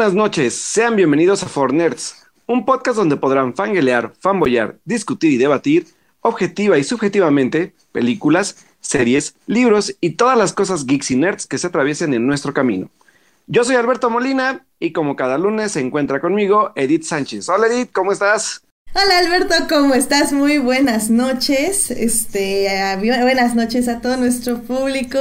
Buenas noches, sean bienvenidos a For Nerds, un podcast donde podrán fanguelear, fanboyar, discutir y debatir, objetiva y subjetivamente, películas, series, libros y todas las cosas geeks y nerds que se atraviesen en nuestro camino. Yo soy Alberto Molina y como cada lunes se encuentra conmigo Edith Sánchez. Hola Edith, ¿cómo estás? Hola Alberto, ¿cómo estás? Muy buenas noches. Este, buenas noches a todo nuestro público.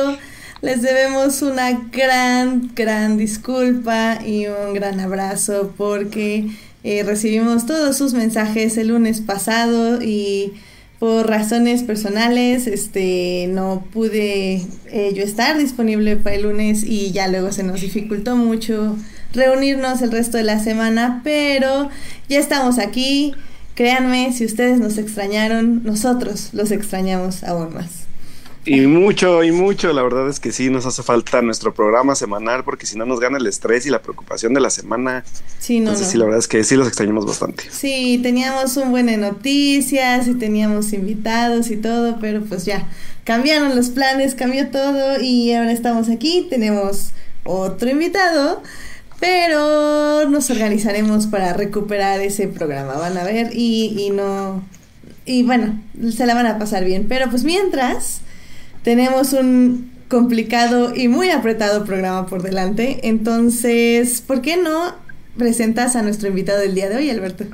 Les debemos una gran, gran disculpa y un gran abrazo porque eh, recibimos todos sus mensajes el lunes pasado y por razones personales este no pude eh, yo estar disponible para el lunes y ya luego se nos dificultó mucho reunirnos el resto de la semana, pero ya estamos aquí. Créanme, si ustedes nos extrañaron, nosotros los extrañamos aún más. Y mucho, y mucho, la verdad es que sí nos hace falta nuestro programa semanal porque si no nos gana el estrés y la preocupación de la semana. Sí, no, Entonces sí, la verdad es que sí los extrañamos bastante. Sí, teníamos un buen de noticias y teníamos invitados y todo, pero pues ya cambiaron los planes, cambió todo y ahora estamos aquí, tenemos otro invitado. Pero nos organizaremos para recuperar ese programa, van a ver, y, y no... Y bueno, se la van a pasar bien. Pero pues mientras, tenemos un complicado y muy apretado programa por delante. Entonces, ¿por qué no presentas a nuestro invitado del día de hoy, Alberto?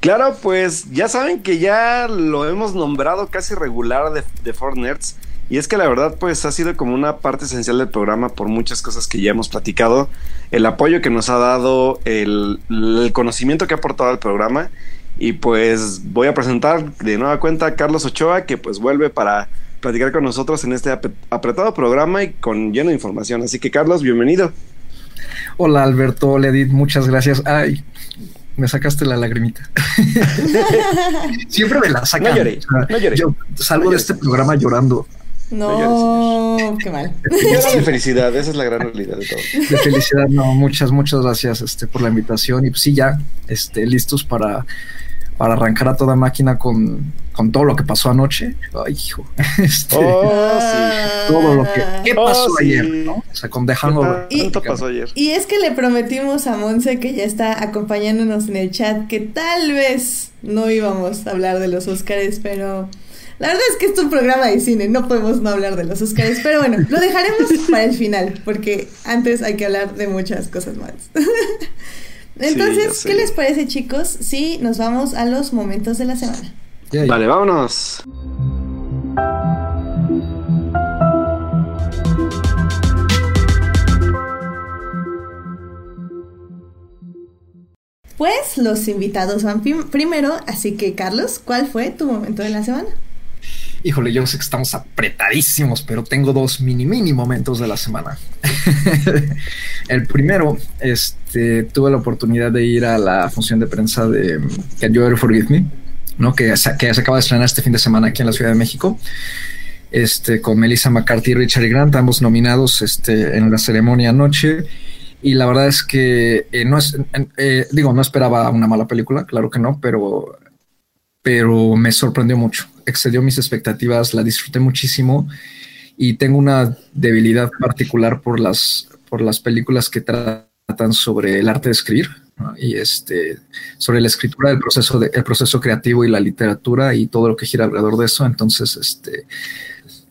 Claro, pues ya saben que ya lo hemos nombrado casi regular de, de Four Nerds. Y es que la verdad, pues ha sido como una parte esencial del programa por muchas cosas que ya hemos platicado. El apoyo que nos ha dado, el, el conocimiento que ha aportado al programa. Y pues voy a presentar de nueva cuenta a Carlos Ochoa, que pues vuelve para platicar con nosotros en este apretado programa y con lleno de información. Así que Carlos, bienvenido. Hola Alberto, hola Edith, muchas gracias. Ay, me sacaste la lagrimita. Siempre me la sacan. No lloré, no lloré. Yo salgo de este programa llorando. No, qué mal. de felicidad, esa es la gran realidad de todo. De felicidad, no, muchas, muchas gracias este, por la invitación. Y pues sí, ya, este, listos para para arrancar a toda máquina con, con todo lo que pasó anoche. Ay, hijo. Este, oh, todo lo que. ¿Qué oh, pasó ayer? ¿no? O sea, con dejando. Y, pasó ayer? Y es que le prometimos a Monse, que ya está acompañándonos en el chat, que tal vez no íbamos a hablar de los Oscars, pero. La verdad es que esto es un programa de cine, no podemos no hablar de los Oscars, pero bueno, lo dejaremos para el final, porque antes hay que hablar de muchas cosas más. Entonces, ¿qué les parece, chicos, si nos vamos a los momentos de la semana? Vale, vámonos. Pues los invitados van primero, así que Carlos, ¿cuál fue tu momento de la semana? Híjole, yo sé que estamos apretadísimos, pero tengo dos mini mini momentos de la semana. el primero, este, tuve la oportunidad de ir a la función de prensa de Can You Ever Forgive Me, ¿no? Que, se, acaba de estrenar este fin de semana aquí en la Ciudad de México. Este, con Melissa McCarthy y Richard Grant, ambos nominados este, en la ceremonia anoche. Y la verdad es que eh, no es, eh, digo, no esperaba una mala película, claro que no, pero, pero me sorprendió mucho excedió mis expectativas, la disfruté muchísimo y tengo una debilidad particular por las, por las películas que tratan sobre el arte de escribir y este, sobre la escritura, el proceso, de, el proceso creativo y la literatura y todo lo que gira alrededor de eso. Entonces, este,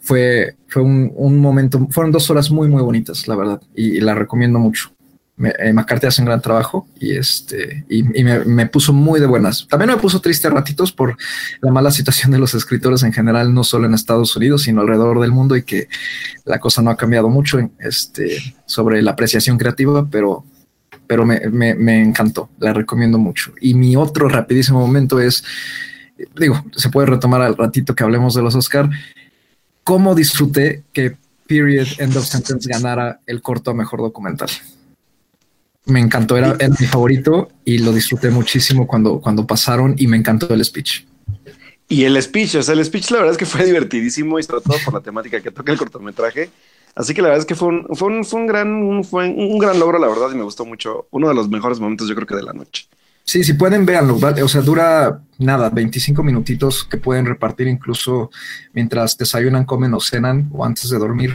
fue, fue un, momento, fueron dos horas muy, muy bonitas, la verdad, y la recomiendo mucho me, eh, hace un gran trabajo y este y, me, puso muy de buenas. También me puso triste ratitos por la mala situación de los escritores en general, no solo en Estados Unidos, sino alrededor del mundo y que la cosa no ha cambiado mucho este, sobre la apreciación creativa, pero, pero me, me encantó, la recomiendo mucho. Y mi otro rapidísimo momento es, digo, se puede retomar al ratito que hablemos de los Oscar, cómo disfruté que Period End of Sentence ganara el corto a mejor documental. Me encantó, era, mi favorito y lo disfruté muchísimo cuando, cuando pasaron y me encantó el speech. Y el speech, o sea, el speech la verdad es que fue divertidísimo y sobre todo por la temática que toca el cortometraje. Así que la verdad es que fue un, fue un, fue un gran, fue un gran logro, la verdad, y me gustó mucho. Uno de los mejores momentos, yo creo que de la noche. Sí, si pueden, véanlo. O sea, dura nada, 25 minutitos que pueden repartir incluso mientras desayunan, comen o cenan o antes de dormir.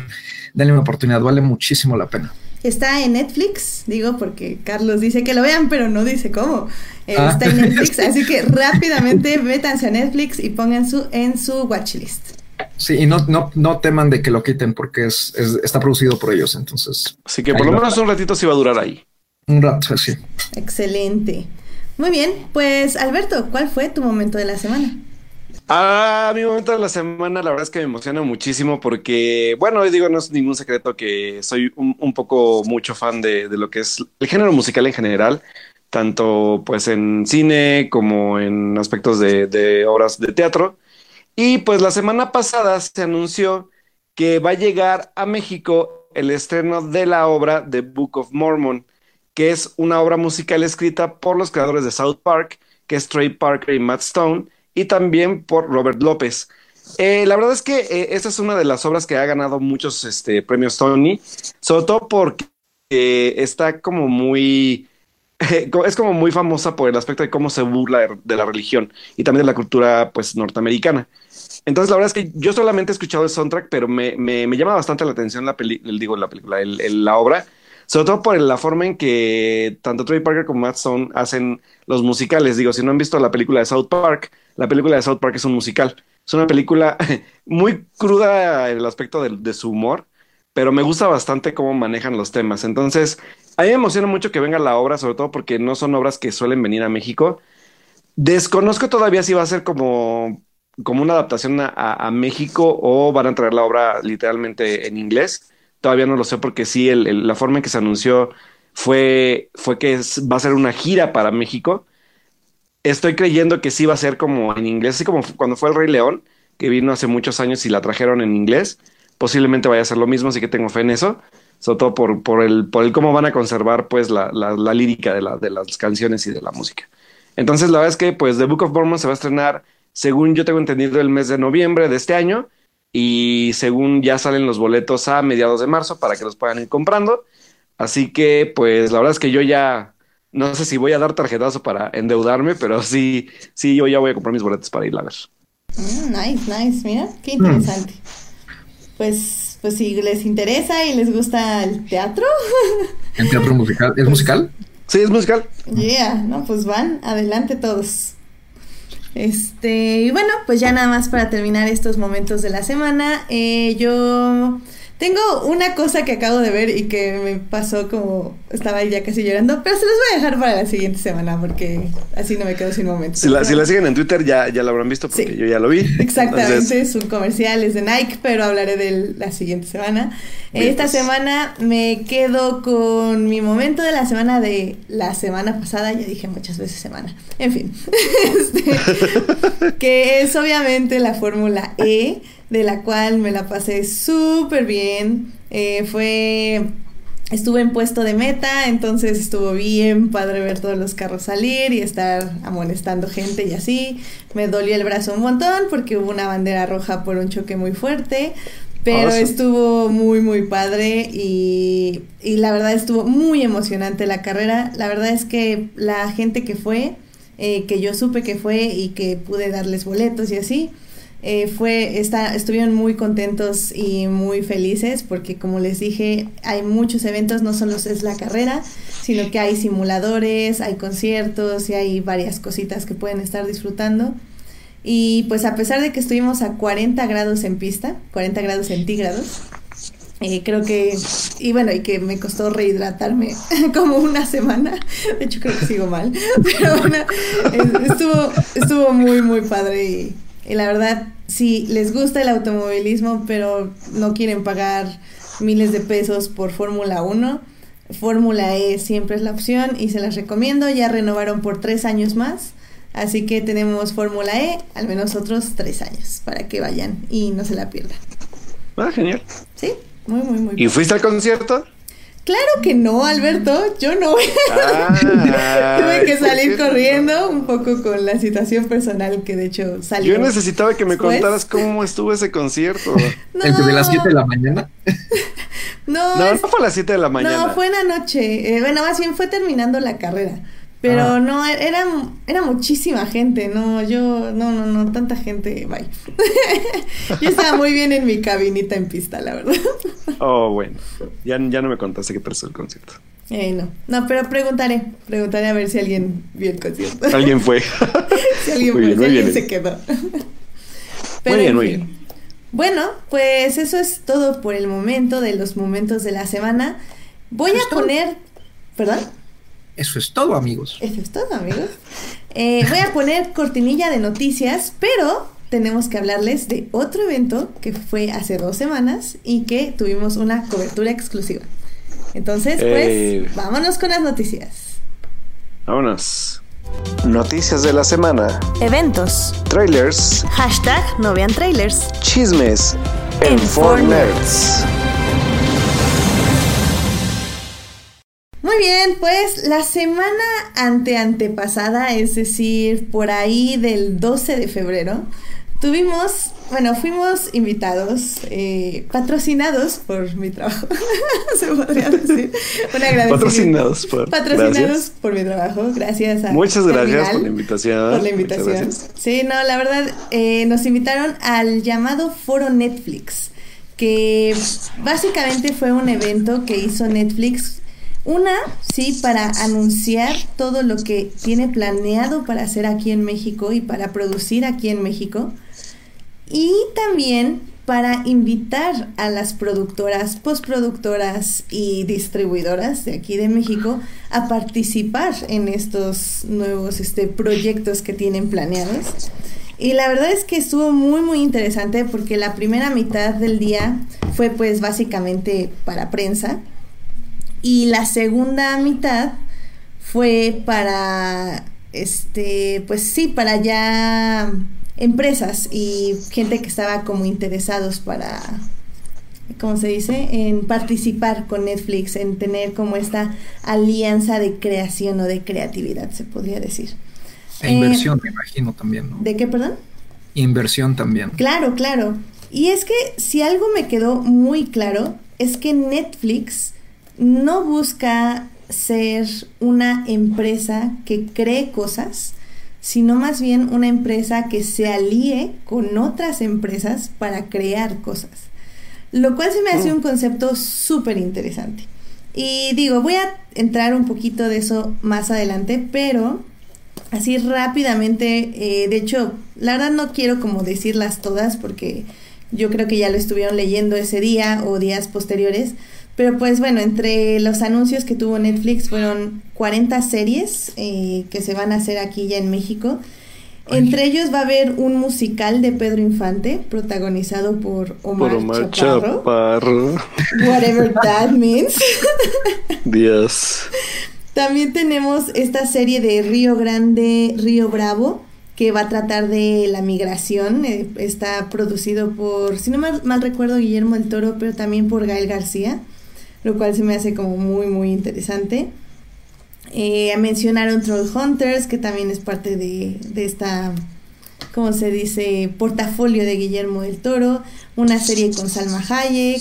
Denle una oportunidad, vale muchísimo la pena. Está en Netflix, digo porque Carlos dice que lo vean, pero no dice cómo. Eh, ah. Está en Netflix, así que rápidamente métanse a Netflix y pongan su en su watchlist. Sí, y no, no, no teman de que lo quiten porque es, está producido por ellos, entonces. Así que por lo menos un ratito sí va a durar ahí. Un rato, sí. Excelente. Muy bien, pues Alberto, ¿cuál fue tu momento de la semana? Ah, mi momento de la semana, la verdad es que me emociona muchísimo porque, bueno, digo, no es ningún secreto que soy un, poco mucho fan de, de, lo que es el género musical en general, tanto pues en cine como en aspectos de, de obras de teatro. Y pues la semana pasada se anunció que va a llegar a México el estreno de la obra The Book of Mormon, que es una obra musical escrita por los creadores de South Park, que es Trey Parker y Matt Stone, y también por Robert López. Eh, la verdad es que eh, esta es una de las obras que ha ganado muchos este, premios Tony, sobre todo porque eh, está como muy... es como muy famosa por el aspecto de cómo se burla de, la religión y también de la cultura pues norteamericana. Entonces la verdad es que yo solamente he escuchado el soundtrack, pero me, me, llama bastante la atención la digo la película, la obra, sobre todo por la forma en que tanto Trey Parker como Matt Stone hacen los musicales. Digo, si no han visto la película de South Park, la película de South Park es un musical. Es una película muy cruda en el aspecto de, su humor, pero me gusta bastante cómo manejan los temas. Entonces, a mí me emociona mucho que venga la obra, sobre todo porque no son obras que suelen venir a México. Desconozco todavía si va a ser como, como una adaptación a, México o van a traer la obra literalmente en inglés. Todavía no lo sé porque sí, la forma en que se anunció fue, fue que va a ser una gira para México estoy creyendo que sí va a ser como en inglés, así como cuando fue el Rey León, que vino hace muchos años y la trajeron en inglés. Posiblemente vaya a ser lo mismo, así que tengo fe en eso. Sobre todo por, el, por el cómo van a conservar pues la, lírica de, de las canciones y de la música. Entonces la verdad es que pues The Book of Mormon se va a estrenar, según yo tengo entendido, el mes de noviembre de este año. Y según ya salen los boletos a mediados de marzo para que los puedan ir comprando. Así que pues la verdad es que yo ya no sé si voy a dar tarjetazo para endeudarme, pero sí, sí, yo ya voy a comprar mis boletos para ir a ver. Mm, nice, nice, mira, qué interesante. Pues, pues si les interesa y les gusta el teatro. ¿El teatro musical? ¿Es musical? Sí, es musical. Yeah, no, pues van, adelante todos. Este, y bueno, pues ya nada más para terminar estos momentos de la semana, eh, yo tengo una cosa que acabo de ver y que me pasó como estaba ya casi llorando, pero se los voy a dejar para la siguiente semana porque así no me quedo sin momento. Si la, si la siguen en Twitter ya, ya la habrán visto porque yo ya lo vi. Exactamente, es un comercial, es de Nike, pero hablaré de la siguiente semana. Esta pues. semana me quedo con mi momento de la semana de la semana pasada, ya dije muchas veces semana. En fin, este, que es obviamente la Fórmula E de la cual me la pasé súper bien. Eh, fue estuve en puesto de meta, entonces estuvo bien padre ver todos los carros salir y estar amonestando gente y así. Me dolió el brazo un montón porque hubo una bandera roja por un choque muy fuerte, pero estuvo muy, muy padre y, y, la verdad estuvo muy emocionante la carrera. La verdad es que la gente que fue, eh, que yo supe que fue y que pude darles boletos y así, eh, fue, está, estuvieron muy contentos y muy felices porque como les dije, hay muchos eventos, no solo es la carrera, sino que hay simuladores, hay conciertos y hay varias cositas que pueden estar disfrutando. Y pues a pesar de que estuvimos a 40 grados en pista, 40 grados centígrados, eh, creo que, y bueno, y que me costó rehidratarme como una semana. De hecho, creo que sigo mal. Pero bueno, estuvo, estuvo muy, muy padre y y la verdad, si les gusta el automovilismo, pero no quieren pagar miles de pesos por Fórmula 1, Fórmula E siempre es la opción y se las recomiendo. Ya renovaron por tres años más. Así que tenemos Fórmula E, al menos otros tres años, para que vayan y no se la pierdan. Ah, genial. Sí, muy, muy, muy. ¿Y fuiste al concierto? Claro que no, Alberto, yo no. Ah, Tuve que salir corriendo un poco con la situación personal que de hecho salió. Yo necesitaba que me contaras cómo estuvo ese concierto. ¿El de las 7 de la mañana? no, no, no fue a las 7 de la mañana. No, fue en la noche. Eh, bueno, más bien fue terminando la carrera. Pero Ah. no, era, era muchísima gente, no, yo, no, no, no, tanta gente, bye. yo estaba muy bien en mi cabinita en pista, la verdad. Oh, bueno. Ya, ya no me contaste qué pasó el concierto. Eh, no, no, pero preguntaré, preguntaré a ver si alguien vio el concierto. Alguien fue. si alguien, Muy bien, si muy alguien bien. se quedó. Muy bien, en muy bien. Bueno, pues eso es todo por el momento de los momentos de la semana. Voy ¿Eso a poner, perdón. Eso es todo, amigos. Eso es todo, amigos. Eh, voy a poner cortinilla de noticias, pero tenemos que hablarles de otro evento que fue hace dos semanas y que tuvimos una cobertura exclusiva. Entonces, pues, Eh. vámonos con las noticias. Vámonos. Noticias de la semana. Eventos. Trailers. Hashtag no vean trailers. Chismes. En En Four 4 Nerds. Muy bien, pues la semana ante antepasada, es decir, por ahí del 12 de febrero, tuvimos, bueno, fuimos invitados, eh, patrocinados por mi trabajo, se podría decir. Un. Patrocinados por. Patrocinados Gracias. por mi trabajo, gracias a Muchas gracias Terminal por la invitación. por la invitación. Sí, no, la verdad, eh, nos invitaron al llamado Foro Netflix, que básicamente fue un evento que hizo Netflix. Una, sí, para anunciar todo lo que tiene planeado para hacer aquí en México y para producir aquí en México. Y también para invitar a las productoras, postproductoras y distribuidoras de aquí de México a participar en estos nuevos este, proyectos que tienen planeados. Y la verdad es que estuvo muy muy interesante porque la primera mitad del día fue pues básicamente para prensa y la segunda mitad fue para este pues sí para ya empresas y gente que estaba como interesados para ¿cómo se dice? en participar con Netflix, en tener como esta alianza de creación o de creatividad, se podría decir. E Eh, inversión, me imagino también, ¿no? ¿De qué, perdón? Inversión también. Claro, claro. Y es que si algo me quedó muy claro es que Netflix no busca ser una empresa que cree cosas, sino más bien una empresa que se alíe con otras empresas para crear cosas. Lo cual se me hace Mm. un concepto súper interesante. Y digo, voy a entrar un poquito de eso más adelante, pero así rápidamente, eh, de hecho, la verdad no quiero como decirlas todas porque yo creo que ya lo estuvieron leyendo ese día o días posteriores, pero pues bueno, entre los anuncios que tuvo Netflix fueron 40 series eh, que se van a hacer aquí ya en México. Ay. Entre ellos va a haber un musical de Pedro Infante, protagonizado por Omar, Por Omar Chaparro. Chaparro. Whatever that means. Dios. También tenemos esta serie de Río Grande, Río Bravo, que va a tratar de la migración. eh, está producido por, si no mal, mal recuerdo, Guillermo del Toro, pero también por Gael García, lo cual se me hace como muy, muy interesante. Eh, mencionaron Troll Hunters, que también es parte de, de esta, ¿cómo se dice?, portafolio de Guillermo del Toro. Una serie con Salma Hayek.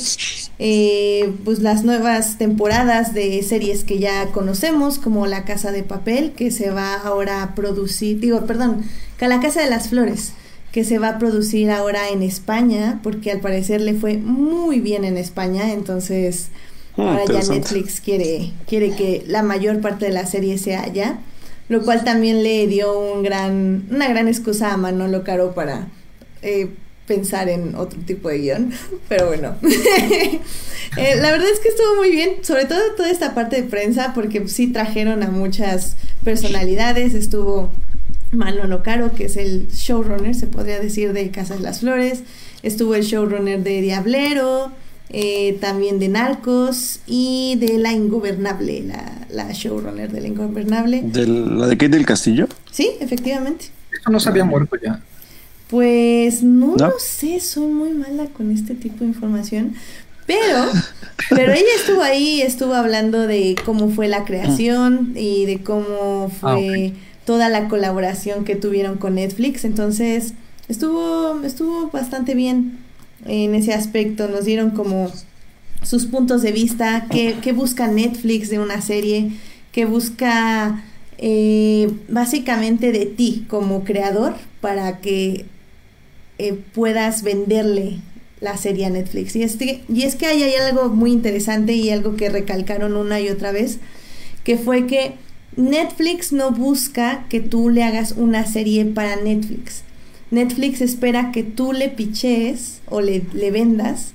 eh, pues las nuevas temporadas de series que ya conocemos, como La Casa de Papel, que se va ahora a producir, digo, perdón, La Casa de las Flores, que se va a producir ahora en España, porque al parecer le fue muy bien en España, entonces ahora ya. Netflix quiere, quiere que la mayor parte de la serie sea allá, lo cual también le dio un gran, una gran excusa a Manolo Caro para eh, pensar en otro tipo de guion, pero bueno. Eh, la verdad es que estuvo muy bien, sobre todo toda esta parte de prensa, porque sí trajeron a muchas personalidades, estuvo Manolo Caro, que es el showrunner, se podría decir, de Casa de las Flores, estuvo el showrunner de Diablero, eh, también de Narcos y de La Ingobernable, la, la showrunner de La Ingobernable. ¿De ¿La de Kate del Castillo? Sí, efectivamente. Eso no se había muerto ya. Pues no, ¿No? lo sé, soy muy mala con este tipo de información. Pero, pero ella estuvo ahí, estuvo hablando de cómo fue la creación y de cómo fue toda la colaboración que tuvieron con Netflix. Entonces, estuvo, estuvo bastante bien en ese aspecto. Nos dieron como sus puntos de vista, qué, qué busca Netflix de una serie, qué busca eh, básicamente de ti como creador para que eh, puedas venderle la serie a Netflix. Y, este, y es que hay, hay algo muy interesante y algo que recalcaron una y otra vez, que fue que Netflix no busca que tú le hagas una serie para Netflix. Netflix espera que tú le pichees o le, le vendas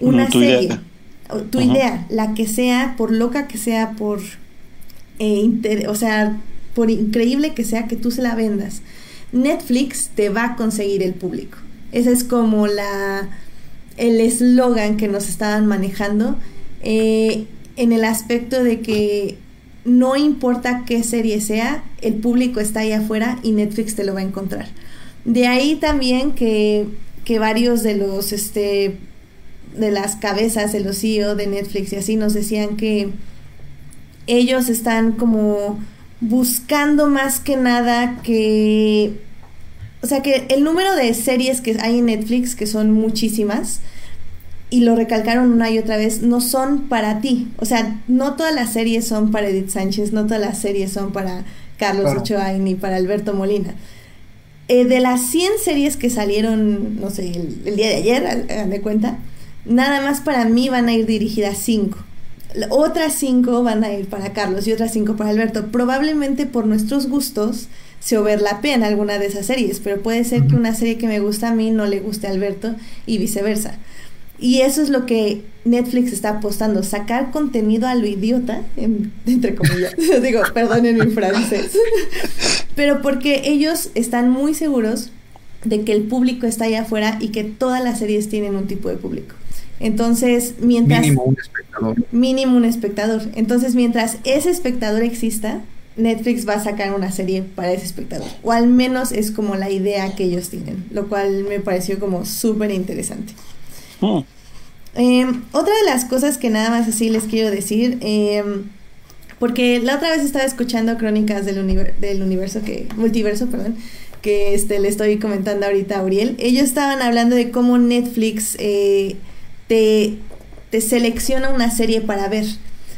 una serie. tu idea, la que sea, por loca que sea, por... Eh, o sea, por increíble que sea que tú se la vendas. Netflix te va a conseguir el público. Ese es como la el eslogan que nos estaban manejando eh, en el aspecto de que no importa qué serie sea, el público está ahí afuera y Netflix te lo va a encontrar. De ahí también que, que varios de los este de las cabezas de los CEO de Netflix y así nos decían que ellos están como buscando más que nada que o sea que el número de series que hay en Netflix, que son muchísimas, y lo recalcaron una y otra vez, no son para ti. O sea, no todas las series son para Edith Sánchez, no todas las series son para Carlos Ochoa ni para Alberto Molina. Eh, de las 100 series que salieron, no sé, el, día de ayer, de cuenta, nada más para mí van a ir dirigidas 5. Otras 5 van a ir para Carlos y otras 5 para Alberto. Probablemente por nuestros gustos se overlapeen alguna de esas series, pero puede ser que una serie que me gusta a mí no le guste a Alberto y viceversa. Y eso es lo que Netflix está apostando, sacar contenido a lo idiota, entre comillas, digo, perdonen mi francés, pero porque ellos están muy seguros de que el público está allá afuera y que todas las series tienen un tipo de público. Entonces, mientras... Mínimo un espectador. Mínimo un espectador. Entonces, mientras ese espectador exista, Netflix va a sacar una serie para ese espectador. O al menos es como la idea que ellos tienen, lo cual me pareció como súper interesante. Oh. Em, otra de las cosas que nada más así les quiero decir, em, porque la otra vez estaba escuchando crónicas del, del universo, que, multiverso, perdón, que este, le estoy comentando ahorita a Uriel. Ellos estaban hablando de cómo Netflix eh, te, te selecciona una serie para ver.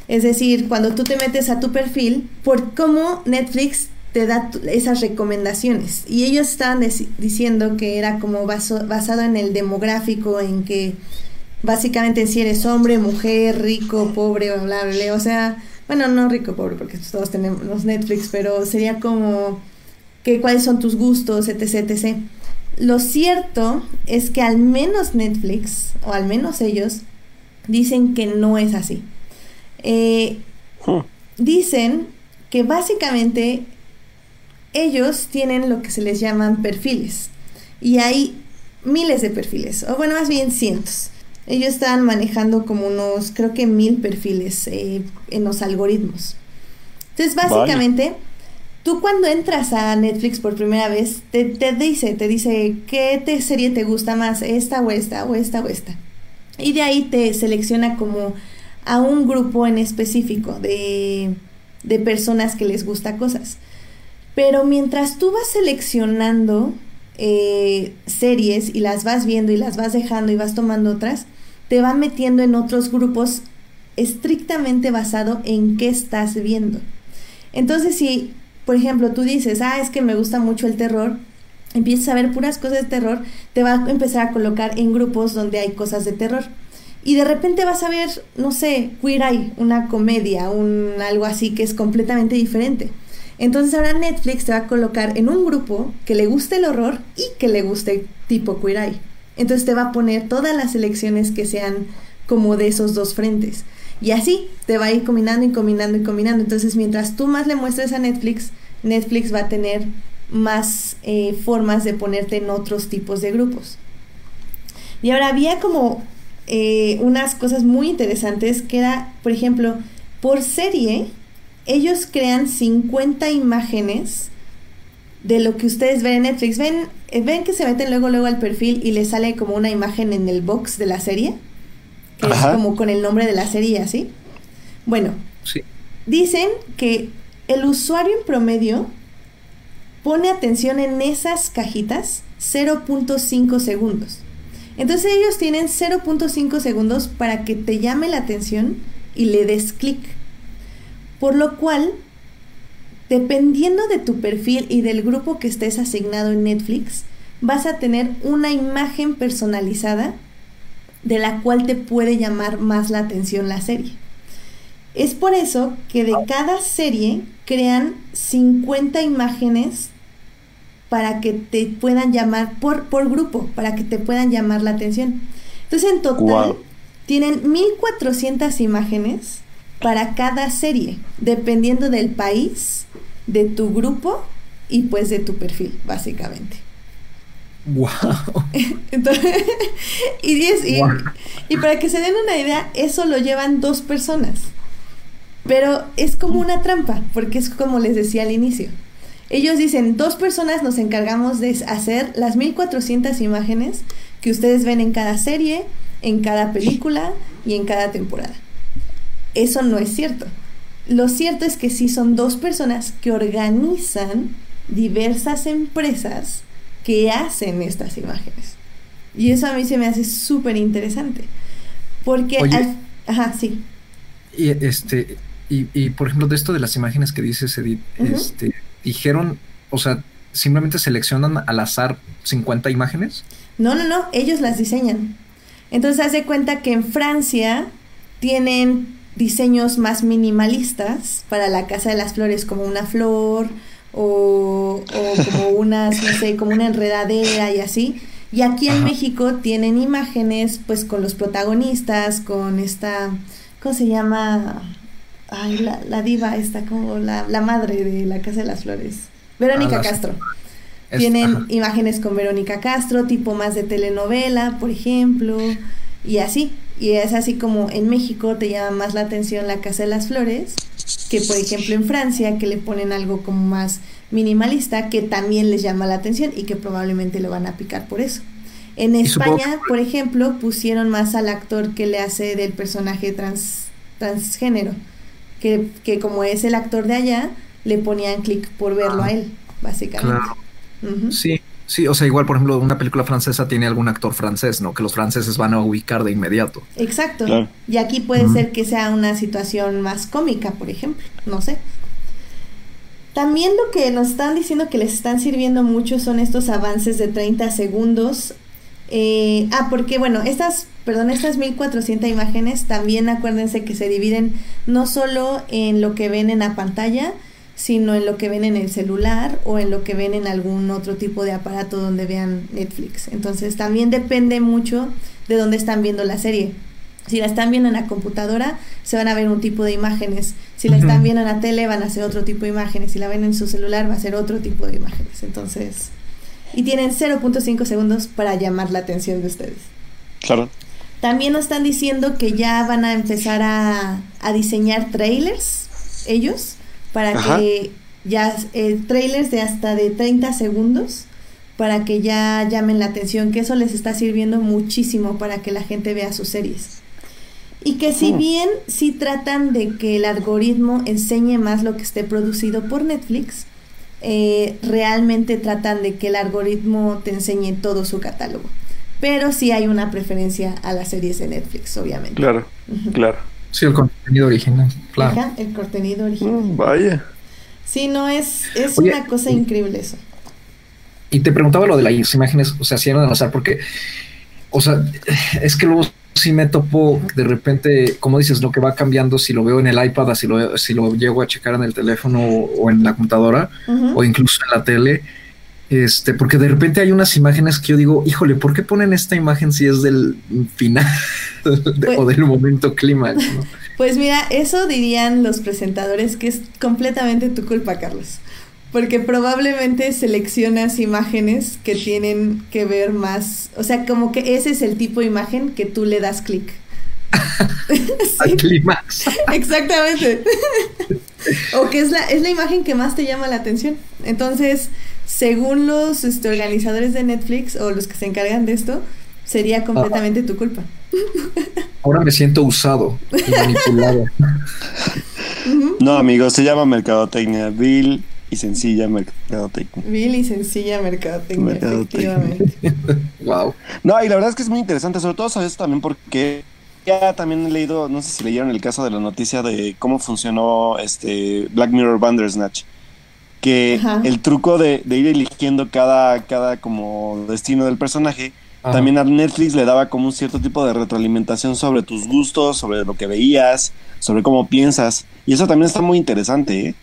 Es decir, cuando tú te metes a tu perfil, por cómo Netflix te da esas recomendaciones. Y ellos estaban diciendo que era como basado en el demográfico, en que básicamente si eres hombre, mujer, rico, pobre, bla, bla, bla, o sea, bueno, no rico, pobre, porque todos tenemos Netflix, pero sería como que cuáles son tus gustos, etc, etc. Lo cierto es que al menos Netflix, o al menos ellos, dicen que no es así. Eh, dicen que básicamente ellos tienen lo que se les llaman perfiles. Y hay miles de perfiles, o bueno, más bien cientos ellos estaban manejando como unos, creo que mil perfiles eh, en los algoritmos. Entonces, básicamente, tú cuando entras a Netflix por primera vez, te, dice, te dice, ¿qué te serie te gusta más? ¿Esta o esta o esta o esta? Y de ahí te selecciona como a un grupo en específico de, de personas que les gusta cosas. Pero mientras tú vas seleccionando eh, series y las vas viendo y las vas dejando y vas tomando otras, te va metiendo en otros grupos estrictamente basado en qué estás viendo. Entonces, si, por ejemplo, tú dices, ah, es que me gusta mucho el terror, empiezas a ver puras cosas de terror, te va a empezar a colocar en grupos donde hay cosas de terror. Y de repente vas a ver, no sé, Queer Eye, una comedia, un algo así que es completamente diferente. Entonces ahora Netflix te va a colocar en un grupo que le guste el horror y que le guste tipo Queer Eye. Entonces te va a poner todas las selecciones que sean como de esos dos frentes. Y así te va a ir combinando y combinando y combinando. Entonces mientras tú más le muestres a Netflix, Netflix va a tener más eh, formas de ponerte en otros tipos de grupos. Y ahora había como eh, unas cosas muy interesantes que era, por ejemplo, por serie, ellos crean 50 imágenes de lo que ustedes ven en Netflix. ¿Ven, eh, ven que se meten luego, luego al perfil y les sale como una imagen en el box de la serie? Que es como con el nombre de la serie, ¿así? Bueno, dicen que el usuario en promedio pone atención en esas cajitas 0.5 segundos. Entonces ellos tienen 0.5 segundos para que te llame la atención y le des clic. Por lo cual dependiendo de tu perfil y del grupo que estés asignado en Netflix, vas a tener una imagen personalizada de la cual te puede llamar más la atención la serie. Es por eso que de cada serie crean 50 imágenes para que te puedan llamar por, por grupo, para que te puedan llamar la atención. Entonces en total tienen 1400 imágenes para cada serie, dependiendo del país, de tu grupo y pues de tu perfil, básicamente. Wow. y, y, para que se den una idea, eso lo llevan dos personas. Pero es como una trampa, porque es como les decía al inicio. Ellos dicen, dos personas nos encargamos de hacer las 1400 imágenes que ustedes ven en cada serie, en cada película y en cada temporada. Eso no es cierto. Lo cierto es que sí son dos personas que organizan diversas empresas que hacen estas imágenes. Y eso a mí se me hace súper interesante. Porque... ajá, sí. Y este... Y, por ejemplo, de esto de las imágenes que dices, Edith, este, dijeron, o sea, simplemente seleccionan al azar 50 imágenes. No, no, no, ellos las diseñan. Entonces, haz de cuenta que en Francia tienen diseños más minimalistas para la Casa de las Flores, como una flor, o, como unas, no sé, como una enredadera y así. Y aquí en México tienen imágenes pues con los protagonistas, con esta, ¿cómo se llama? Ay, la, diva esta, como la, madre de la Casa de las Flores. Verónica ah, Castro. tienen imágenes con Verónica Castro, tipo más de telenovela, por ejemplo, y así. Y es así como en México te llama más la atención la Casa de las Flores que por ejemplo en Francia, que le ponen algo como más minimalista, que también les llama la atención y que probablemente lo van a picar por eso. En España, por ejemplo, pusieron más al actor que le hace del personaje trans, transgénero, que, que como es el actor de allá, le ponían clic por verlo a ah, él, básicamente. Sí, Sí, o sea, igual, por ejemplo, una película francesa tiene algún actor francés, ¿no? Que los franceses van a ubicar de inmediato. Exacto. Y aquí puede ser que sea una situación más cómica, por ejemplo, no sé. También lo que nos están diciendo que les están sirviendo mucho son estos avances de 30 segundos. Eh, ah, porque bueno, estas, perdón, estas 1400 imágenes también acuérdense que se dividen no solo en lo que ven en la pantalla, sino en lo que ven en el celular o en lo que ven en algún otro tipo de aparato donde vean Netflix. Entonces también depende mucho de dónde están viendo la serie. Si la están viendo en la computadora, se van a ver un tipo de imágenes. Si la están viendo en la tele, van a ser otro tipo de imágenes. Si la ven en su celular, va a ser otro tipo de imágenes. Entonces, y tienen 0.5 segundos para llamar la atención de ustedes. Claro. También nos están diciendo que ya van a empezar a, a diseñar trailers, ellos, para que ya eh, trailers de hasta de 30 segundos para que ya llamen la atención, que eso les está sirviendo muchísimo para que la gente vea sus series. Y que si mm. bien sí tratan de que el algoritmo enseñe más lo que esté producido por Netflix, eh, realmente tratan de que el algoritmo te enseñe todo su catálogo. Pero sí hay una preferencia a las series de Netflix, obviamente. Claro, claro. Sí, el contenido original, claro. el contenido original. Mm, vaya. Sí, no, es, es una cosa increíble eso. Y te preguntaba lo de las imágenes, o sea, si eran al azar, porque, o sea, es que luego sí me topo de repente, como dices, lo que va cambiando, si lo veo en el iPad, si lo, si lo llego a checar en el teléfono o, en la computadora, o incluso en la tele, este, porque de repente hay unas imágenes que yo digo, híjole, ¿por qué ponen esta imagen si es del final pues o del momento clímax? Pues mira, eso dirían los presentadores que es completamente tu culpa, Carlos. Porque probablemente seleccionas imágenes que tienen que ver más, o sea, como que ese es el tipo de imagen que tú le das clic. Al clímax. Exactamente. o que es la, es la imagen que más te llama la atención. Entonces, según los este, organizadores de Netflix o los que se encargan de esto, sería completamente tu culpa. Ahora me siento usado y manipulado. No, amigos, se llama mercadotecnia. Bill y sencilla mercadotecnia. Bill y sencilla mercadotecnia, efectivamente. wow. No, y la verdad es que es muy interesante, sobre todo sabes también porque ya también he leído, no sé si leyeron el caso de la noticia de cómo funcionó este Black Mirror Bandersnatch que el truco de, ir eligiendo cada, cada como destino del personaje, también a Netflix le daba como un cierto tipo de retroalimentación sobre tus gustos, sobre lo que veías, sobre cómo piensas. Y eso también está muy interesante, ¿eh?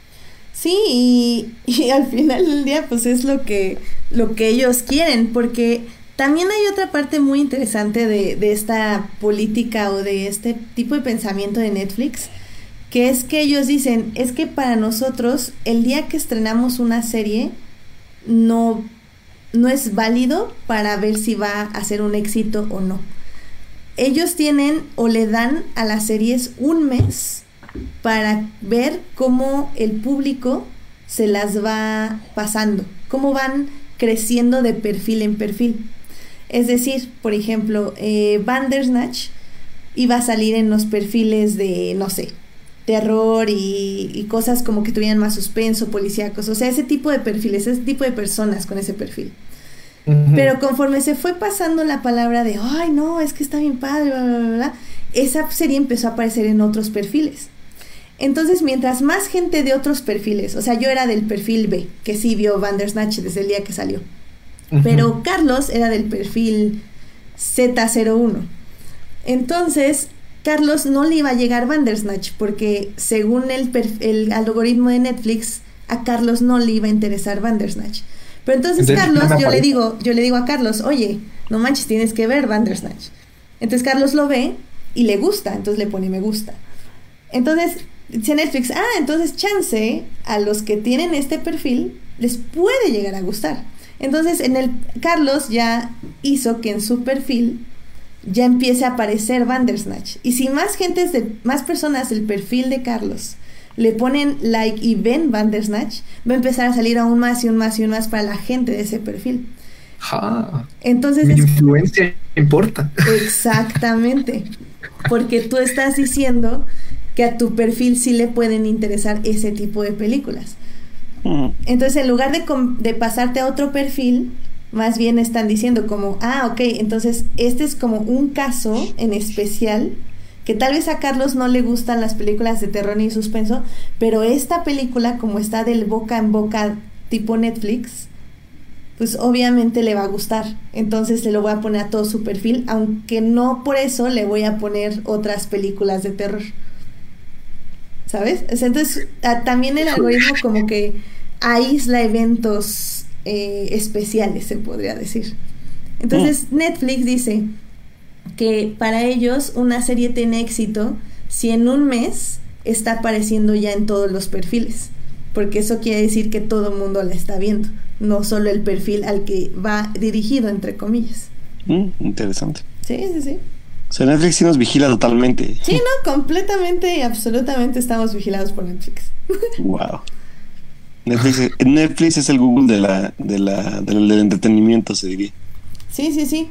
Sí, y, al final del día pues es lo que, lo que ellos quieren, porque también hay otra parte muy interesante de, de esta política o de este tipo de pensamiento de Netflix, que es que ellos dicen, es que para nosotros el día que estrenamos una serie no, no es válido para ver si va a ser un éxito o no. Ellos tienen o le dan a las series un mes para ver cómo el público se las va pasando, cómo van creciendo de perfil en perfil. Es decir, por ejemplo, eh, Bandersnatch iba a salir en los perfiles de, no sé, terror y, cosas como que tuvieran más suspenso, policíacos, o sea, ese tipo de perfiles, ese tipo de personas con ese perfil. Pero conforme se fue pasando la palabra de, ay, no, es que está bien padre, bla, bla, bla, esa serie empezó a aparecer en otros perfiles. Entonces, mientras más gente de otros perfiles, o sea, yo era del perfil B, que sí vio Bandersnatch desde el día que salió. Pero Carlos era del perfil Z01. Entonces, Carlos no le iba a llegar Bandersnatch porque según el, el algoritmo de Netflix, a Carlos no le iba a interesar Bandersnatch. Pero entonces, Carlos, yo le digo, yo le digo a Carlos, oye, no manches, tienes que ver Bandersnatch. Entonces Carlos lo ve y le gusta, entonces le pone me gusta. Entonces dice Netflix, ah, entonces chance a los que tienen este perfil les puede llegar a gustar. Entonces en el Carlos ya hizo que en su perfil ya empiece a aparecer Bandersnatch. Y si más gente, de, más personas del perfil de Carlos le ponen like y ven Bandersnatch, va a empezar a salir aún más y aún más y aún más para la gente de ese perfil. Entonces mi influencia importa. Exactamente. Porque tú estás diciendo que a tu perfil sí le pueden interesar ese tipo de películas. Entonces, en lugar de, de pasarte a otro perfil, más bien están diciendo como, ah, ok, entonces este es como un caso en especial que tal vez a Carlos no le gustan las películas de terror ni suspenso, pero esta película como está del boca en boca tipo Netflix, pues obviamente le va a gustar. Entonces se lo voy a poner a todo su perfil, aunque no por eso le voy a poner otras películas de terror. ¿Sabes? Entonces también el algoritmo como que aísla eventos eh, especiales, se podría decir. Entonces, mm. Netflix dice que para ellos una serie tiene éxito si en un mes está apareciendo ya en todos los perfiles, porque eso quiere decir que todo el mundo la está viendo, no solo el perfil al que va dirigido, entre comillas. Mm, interesante. Sí, sí, sí. O sea, Netflix sí nos vigila totalmente. Sí, no, completamente y absolutamente estamos vigilados por Netflix. Wow. Netflix, es el Google de la, de la, del entretenimiento, se diría. Sí, sí, sí.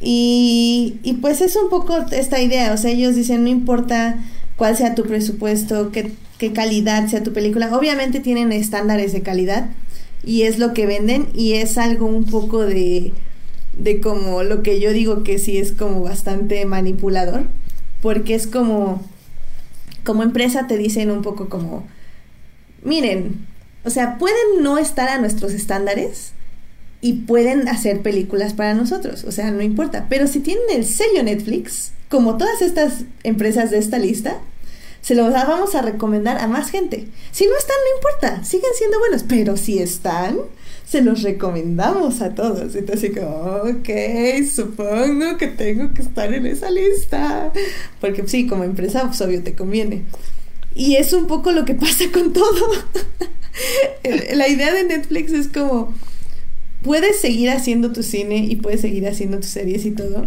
Y, y pues es un poco esta idea, o sea, ellos dicen, no importa cuál sea tu presupuesto, qué, qué calidad sea tu película, obviamente tienen estándares de calidad y es lo que venden y es algo un poco de, de como lo que yo digo que sí es como bastante manipulador, porque es como, como empresa te dicen un poco como, miren, o sea, pueden no estar a nuestros estándares y pueden hacer películas para nosotros, o sea, no importa. Pero si tienen el sello Netflix, como todas estas empresas de esta lista, se los vamos a recomendar a más gente. Si no están, no importa, siguen siendo buenos, pero si están, se los recomendamos a todos. Entonces, como, ok, supongo que tengo que estar en esa lista. Porque sí, como empresa, pues obvio te conviene. Y es un poco lo que pasa con todo. la idea de Netflix es como, puedes seguir haciendo tu cine y puedes seguir haciendo tus series y todo.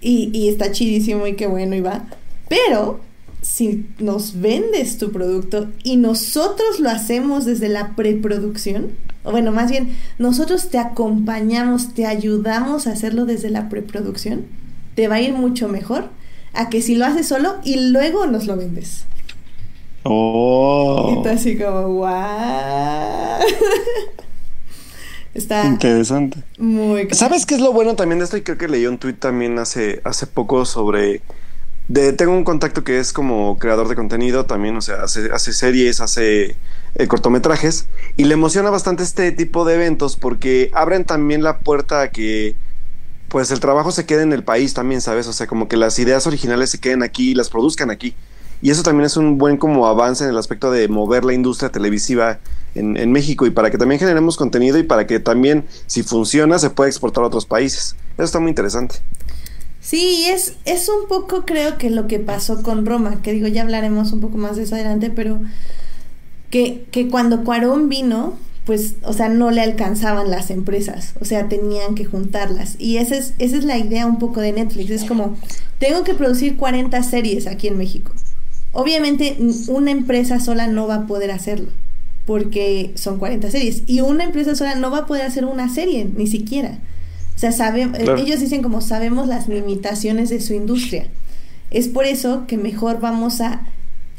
Y, está chidísimo y qué bueno y va. Pero si nos vendes tu producto y nosotros lo hacemos desde la preproducción, o bueno, más bien, nosotros te acompañamos, te ayudamos a hacerlo desde la preproducción, te va a ir mucho mejor a que si lo haces solo y luego nos lo vendes. Oh. Y está así como, ¡guau! Está interesante. Muy ¿Sabes qué es lo bueno también de esto? Y creo que leí un tweet también hace, hace poco sobre. De, tengo un contacto que es como creador de contenido también, o sea, hace, hace series, hace eh, cortometrajes y le emociona bastante este tipo de eventos porque abren también la puerta a que pues el trabajo se quede en el país también, ¿sabes? O sea, como que las ideas originales se queden aquí y las produzcan aquí. Y eso también es un buen como avance en el aspecto de mover la industria televisiva en, en, México y para que también generemos contenido y para que también, si funciona, se pueda exportar a otros países. Eso está muy interesante. Sí, es, es un poco creo que lo que pasó con Roma, que digo, ya hablaremos un poco más de eso adelante, pero que, que cuando Cuarón vino, pues, o sea, no le alcanzaban las empresas, o sea, tenían que juntarlas. Y esa es, esa es la idea un poco de Netflix, es como, tengo que producir 40 series aquí en México. Obviamente una empresa sola no va a poder hacerlo, porque son 40 series, y una empresa sola no va a poder hacer una serie, ni siquiera. O sea, sabe, ellos dicen como sabemos las limitaciones de su industria. Es por eso que mejor vamos a,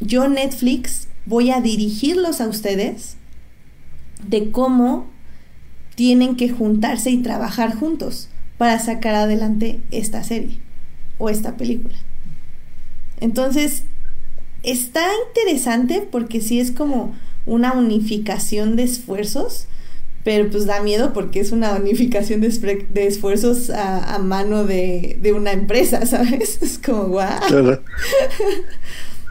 yo Netflix voy a dirigirlos a ustedes de cómo tienen que juntarse y trabajar juntos para sacar adelante esta serie o esta película. Entonces, está interesante porque sí es como una unificación de esfuerzos, pero pues da miedo porque es una unificación de, de esfuerzos a, mano de, de, una empresa, ¿sabes? Es como, guau. Claro.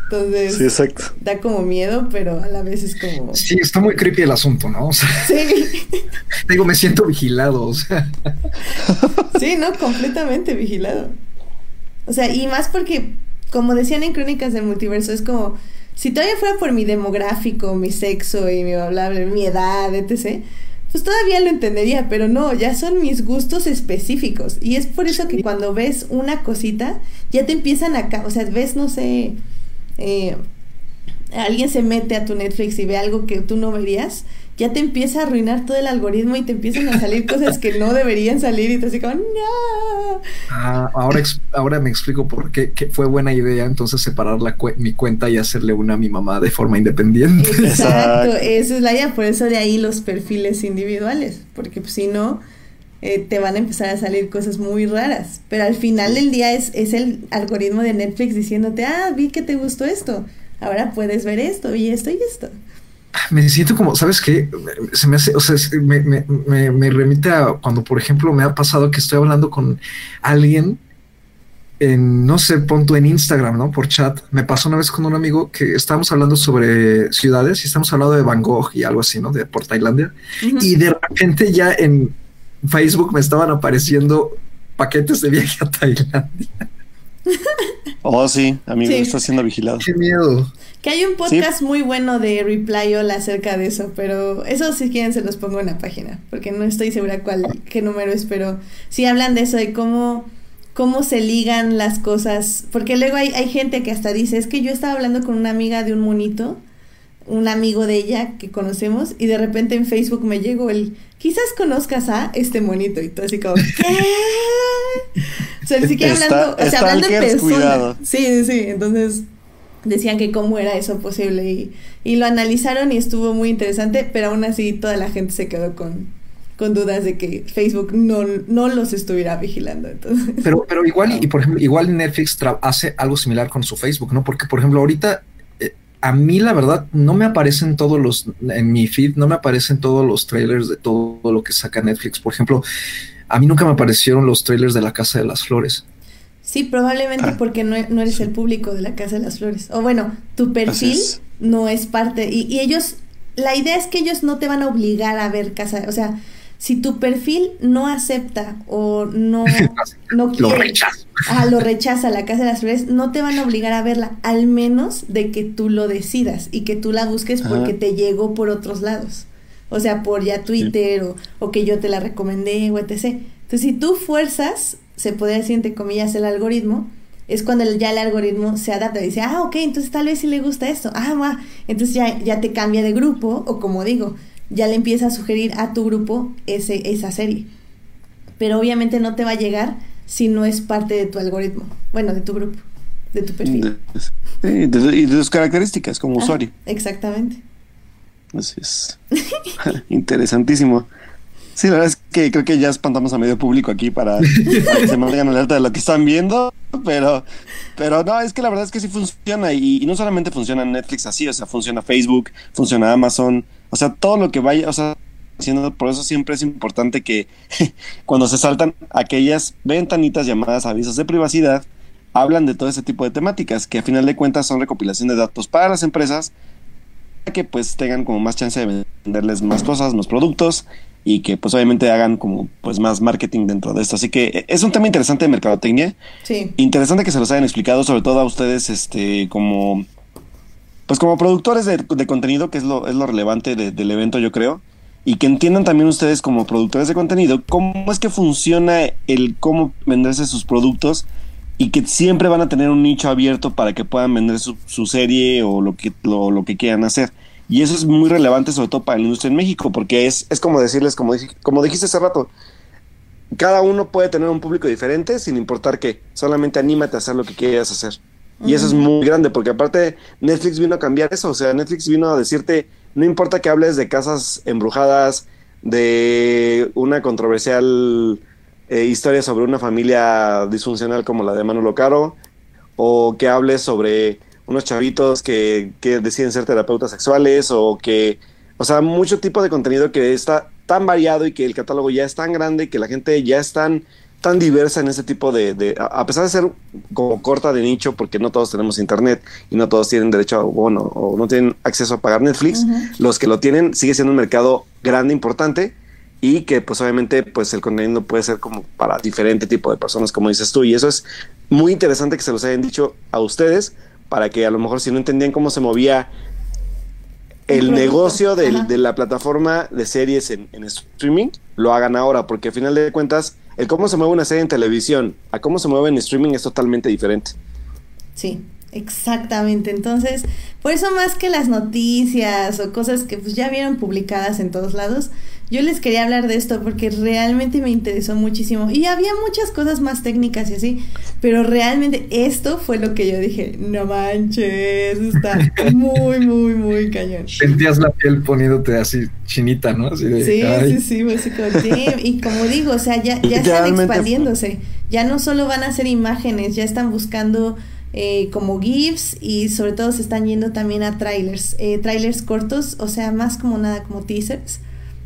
Entonces, sí, exacto. da como miedo, pero a la vez es como... Sí, está muy creepy el asunto, ¿no? sí. digo, me siento vigilado, o sea. sí, no, completamente vigilado. O sea, y más porque, como decían en Crónicas del Multiverso, es como, si todavía fuera por mi demográfico, mi sexo y mi bla, bla, bla mi edad, etc., pues todavía lo entendería, pero no, ya son mis gustos específicos. Y es por eso que cuando ves una cosita, ya te empiezan a... O sea, ves, no sé eh, alguien se mete a tu Netflix y ve algo que tú no verías, ya te empieza a arruinar todo el algoritmo y te empiezan a salir cosas que no deberían salir y te así como, no. Ah, ahora, ahora me explico por qué fue buena idea entonces separar la mi cuenta y hacerle una a mi mamá de forma independiente. Exacto, esa es la idea, por eso de ahí los perfiles individuales, porque pues, si no, eh, te van a empezar a salir cosas muy raras. Pero al final del día es, es el algoritmo de Netflix diciéndote, ah, vi que te gustó esto, ahora puedes ver esto y esto y esto. Me siento como, ¿sabes qué? Se me hace, o sea, me, me, me, me remite a cuando, por ejemplo, me ha pasado que estoy hablando con alguien en, no sé, punto en Instagram, ¿no? Por chat. Me pasó una vez con un amigo que estábamos hablando sobre ciudades y estamos hablando de Van Gogh y algo así, ¿no? De por Tailandia. Y de repente ya en Facebook me estaban apareciendo paquetes de viaje a Tailandia. Oh, sí, amigo, está siendo vigilado. Qué miedo. Que hay un podcast muy bueno de Reply All acerca de eso, pero eso si quieren se los pongo en la página, porque no estoy segura cuál, qué número es, pero sí hablan de eso, de cómo, cómo se ligan las cosas, porque luego hay, hay gente que hasta dice, es que yo estaba hablando con una amiga de un monito un amigo de ella que conocemos y de repente en Facebook me llegó el quizás conozcas a este monito y todo así como ¿qué? o sea, ni siquiera hablando, o sea, hablando en persona. Sí, sí, sí, entonces decían que cómo era eso posible y, y lo analizaron y estuvo muy interesante, pero aún así toda la gente se quedó con, con dudas de que Facebook no, no los estuviera vigilando. Entonces. Pero, pero igual, y por ejemplo, igual Netflix hace algo similar con su Facebook, ¿no? Porque, por ejemplo, ahorita a mí la verdad no me aparecen todos los, en mi feed no me aparecen todos los trailers de todo lo que saca Netflix. Por ejemplo, a mí nunca me aparecieron los trailers de La Casa de las Flores. Sí, probablemente ah. porque no, eres el público de La Casa de las Flores. O bueno, tu perfil no es parte. Y, y ellos, la idea es que ellos no te van a obligar a ver Casa, o sea, si tu perfil no acepta o no, no quiere, lo rechaza. Ah, lo rechaza la Casa de las Flores, no te van a obligar a verla, al menos de que tú lo decidas y que tú la busques porque te llegó por otros lados. O sea, por ya Twitter o, o, que yo te la recomendé o etc. Entonces, si tú fuerzas, se podría decir entre comillas, el algoritmo, es cuando ya el algoritmo se adapta y dice, ah, ok, entonces tal vez sí le gusta esto. Ah, va. Entonces ya, ya te cambia de grupo o como digo, ya le empieza a sugerir a tu grupo ese, esa serie. Pero obviamente no te va a llegar si no es parte de tu algoritmo, bueno, de tu grupo, de tu perfil. y de, tus características como usuario. Exactamente. Así es. Interesantísimo. Sí, la verdad es que creo que ya espantamos a medio público aquí para, que se mantengan alerta de lo que están viendo, pero, pero no, es que la verdad es que sí funciona y, no solamente funciona Netflix así, o sea, funciona Facebook, funciona Amazon, o sea, todo lo que vaya, o sea, haciendo, por eso siempre es importante que cuando se saltan aquellas ventanitas llamadas avisos de privacidad, hablan de todo ese tipo de temáticas, que a final de cuentas son recopilación de datos para las empresas, que pues tengan como más chance de venderles más cosas, más productos y que pues obviamente hagan como pues más marketing dentro de esto. Así que eh, es un tema interesante de mercadotecnia. Sí. Interesante que se los hayan explicado, sobre todo a ustedes, este, como pues como productores de, contenido, que es lo, es lo relevante del evento, yo creo. Y que entiendan también ustedes como productores de contenido cómo es que funciona el cómo venderse sus productos y que siempre van a tener un nicho abierto para que puedan vender su, su serie o lo que, lo, lo que quieran hacer. Y eso es muy relevante, sobre todo para la industria en México, porque es, es como decirles, como, como dijiste hace rato, cada uno puede tener un público diferente sin importar que solamente anímate a hacer lo que quieras hacer. Y eso es muy grande, porque aparte Netflix vino a cambiar eso, o sea, Netflix vino a decirte, no importa que hables de casas embrujadas, de una controversial eh, historia sobre una familia disfuncional como la de Manolo Caro, o que hables sobre unos chavitos que, que deciden ser terapeutas sexuales o que, o sea, mucho tipo de contenido que está tan variado y que el catálogo ya es tan grande que la gente ya es tan, tan diversa en ese tipo de, a pesar de ser como corta de nicho, porque no todos tenemos internet y no todos tienen derecho a, bueno, o no tienen acceso a pagar Netflix, los que lo tienen sigue siendo un mercado grande, importante y que pues obviamente pues el contenido puede ser como para diferente tipo de personas, como dices tú, y eso es muy interesante que se los hayan dicho a ustedes, para que a lo mejor si no entendían cómo se movía el, negocio de la plataforma de series en, streaming, lo hagan ahora, porque al final de cuentas, el cómo se mueve una serie en televisión a cómo se mueve en streaming es totalmente diferente. Sí, exactamente. Entonces, por eso más que las noticias o cosas que pues ya vieron publicadas en todos lados, yo les quería hablar de esto porque realmente me interesó muchísimo. Y había muchas cosas más técnicas y así, pero realmente esto fue lo que yo dije, no manches, está muy, muy, muy cañón. Sentías la piel poniéndote así chinita, ¿no? sí, sí, sí, así como, y como digo, o sea, ya, ya están expandiéndose. Ya no solo van a ser imágenes, ya están buscando... Eh, como GIFs y sobre todo se están yendo también a trailers, eh, trailers cortos, o sea, más como nada como teasers,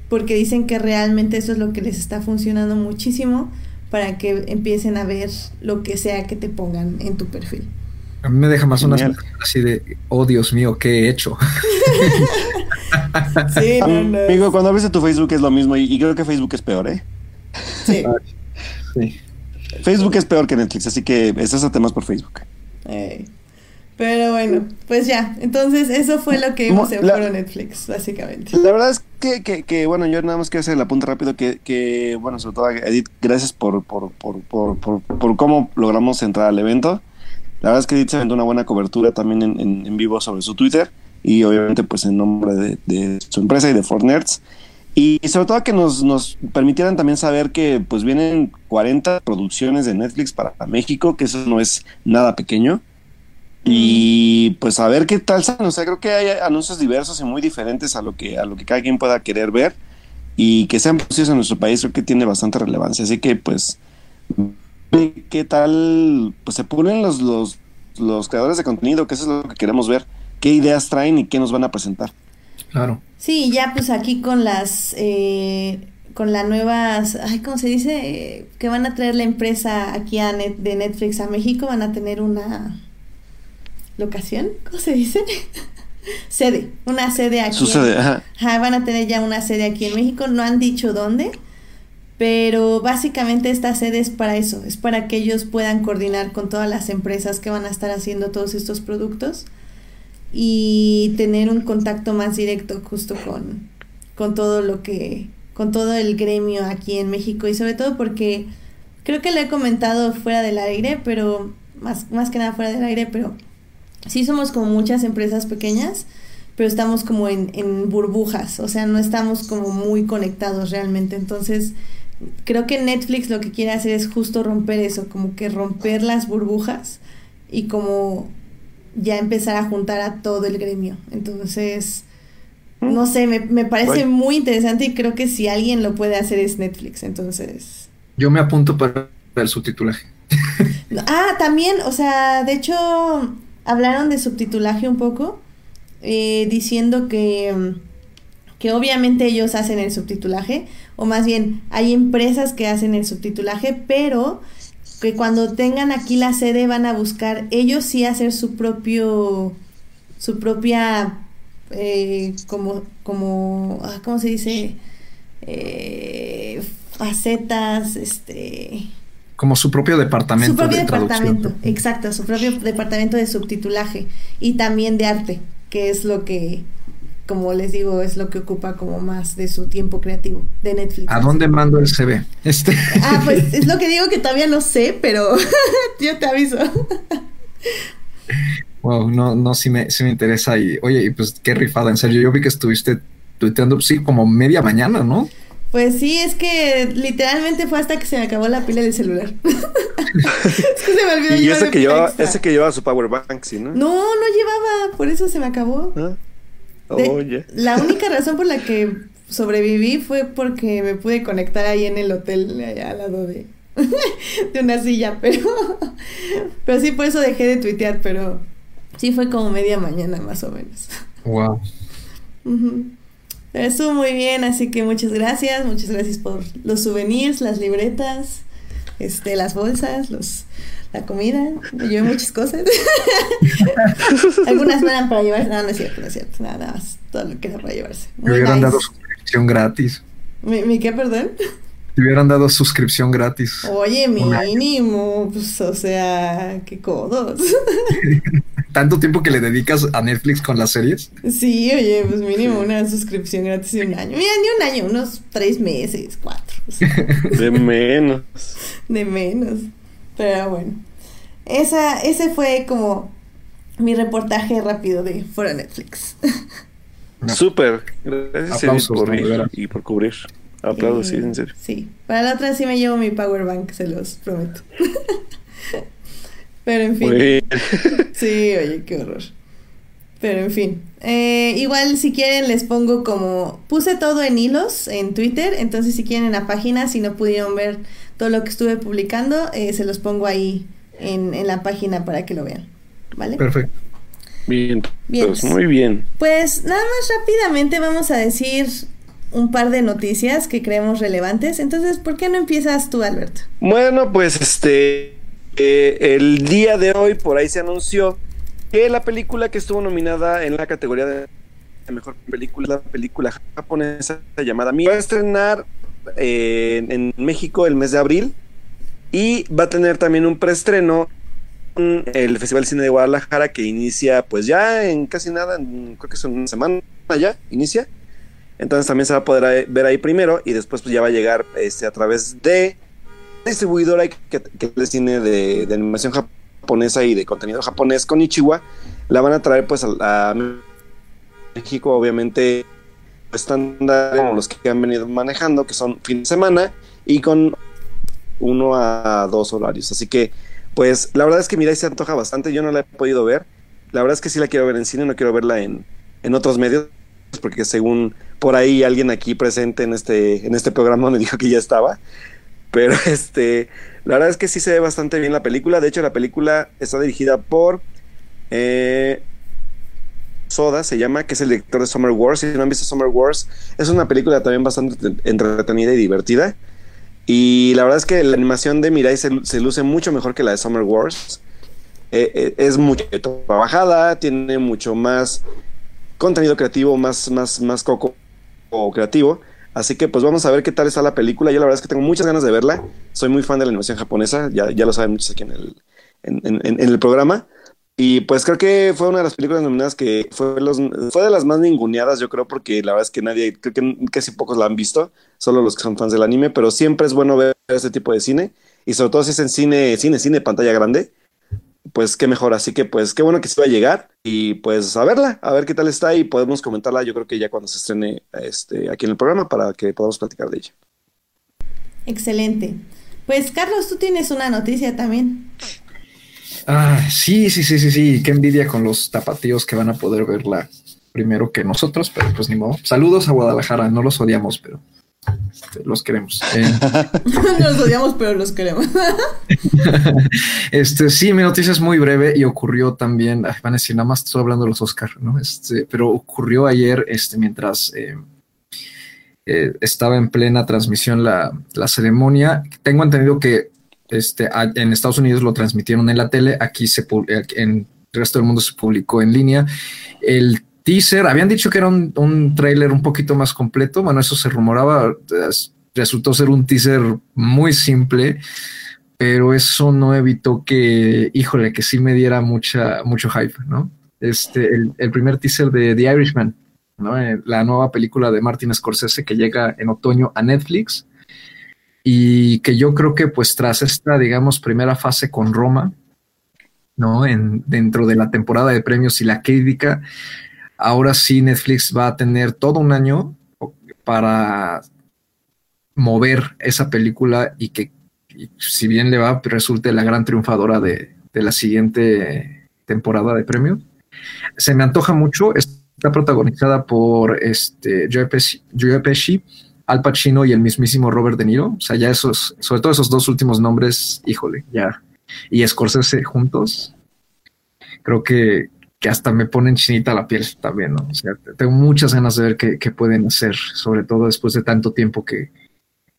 porque dicen que realmente eso es lo que les está funcionando muchísimo para que empiecen a ver lo que sea que te pongan en tu perfil. A mí me deja más una así de, oh Dios mío, ¿qué he hecho? sí, Amigo, cuando abres tu Facebook es lo mismo y, creo que Facebook es peor, ¿eh? Sí. sí. Facebook es peor que Netflix, así que estás a temas por Facebook. Pero bueno, pues ya. Entonces, eso fue lo que vimos en Netflix, básicamente. La verdad es que, que, que, bueno, yo nada más quiero hacer el apunte rápido que, que bueno, sobre todo Edith, gracias por, por, por, por, por, cómo logramos entrar al evento. La verdad es que Edith se aventó una buena cobertura también en, en, vivo sobre su Twitter y obviamente pues en nombre de, de su empresa y de Fortnerds. Y sobre todo que nos, nos permitieran también saber que pues vienen 40 producciones de Netflix para México, que eso no es nada pequeño. Y pues a ver qué tal salen. O sea, creo que hay anuncios diversos y muy diferentes a lo que, a lo que cada quien pueda querer ver. Y que sean producidos en nuestro país, creo que tiene bastante relevancia. Así que pues, ¿qué tal? Pues se ponen los, los, los creadores de contenido, que eso es lo que queremos ver. ¿Qué ideas traen y qué nos van a presentar? Claro. Sí, ya pues aquí con las... Eh, con las nuevas, ay, ¿cómo se dice? que van a traer la empresa aquí a de Netflix a México, van a tener una locación, ¿cómo se dice? sede, una sede aquí. Su sede, ajá. Van a tener ya una sede aquí en México, no han dicho dónde, pero básicamente esta sede es para eso, es para que ellos puedan coordinar con todas las empresas que van a estar haciendo todos estos productos y tener un contacto más directo justo con, con todo lo que, con todo el gremio aquí en México y sobre todo porque creo que lo he comentado fuera del aire, pero más, más que nada fuera del aire, pero sí somos como muchas empresas pequeñas, pero estamos como en, en burbujas, o sea, no estamos como muy conectados realmente. Entonces, creo que Netflix lo que quiere hacer es justo romper eso, como que romper las burbujas y como ya empezar a juntar a todo el gremio. Entonces, no sé, me, me parece muy interesante y creo que si alguien lo puede hacer es Netflix, entonces... Yo me apunto para el subtitulaje. ah, también, o sea, de hecho, hablaron de subtitulaje un poco, eh, diciendo que, que obviamente ellos hacen el subtitulaje, o más bien hay empresas que hacen el subtitulaje, pero que cuando tengan aquí la sede van a buscar ellos sí hacer su propio, su propia, eh, como, como, ah, ¿cómo se dice? Eh, facetas, este como su propio departamento. Su propio departamento, exacto, su propio departamento de subtitulaje y también de arte, que es lo que, como les digo, es lo que ocupa como más de su tiempo creativo de Netflix. ¿A dónde mando el CV? Este. Ah, pues es lo que digo que todavía no sé, pero yo te aviso. Wow, no, no, sí me, sí me interesa y, oye, pues qué rifada, en serio, yo vi que estuviste tuiteando, sí, como media mañana, ¿no? Pues sí, es que literalmente fue hasta que se me acabó la pila del celular. es que se me olvidó y ese que, llevaba, ese que llevaba su power bank, ¿sí, no? No, no llevaba, por eso se me acabó. ¿Ah? La única razón por la que sobreviví fue porque me pude conectar ahí en el hotel, allá al lado de, de una silla, pero, pero sí, por eso dejé de tuitear, pero sí fue como media mañana más o menos. Wow. Estuvo muy bien, así que muchas gracias, muchas gracias por los souvenirs, las libretas, este, las bolsas, los, la comida. Me llevé muchas cosas. Algunas eran para llevarse, no, no es cierto, no es cierto, nada, nada más, todo lo que era para llevarse. Me hubieran dado suscripción gratis. ¿Mi, ¿Mi qué, perdón? Te hubieran dado suscripción gratis. Oye, mínimo, pues, o sea, qué codos. ¿Tanto tiempo que le dedicas a Netflix con las series? Sí, oye, pues mínimo una suscripción gratis de un año. Mira, ni un año, unos tres meses, cuatro. De menos. De menos. Pero bueno. Esa, ese fue como mi reportaje rápido de fuera Netflix. Súper. Gracias por y por cubrir. Aplausos, sí, en serio. Sí, para la otra sí me llevo mi power bank, se los prometo. Pero en fin. sí, oye, qué horror. Pero en fin. Eh, igual si quieren les pongo como... Puse todo en hilos en Twitter, entonces si quieren la página, si no pudieron ver todo lo que estuve publicando, eh, se los pongo ahí en, en, la página para que lo vean. ¿Vale? Perfecto. Bien, bien. Pues muy bien. Pues nada más rápidamente vamos a decir un par de noticias que creemos relevantes. Entonces, ¿por qué no empiezas tú, Alberto? Bueno, pues este, eh, el día de hoy por ahí se anunció que la película que estuvo nominada en la categoría de mejor película, la película japonesa llamada Mi, va a estrenar eh, en México el mes de abril y va a tener también un preestreno en el Festival de Cine de Guadalajara que inicia pues ya en casi nada, creo que es una semana ya, inicia. Entonces también se va a poder ver ahí primero y después pues ya va a llegar este, a través de distribuidora que, que es cine de, animación japonesa y de contenido japonés con Ichiwa. La van a traer pues a, México obviamente estándar como los que han venido manejando, que son fin de semana y con uno a dos horarios. Así que, pues, la verdad es que Mirai se antoja bastante. Yo no la he podido ver. La verdad es que sí la quiero ver en cine, no quiero verla en, en otros medios porque según por ahí alguien aquí presente en este, en este programa me dijo que ya estaba. Pero este, la verdad es que sí se ve bastante bien la película. De hecho, la película está dirigida por eh, Soda, se llama, que es el director de Summer Wars. Si no han visto Summer Wars, es una película también bastante entretenida y divertida. Y la verdad es que la animación de Mirai se, luce mucho mejor que la de Summer Wars. Eh, eh, es mucho trabajada, tiene mucho más contenido creativo más, más, más coco o creativo. Así que pues vamos a ver qué tal está la película. Yo la verdad es que tengo muchas ganas de verla. Soy muy fan de la animación japonesa, ya, ya lo saben muchos aquí en el, en, el programa. Y pues creo que fue una de las películas nominadas que fue, los, fue de las más ninguneadas, yo creo, porque la verdad es que nadie, creo que casi pocos la han visto, solo los que son fans del anime, pero siempre es bueno ver este tipo de cine, y sobre todo si es en cine, cine, cine, pantalla grande, pues qué mejor. Así que pues qué bueno que se va a llegar y pues a verla, a ver qué tal está y podemos comentarla yo creo que ya cuando se estrene este, aquí en el programa para que podamos platicar de ella. Excelente. Pues Carlos, tú tienes una noticia también. Ah, sí, sí, sí, sí, sí. Qué envidia con los tapatíos que van a poder verla primero que nosotros, pero pues ni modo. Saludos a Guadalajara, no los odiamos, pero este, los queremos. Eh, no los odiamos, pero los queremos. este, sí, mi noticia es muy breve y ocurrió también, van a decir, nada más estoy hablando de los Oscar, ¿no? Este, pero ocurrió ayer, este, mientras eh, eh, estaba en plena transmisión la, la, ceremonia. Tengo entendido que este, en Estados Unidos lo transmitieron en la tele, aquí se en el resto del mundo se publicó en línea. El teaser, habían dicho que era un, un trailer un poquito más completo, bueno, eso se rumoraba, resultó ser un teaser muy simple, pero eso no evitó que, híjole, que sí me diera mucha, mucho hype, ¿no? Este, el, primer teaser de The Irishman, ¿no? Eh, la nueva película de Martin Scorsese que llega en otoño a Netflix y que yo creo que pues tras esta, digamos, primera fase con Roma, ¿no? En, dentro de la temporada de premios y la crítica, ahora sí Netflix va a tener todo un año para mover esa película y que si bien le va, resulte la gran triunfadora de, la siguiente temporada de premios. Se me antoja mucho, está protagonizada por este Joe Pesci, Al Pacino y el mismísimo Robert De Niro. O sea, ya esos, sobre todo esos dos últimos nombres, híjole, ya. Y Scorsese juntos. Creo que, que hasta me ponen chinita la piel también, ¿no? O sea, tengo muchas ganas de ver qué, pueden hacer, sobre todo después de tanto tiempo que,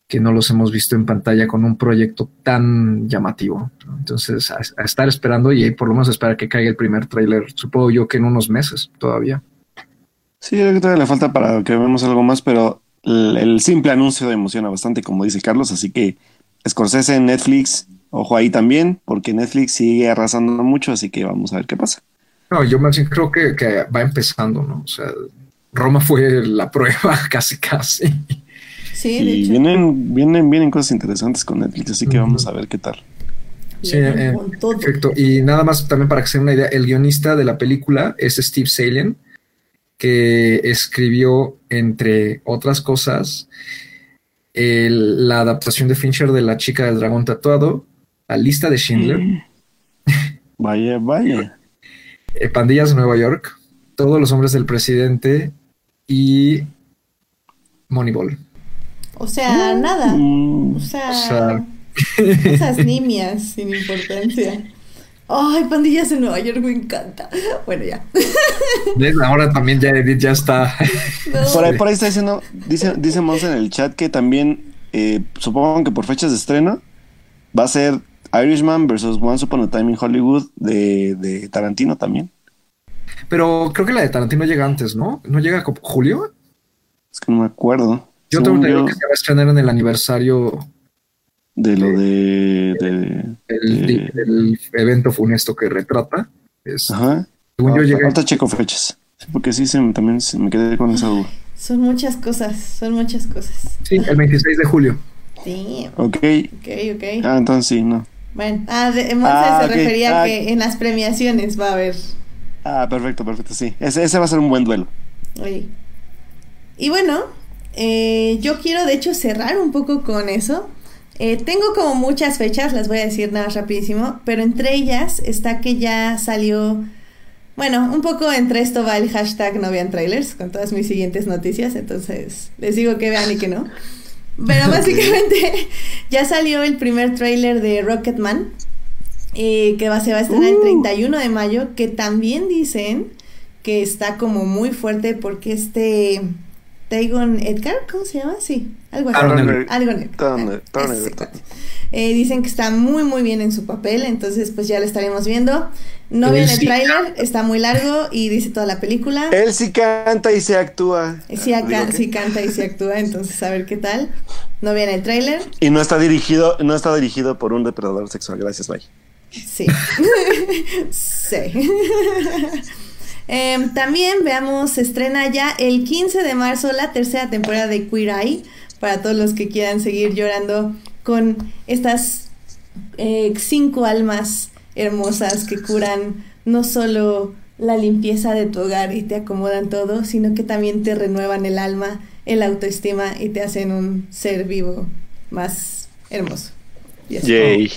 que, no los hemos visto en pantalla con un proyecto tan llamativo. Entonces, a, estar esperando y por lo menos esperar que caiga el primer tráiler, supongo yo que en unos meses todavía. Sí, creo que todavía le falta para que veamos algo más, pero el, simple anuncio emociona bastante, como dice Carlos, así que Scorsese en Netflix, ojo ahí también, porque Netflix sigue arrasando mucho, así que vamos a ver qué pasa. No, yo más bien creo que, va empezando, ¿no? O sea, Roma fue la prueba casi casi. Sí, y Vienen, vienen, vienen cosas interesantes con Netflix, así que vamos a ver qué tal. Sí, eh, perfecto. Y nada más también para que se den una idea, el guionista de la película es Steve Salen, que escribió, entre otras cosas, la adaptación de Fincher de La chica del dragón tatuado, La lista de Schindler. Vaya, vaya. Eh, Pandillas de Nueva York, Todos los hombres del presidente y Moneyball. O sea, nada. O sea, esas nimias sin importancia. Ay, pandillas en Nueva York me encanta. Bueno, ya. Ahora también ya Edith ya está. Por, ahí, por ahí está diciendo, dice, dice Monza en el chat que también, eh, supongo que por fechas de estreno, va a ser Irishman versus Once Upon a Time in Hollywood de, Tarantino también. Pero creo que la de Tarantino llega antes, ¿no? ¿No llega como julio? Es que no me acuerdo. Yo tengo entendido que se va a estrenar en el aniversario de lo de, el, evento funesto que retrata. Ajá. Según yo ah, llegué. Ahorita checo fechas. porque sí se, también me quedé con esa duda. Son muchas cosas, son muchas cosas. Sí, el 26 de julio. Sí. Ok. Ok, ok. Ah, entonces sí, no. Bueno, ah, de, ah, se refería a ah. que en las premiaciones va a haber. Ah, perfecto, perfecto, sí. Ese, ese va a ser un buen duelo. Oye. Y bueno, eh, yo quiero de hecho cerrar un poco con eso. Eh, tengo como muchas fechas, las voy a decir nada más rapidísimo, pero entre ellas está que ya salió, bueno, un poco entre esto va el hashtag no vean trailers con todas mis siguientes noticias, entonces les digo que vean y que no. Pero básicamente ya salió el primer trailer de Rocketman, eh, que va, se va a estrenar el 31 uh. de mayo, que también dicen que está como muy fuerte porque este Tagon Edgar, ¿cómo se llama? Sí, algo así. Algo eh, dicen que está muy muy bien en su papel, entonces pues ya lo estaremos viendo. No viene el trailer, está muy largo y dice toda la película. Él sí canta y se actúa. Sí, acá, sí canta y se actúa, entonces a ver qué tal. No viene el trailer. Y no está dirigido, no está dirigido por un depredador sexual. Gracias, bye. Sí. sí. Em, también veamos, se estrena ya el 15 de marzo la tercera temporada de Queer Eye. Para todos los que quieran seguir llorando con estas eh, cinco almas hermosas que curan no solo la limpieza de tu hogar y te acomodan todo, sino que también te renuevan el alma, el autoestima y te hacen un ser vivo más hermoso. Yay.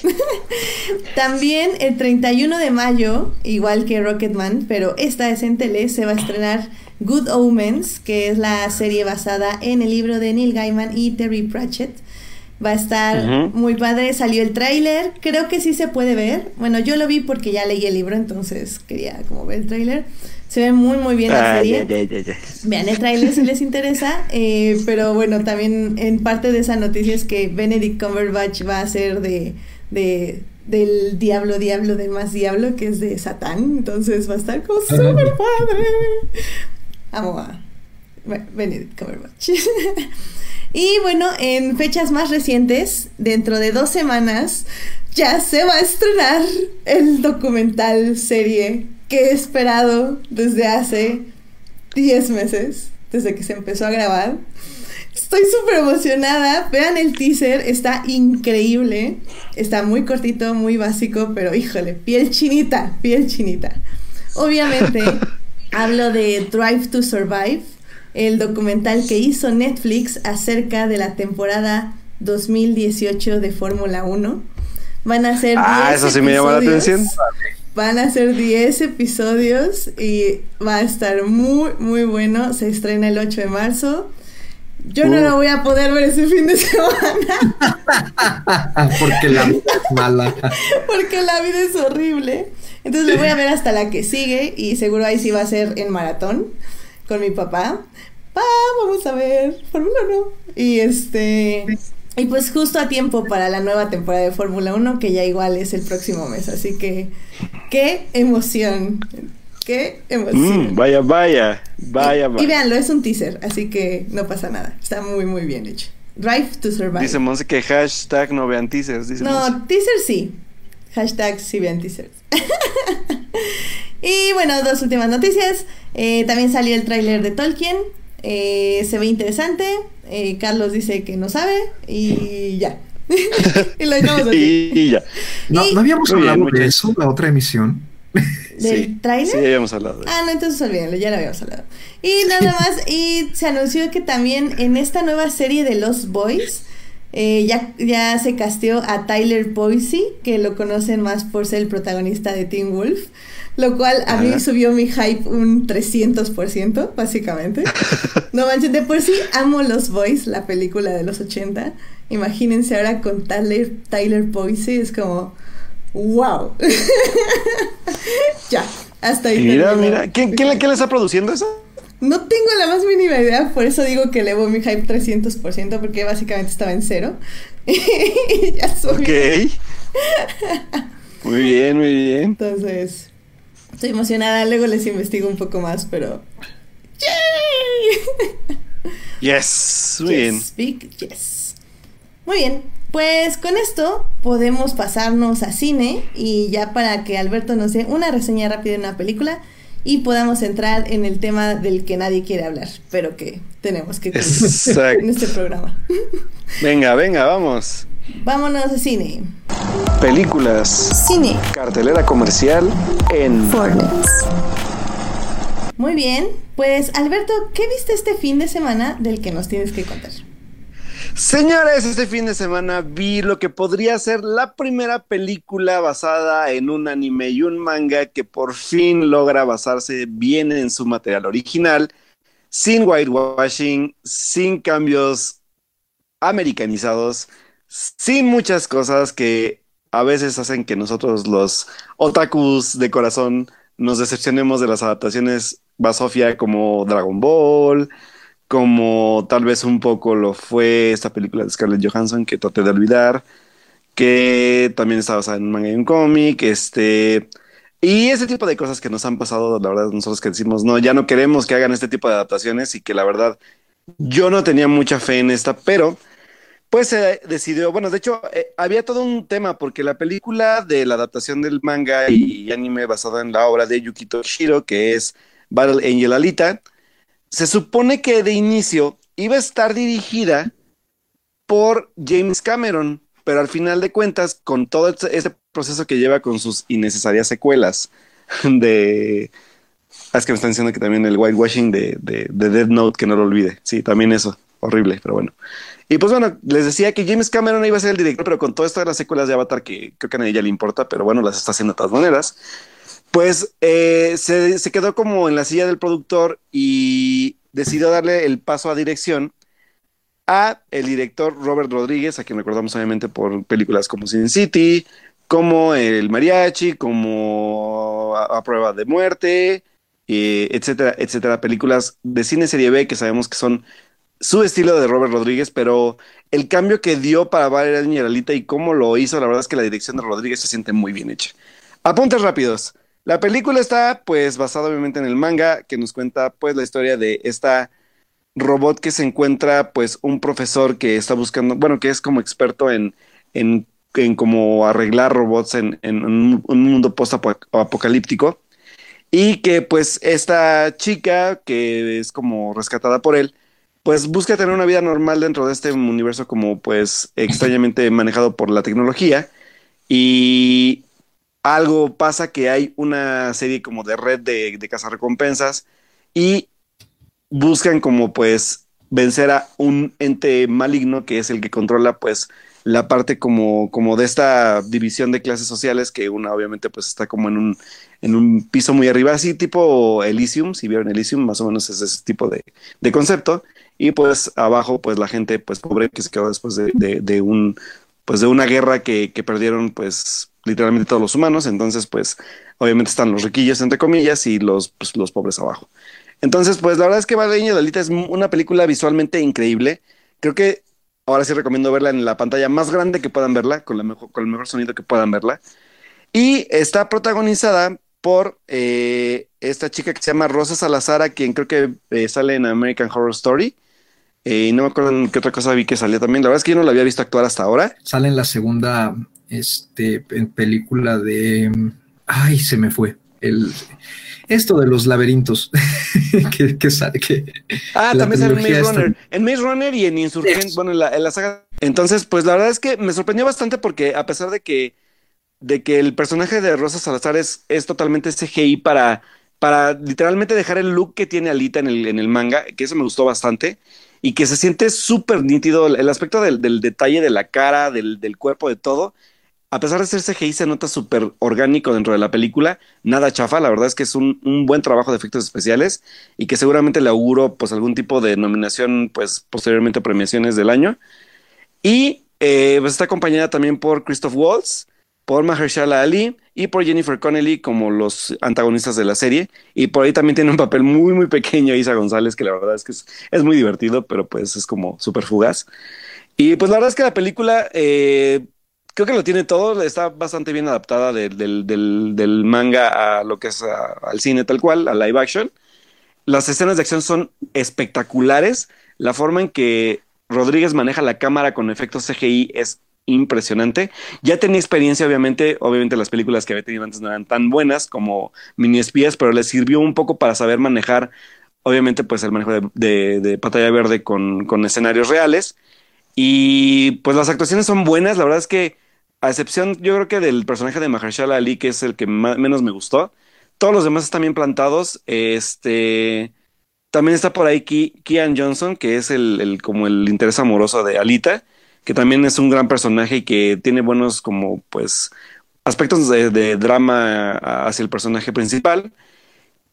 También el 31 de mayo, igual que Rocketman, pero esta es en tele, se va a estrenar Good Omens, que es la serie basada en el libro de Neil Gaiman y Terry Pratchett. Va a estar muy padre, salió el tráiler, creo que sí se puede ver. Bueno, yo lo vi porque ya leí el libro, entonces quería como ver el tráiler. Se ve muy muy bien la ah, serie. Vean el tráiler si les interesa. Eh, pero bueno, también en parte de esa noticia es que Benedict Cumberbatch va a ser de, de del diablo, diablo, de más diablo, que es de Satán. Entonces va a estar como súper padre. Amo a Benedict Cumberbatch. y bueno, en fechas más recientes, dentro de dos semanas, ya se va a estrenar el documental serie que he esperado desde hace 10 meses, desde que se empezó a grabar. Estoy súper emocionada. Vean el teaser, está increíble. Está muy cortito, muy básico, pero híjole, piel chinita, piel chinita. Obviamente, hablo de Drive to Survive, el documental que hizo Netflix acerca de la temporada 2018 de Fórmula 1. Van a ser. Ah, eso sí me llamó la atención. Van a ser 10 episodios y va a estar muy, muy bueno. Se estrena el 8 de marzo. Yo no lo voy a poder ver ese fin de semana. Porque la vida es mala. Porque la vida es horrible. Entonces lo voy a ver hasta la que sigue y seguro ahí sí va a ser en maratón con mi papá. Pa, vamos a ver, Fórmula 1. Y este y pues justo a tiempo para la nueva temporada de Fórmula 1, que ya igual es el próximo mes. Así que, qué emoción. Qué emoción. Mm, vaya, vaya, vaya, vaya. Y véanlo, es un teaser, así que no pasa nada. Está muy, muy bien hecho. Drive to Survive. Dice Monse que hashtag no vean teasers. Dice no, teaser sí. Hashtag sí vean teasers. y bueno, dos últimas noticias. Eh, también salió el tráiler de Tolkien. Eh, se ve interesante. Eh, Carlos dice que no sabe y ya. y lo dejamos así. y, ya. No, habíamos hablado de eso, la otra emisión. ¿Del trailer? Sí, habíamos hablado. Ah, no, entonces olvídenlo, ya lo habíamos hablado. Y nada más, y se anunció que también en esta nueva serie de Los Boys, eh, ya, ya se casteó a Tyler Boise, que lo conocen más por ser el protagonista de Teen Wolf. Lo cual a mí subió mi hype un 300%, básicamente. no manches, de por sí amo Los Boys, la película de los 80. Imagínense ahora con Tyler, Tyler Boise, es como, wow. ya, hasta ahí. Mira, mira, ¿Quién, quién, ¿quién le está produciendo eso? No tengo la más mínima idea, por eso digo que elevo mi hype 300%, porque básicamente estaba en cero. ya subió. Ok. Muy bien, muy bien. Entonces, Estoy emocionada, luego les investigo un poco más, pero. ¡Yay! Yes, muy bien. yes. Muy bien, pues con esto podemos pasarnos a cine y ya para que Alberto nos dé una reseña rápida de una película y podamos entrar en el tema del que nadie quiere hablar, pero que tenemos que en este programa. Venga, venga, vamos. Vámonos a cine. Películas. Cine. Cartelera comercial en Fortnite. Muy bien, pues Alberto, ¿qué viste este fin de semana del que nos tienes que contar? Señores, este fin de semana vi lo que podría ser la primera película basada en un anime y un manga que por fin logra basarse bien en su material original, sin whitewashing, sin cambios americanizados, sin muchas cosas que a veces hacen que nosotros los otakus de corazón nos decepcionemos de las adaptaciones basofia como Dragon Ball, como tal vez un poco lo fue esta película de Scarlett Johansson que traté de olvidar, que también está basada en un manga y un cómic, este... Y ese tipo de cosas que nos han pasado, la verdad, nosotros que decimos, no, ya no queremos que hagan este tipo de adaptaciones y que la verdad yo no tenía mucha fe en esta, pero pues se decidió, bueno, de hecho, eh, había todo un tema porque la película de la adaptación del manga y anime basada en la obra de Yukito Shiro, que es Battle Angel Alita, se supone que de inicio iba a estar dirigida por James Cameron, pero al final de cuentas, con todo ese proceso que lleva con sus innecesarias secuelas de... Es que me están diciendo que también el whitewashing de, de, de Dead Note, que no lo olvide. Sí, también eso horrible, pero bueno. Y pues bueno, les decía que James Cameron iba a ser el director, pero con todas estas secuelas de Avatar que creo que a nadie le importa, pero bueno, las está haciendo de todas maneras. Pues eh, se, se, quedó como en la silla del productor y decidió darle el paso a dirección a el director Robert Rodríguez, a quien recordamos obviamente por películas como Sin City, como El Mariachi, como A, Prueba de Muerte, eh, etcétera, etcétera. Películas de cine serie B que sabemos que son su estilo de Robert Rodríguez, pero el cambio que dio para Valeria Niñeralita y cómo lo hizo, la verdad es que la dirección de Rodríguez se siente muy bien hecha. Apuntes rápidos. La película está pues basada obviamente en el manga que nos cuenta pues la historia de esta robot que se encuentra pues un profesor que está buscando, bueno, que es como experto en, en, en como arreglar robots en, en un, un, mundo post-apocalíptico y que pues esta chica que es como rescatada por él, pues busca tener una vida normal dentro de este universo como pues extrañamente manejado por la tecnología. Y algo pasa que hay una serie como de red de, de cazarrecompensas y buscan como pues vencer a un ente maligno que es el que controla pues la parte como, como de esta división de clases sociales que una obviamente pues está como en un, en un piso muy arriba, así tipo Elysium, si vieron Elysium, más o menos es ese tipo de, de concepto, y pues abajo pues la gente pues pobre que se quedó después de, de, un pues de una guerra que, que, perdieron pues literalmente todos los humanos, entonces pues obviamente están los riquillos entre comillas y los, pues, los pobres abajo. Entonces, pues la verdad es que Valeria Dalita es una película visualmente increíble. Creo que ahora sí recomiendo verla en la pantalla más grande que puedan verla, con, la mejor, con el mejor sonido que puedan verla. Y está protagonizada por eh, esta chica que se llama Rosa Salazar, quien creo que eh, sale en American Horror Story. Eh, y no me acuerdo en qué otra cosa vi que salía también. La verdad es que yo no la había visto actuar hasta ahora. Sale en la segunda este, película de... Ay, se me fue. El, esto de los laberintos que, que, sale que ah también sale en Maze Runner en Maze Runner y en Insurgent bueno en la, en la, saga entonces pues la verdad es que me sorprendió bastante porque a pesar de que de que el personaje de Rosa Salazar es, es totalmente CGI para para literalmente dejar el look que tiene Alita en el, en el manga que eso me gustó bastante y que se siente súper nítido el aspecto del, del, detalle de la cara del, del cuerpo de todo a pesar de ser CGI, se nota súper orgánico dentro de la película, nada chafa, la verdad es que es un, un, buen trabajo de efectos especiales y que seguramente le auguro pues algún tipo de nominación pues posteriormente premiaciones del año. Y eh, pues está acompañada también por Christoph Waltz, por Mahershala Ali y por Jennifer Connelly como los antagonistas de la serie. Y por ahí también tiene un papel muy, muy pequeño Isa González, que la verdad es que es, muy divertido, pero pues es como súper fugaz. Y pues la verdad es que la película... Eh, creo que lo tiene todo, está bastante bien adaptada de, del, del, manga a lo que es al cine tal cual, a live action. Las escenas de acción son espectaculares. La forma en que Rodríguez maneja la cámara con efectos CGI es impresionante. Ya tenía experiencia, obviamente, obviamente las películas que había tenido antes no eran tan buenas como Mini Espías, pero le sirvió un poco para saber manejar, obviamente, pues el manejo de, pantalla verde con, escenarios reales. Y pues las actuaciones son buenas, la verdad es que a excepción, yo creo que del personaje de Mahershala Ali, que es el que menos me gustó. Todos los demás están bien plantados. Este. También está por ahí Kian Johnson, que es el, como el interés amoroso de Alita, que también es un gran personaje y que tiene buenos como pues aspectos de, drama hacia el personaje principal.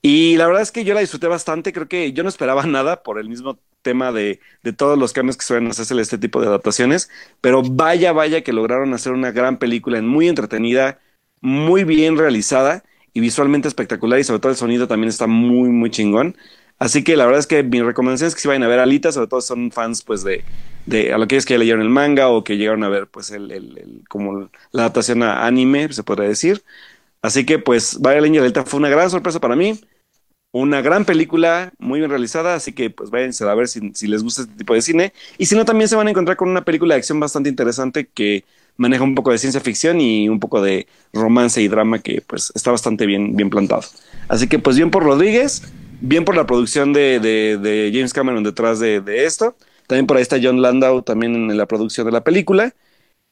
Y la verdad es que yo la disfruté bastante, creo que yo no esperaba nada por el mismo tema de, de todos los cambios que suelen hacerse este tipo de adaptaciones, pero vaya, vaya que lograron hacer una gran película, muy entretenida, muy bien realizada y visualmente espectacular y sobre todo el sonido también está muy, muy chingón. Así que la verdad es que mi recomendación es que si vayan a ver Alita, sobre todo son fans pues de, de a lo que que leyeron el manga o que llegaron a ver pues el, el, como la adaptación a anime, se podría decir. Así que pues Vaya Leña Alita fue una gran sorpresa para mí una gran película, muy bien realizada, así que pues váyanse a ver si, si, les gusta este tipo de cine. Y si no, también se van a encontrar con una película de acción bastante interesante que maneja un poco de ciencia ficción y un poco de romance y drama que pues está bastante bien, bien plantado. Así que pues bien por Rodríguez, bien por la producción de, de, James Cameron detrás de, de, esto. También por ahí está John Landau también en la producción de la película.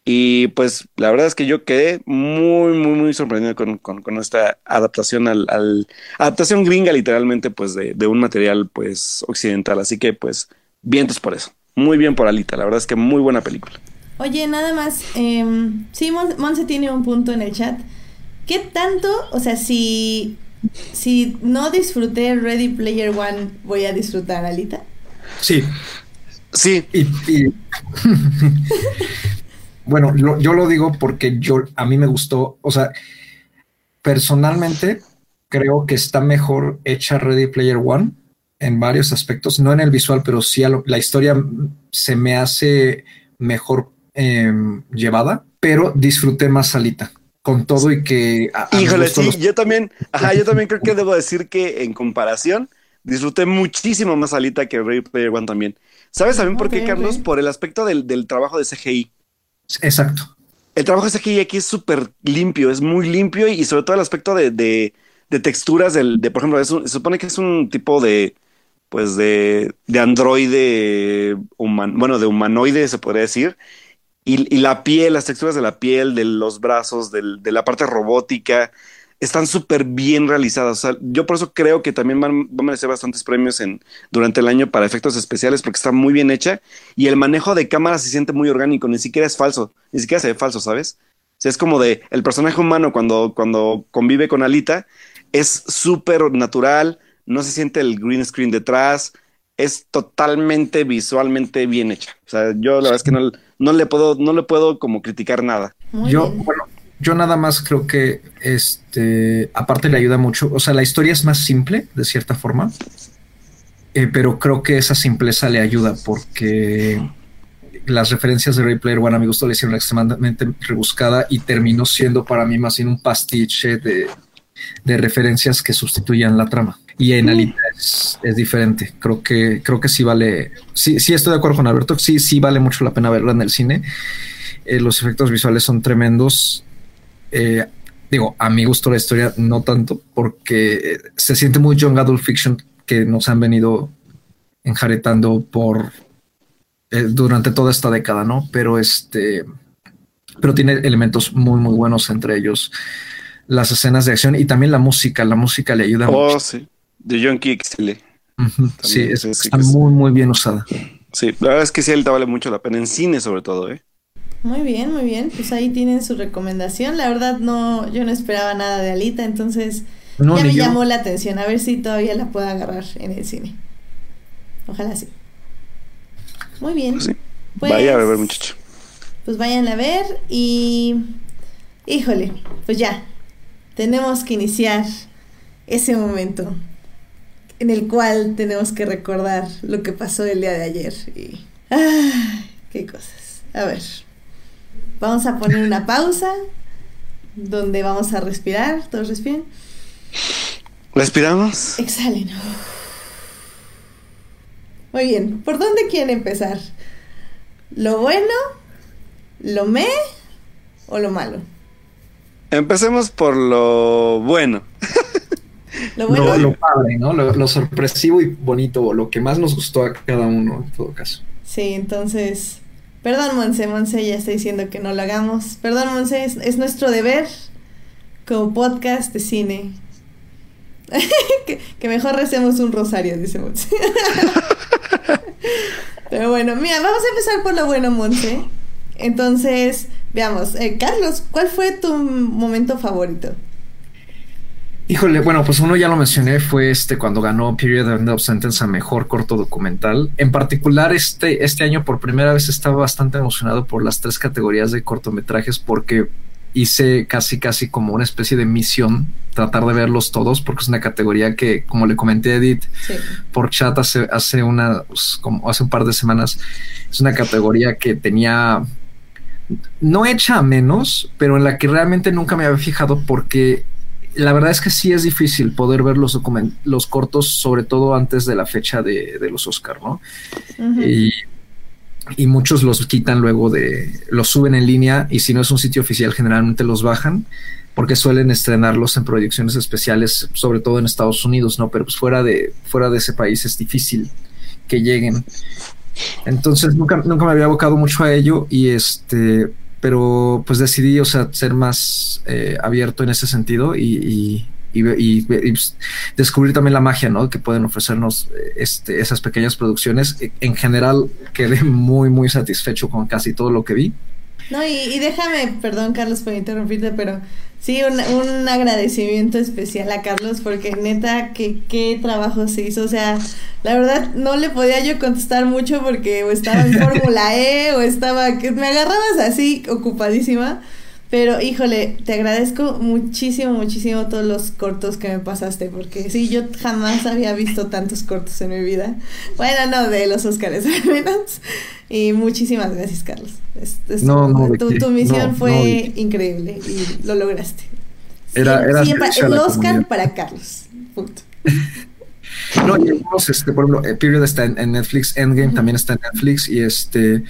Y pues la verdad es que yo quedé muy, muy, muy sorprendido con, con, con esta adaptación al, al, adaptación gringa literalmente pues de, de, un material pues occidental. Así que pues vientos por eso. muy bien por Alita, la verdad es que muy buena película. Oye, nada más, eh, sí, Monse tiene un punto en el chat. ¿Qué tanto, o sea, si, si no disfruté Ready Player One, voy a disfrutar Alita? Sí. Sí. bueno, yo lo digo porque yo a mí me gustó, o sea, personalmente creo que está mejor hecha Ready Player One en varios aspectos, no en el visual, pero sí la historia se me hace mejor em, llevada, pero disfruté más salita con todo y que... Híjole, sí, yo también, ajá, yo también creo que debo decir que en comparación disfruté muchísimo más salita que Ready Player One también. ¿Sabes también por qué, Carlos? Por el aspecto del, del trabajo de CGI. Exacto. El trabajo de CGI aquí es súper limpio, es muy limpio y, sobre todo el aspecto de, de, de texturas del, de, por ejemplo, se supone que es un tipo de, pues de, de androide, human, bueno, de humanoide se podría decir. Y, y, la piel, las texturas de la piel, de los brazos, del, de la parte robótica, están súper bien realizadas. O sea, yo por eso creo que también van, van, a merecer bastantes premios en, durante el año para efectos especiales porque está muy bien hecha y el manejo de cámara se siente muy orgánico, ni siquiera es falso, ni siquiera se ve falso, ¿sabes? O sea, es como de el personaje humano cuando, cuando convive con Alita es súper natural, no se siente el green screen detrás, es totalmente visualmente bien hecha. O sea, yo la verdad es que no, no le puedo, no le puedo como criticar nada. yo, bueno, yo nada más creo que este, aparte le ayuda mucho. O sea, la historia es más simple, de cierta forma. Eh, pero creo que esa simpleza le ayuda porque las referencias de Ray Player One a mi gusto le hicieron extremadamente rebuscada y terminó siendo para mí más bien un pastiche de, de referencias que sustituyan la trama. Y en Alita es, diferente. Creo que, creo que sí vale. Sí, sí estoy de acuerdo con Alberto. Sí, sí vale mucho la pena verla en el cine. Eh, los efectos visuales son tremendos. Eh, digo, a mi gusto la historia no tanto, porque se siente muy young adult fiction que nos han venido enjaretando por eh, durante toda esta década, ¿no? Pero este, pero tiene elementos muy, muy buenos entre ellos las escenas de acción y también la música. La música le ayuda oh, sí. De John Kixley. Sí, está muy, muy bien usada. Sí, la verdad es que sí, él te vale mucho la pena en cine, sobre todo, ¿eh? Muy bien, muy bien. Pues ahí tienen su recomendación. La verdad, no, yo no esperaba nada de Alita, entonces ya me llamó la atención. A ver si todavía la puedo agarrar en el cine. Ojalá sí. Muy bien. Pues pues, Vaya a ver, muchacho. Pues vayan a ver y. Híjole, pues ya, tenemos que iniciar ese momento en el cual tenemos que recordar lo que pasó el día de ayer. Y. ¡Qué cosas! A ver. Vamos a poner una pausa donde vamos a respirar. ¿Todos respiren? ¿Respiramos? Exhalen. Muy bien. ¿Por dónde quieren empezar? ¿Lo bueno? ¿Lo me? ¿O lo malo? Empecemos por lo bueno. Lo bueno. Lo, padre, ¿no? Lo, sorpresivo y bonito, lo que más nos gustó a cada uno, en todo caso. Sí, entonces. Perdón, Monse, Monse ya está diciendo que no lo hagamos. Perdón, Monse, es, nuestro deber como podcast de cine. que, mejor recemos un rosario, dice Monse. Pero bueno, mira, vamos a empezar por lo bueno, Monse. Entonces, veamos, eh, Carlos, ¿cuál fue tu momento favorito? Híjole, bueno, pues uno ya lo mencioné, fue este cuando ganó Period of Sentence a mejor corto documental. En particular, este, este año por primera vez estaba bastante emocionado por las tres categorías de cortometrajes porque hice casi casi como una especie de misión tratar de verlos todos porque es una categoría que como le comenté a Edith por chat hace hace una pues, como hace un par de semanas es una categoría que tenía no hecha a menos, pero en la que realmente nunca me había fijado porque la verdad es que sí es difícil poder ver los, los cortos, sobre todo antes de la fecha de, los Oscar, ¿no? y, muchos los quitan luego de, los suben en línea y si no es un sitio oficial generalmente los bajan porque suelen estrenarlos en proyecciones especiales, sobre todo en Estados Unidos, ¿no? Pero pues fuera de, fuera de ese país es difícil que lleguen. Entonces nunca, nunca me había abocado mucho a ello y este, pero pues decidí, o sea, ser más eh, abierto en ese sentido y, y, pues, descubrir también la magia, ¿no? Que pueden ofrecernos este, esas pequeñas producciones. En general, quedé muy, muy satisfecho con casi todo lo que vi. No, y, déjame, perdón Carlos por interrumpirte, pero sí, un, un, agradecimiento especial a Carlos porque neta, que qué trabajo se hizo. O sea, la verdad no le podía yo contestar mucho porque o estaba en Fórmula E o estaba, que me agarrabas así ocupadísima. Pero híjole, te agradezco muchísimo, muchísimo todos los cortos que me pasaste, porque sí, yo jamás había visto tantos cortos en mi vida. Bueno, no, de los Oscars al menos. Y muchísimas gracias, Carlos. no, no, tu, misión fue increíble y lo lograste. Era, era el Oscar para Carlos. Punto. No, y este, por ejemplo, eh, Period está en, Netflix, Endgame también está en Netflix y este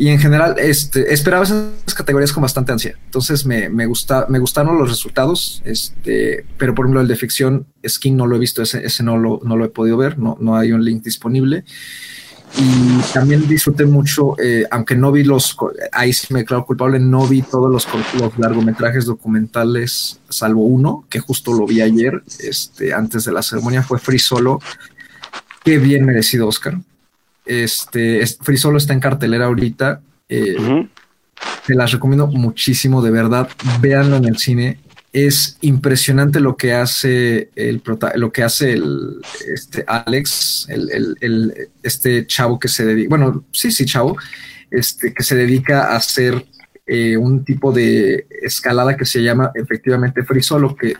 y en general este, esperaba esas categorías con bastante ansia. Entonces me, me, gusta, me gustaron los resultados, este, pero por ejemplo el de ficción, Skin no lo he visto, ese, ese no, lo, no lo he podido ver, no, no hay un link disponible. Y también disfruté mucho, eh, aunque no vi los, ahí sí me claro culpable, no vi todos los, los, largometrajes documentales, salvo uno, que justo lo vi ayer, este, antes de la ceremonia, fue Free Solo. Qué bien merecido Oscar. Este, Free Solo está en cartelera ahorita. Eh, te las recomiendo muchísimo, de verdad. Véanlo en el cine. Es impresionante lo que hace el lo que hace el este Alex, el, este chavo que se dedica, bueno, sí, sí, chavo, este que se dedica a hacer eh, un tipo de escalada que se llama efectivamente free solo, que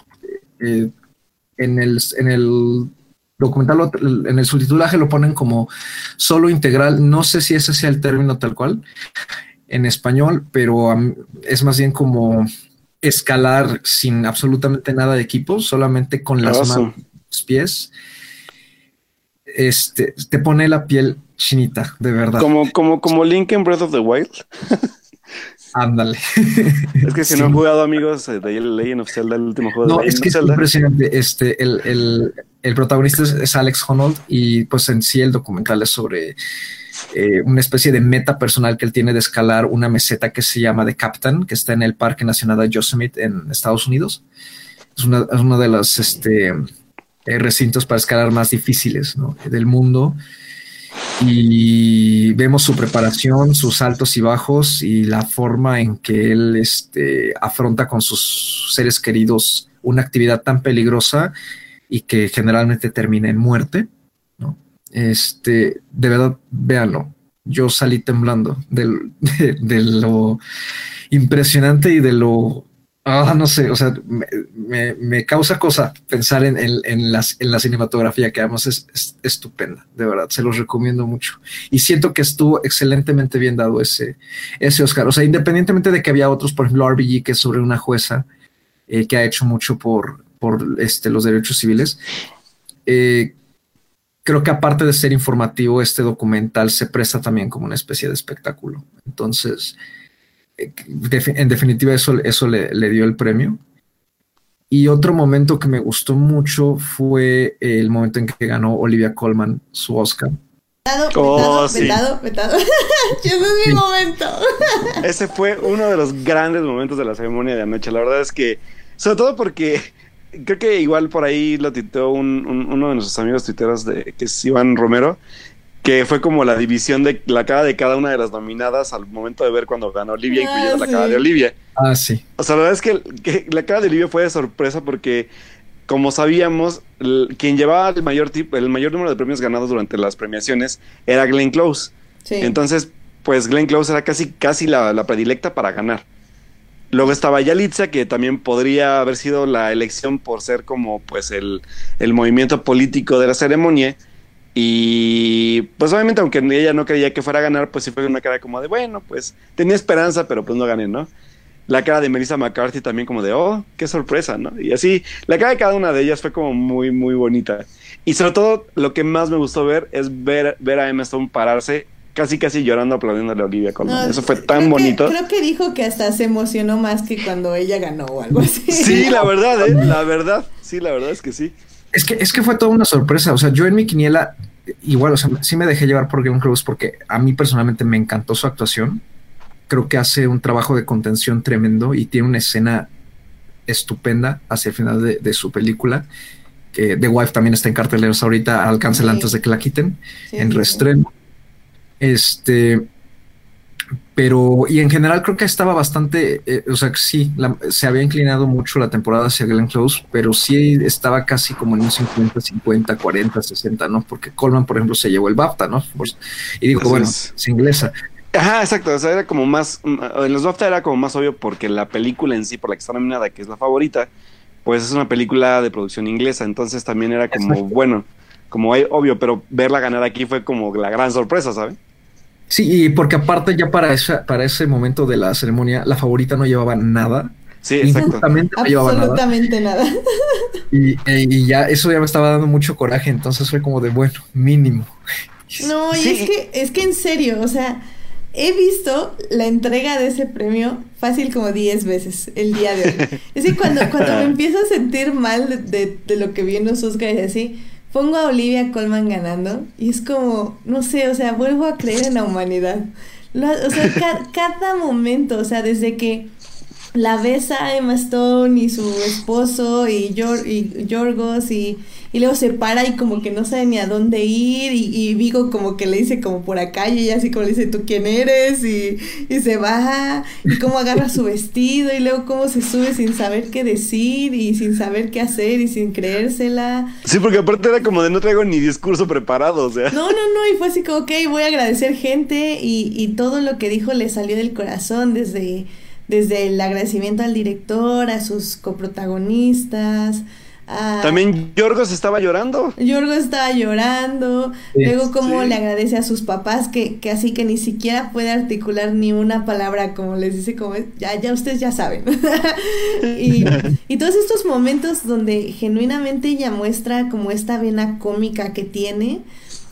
eh, en el, en el documental en el subtitulaje lo ponen como solo integral. No sé si ese sea el término tal cual en español, pero es más bien como escalar sin absolutamente nada de equipo, solamente con las manos, los pies. Este te pone la piel chinita, de verdad. Como, como, como Link en Breath of the Wild. Ándale. Es que si no han jugado amigos de Legend of Zelda, el último juego no, de es que es impresionante. Este, el, el, protagonista es, Alex Honnold y pues en sí el documental es sobre eh, una especie de meta personal que él tiene de escalar una meseta que se llama The Captain, que está en el Parque Nacional de Yosemite en Estados Unidos. Es, una, es uno de los este, eh, recintos para escalar más difíciles del mundo y vemos su preparación, sus altos y bajos y la forma en que él este, afronta con sus seres queridos una actividad tan peligrosa y que generalmente termina en muerte. ¿no? Este, de verdad, véanlo. Yo salí temblando de lo impresionante y de lo Ah, no sé, o sea, me, causa cosa pensar en, en, la cinematografía, que además es, estupenda, de verdad, se los recomiendo mucho. Y siento que estuvo excelentemente bien dado ese, ese Oscar. O sea, independientemente de que había otros, por ejemplo, RBG, que es sobre una jueza eh, que ha hecho mucho por, por este, los derechos civiles. Eh, creo que aparte de ser informativo, este documental se presta también como una especie de espectáculo. Entonces, en definitiva eso, eso le, dio el premio. Y otro momento que me gustó mucho fue el momento en que ganó Olivia Colman su Oscar. Vetado, oh, vetado, vetado, Ese es mi momento. Ese fue uno de los grandes momentos de la ceremonia de anoche. La verdad es que, sobre todo porque creo que igual por ahí lo titeó uno de nuestros amigos tuiteros de, que es Iván Romero que fue como la división de la cara de cada una de las nominadas al momento de ver cuando ganó Olivia, ah, incluyendo la cara de Olivia. Ah, sí. O sea, la verdad es que, la cara de Olivia fue de sorpresa porque, como sabíamos, quien llevaba el mayor, tipo, el mayor número de premios ganados durante las premiaciones era Glenn Close. Sí. Entonces, pues Glenn Close era casi, casi la, la predilecta para ganar. Luego estaba Yalitza, que también podría haber sido la elección por ser como pues el, el movimiento político de la ceremonia. Y pues obviamente aunque ella no creía que fuera a ganar, pues sí fue una cara como de, bueno, pues tenía esperanza, pero pues no gané, ¿no? La cara de Melissa McCarthy también como de, oh, qué sorpresa, ¿no? Y así, la cara de cada una de ellas fue como muy, muy bonita. Y sobre todo, lo que más me gustó ver es ver, ver a Emma Stone pararse casi casi llorando aplaudiéndole a Olivia Colman. Eso fue tan bonito. creo que dijo que hasta se emocionó más que cuando ella ganó o algo así. Sí, la verdad, ¿eh? La verdad. Sí, la verdad es que sí. Es que, es que fue toda una sorpresa. O sea, yo en mi quiniela, igual, o sea, sí me dejé llevar por Glenn Close porque a mí personalmente me encantó su actuación. Creo que hace un trabajo de contención tremendo y tiene una escena estupenda hacia el final de, su película. Que The Wife también está en carteleros ahorita, alcáncela antes de que la quiten en reestreno. Este, pero, y en general creo que estaba bastante, eh, o sea, sí, se había inclinado mucho la temporada hacia Glenn Close, pero sí estaba casi como en un 50, 50, 40, 60, ¿no? Porque Coleman, por ejemplo, se llevó el BAFTA, ¿no? Y digo, bueno, es. inglesa. Ajá, exacto, o sea, era como más, mm, en los BAFTA era como más obvio porque la película en sí, por la que está nominada, que es la favorita, pues es una película de producción inglesa, entonces también era como, bueno, como obvio, pero verla ganar aquí fue como la gran sorpresa, ¿sabes? Sí, y porque aparte ya para, esa, para ese momento de la ceremonia, la favorita no llevaba nada. Sí, exacto. No llevaba Absolutamente nada. E, y, ya eso ya me estaba dando mucho coraje, entonces fue como de, bueno, mínimo. No, y es que, es que en serio, o sea, he visto la entrega de ese premio fácil como 10 veces el día de hoy. Es que cuando, cuando me empiezo a sentir mal de, de, lo que vi en los Oscars y así, pongo a Olivia Colman ganando y es como, no sé, o sea, vuelvo a creer en la humanidad. o sea, cada momento, o sea, desde que la besa Emma Stone y su esposo y, y Yorgos y y luego se para y como que no sabe ni a dónde ir y, y Vigo como que le dice como por acá y ella así como le dice tú quién eres y, y se baja y cómo agarra su vestido y luego cómo se sube sin saber qué decir y sin saber qué hacer y sin creérsela. Sí, porque aparte era como de no traigo ni discurso preparado, o sea. No, no, no, y fue así como, ok, voy a agradecer gente y, y todo lo que dijo le salió del corazón desde desde el agradecimiento al director, a sus coprotagonistas, Ah. También Yorgos estaba llorando. Yorgos estaba llorando. Luego como le agradece a sus papás que, que, así que ni siquiera puede articular ni una palabra como les dice como ya, ya ustedes ya saben. y, y todos estos momentos donde genuinamente ella muestra como esta vena cómica que tiene,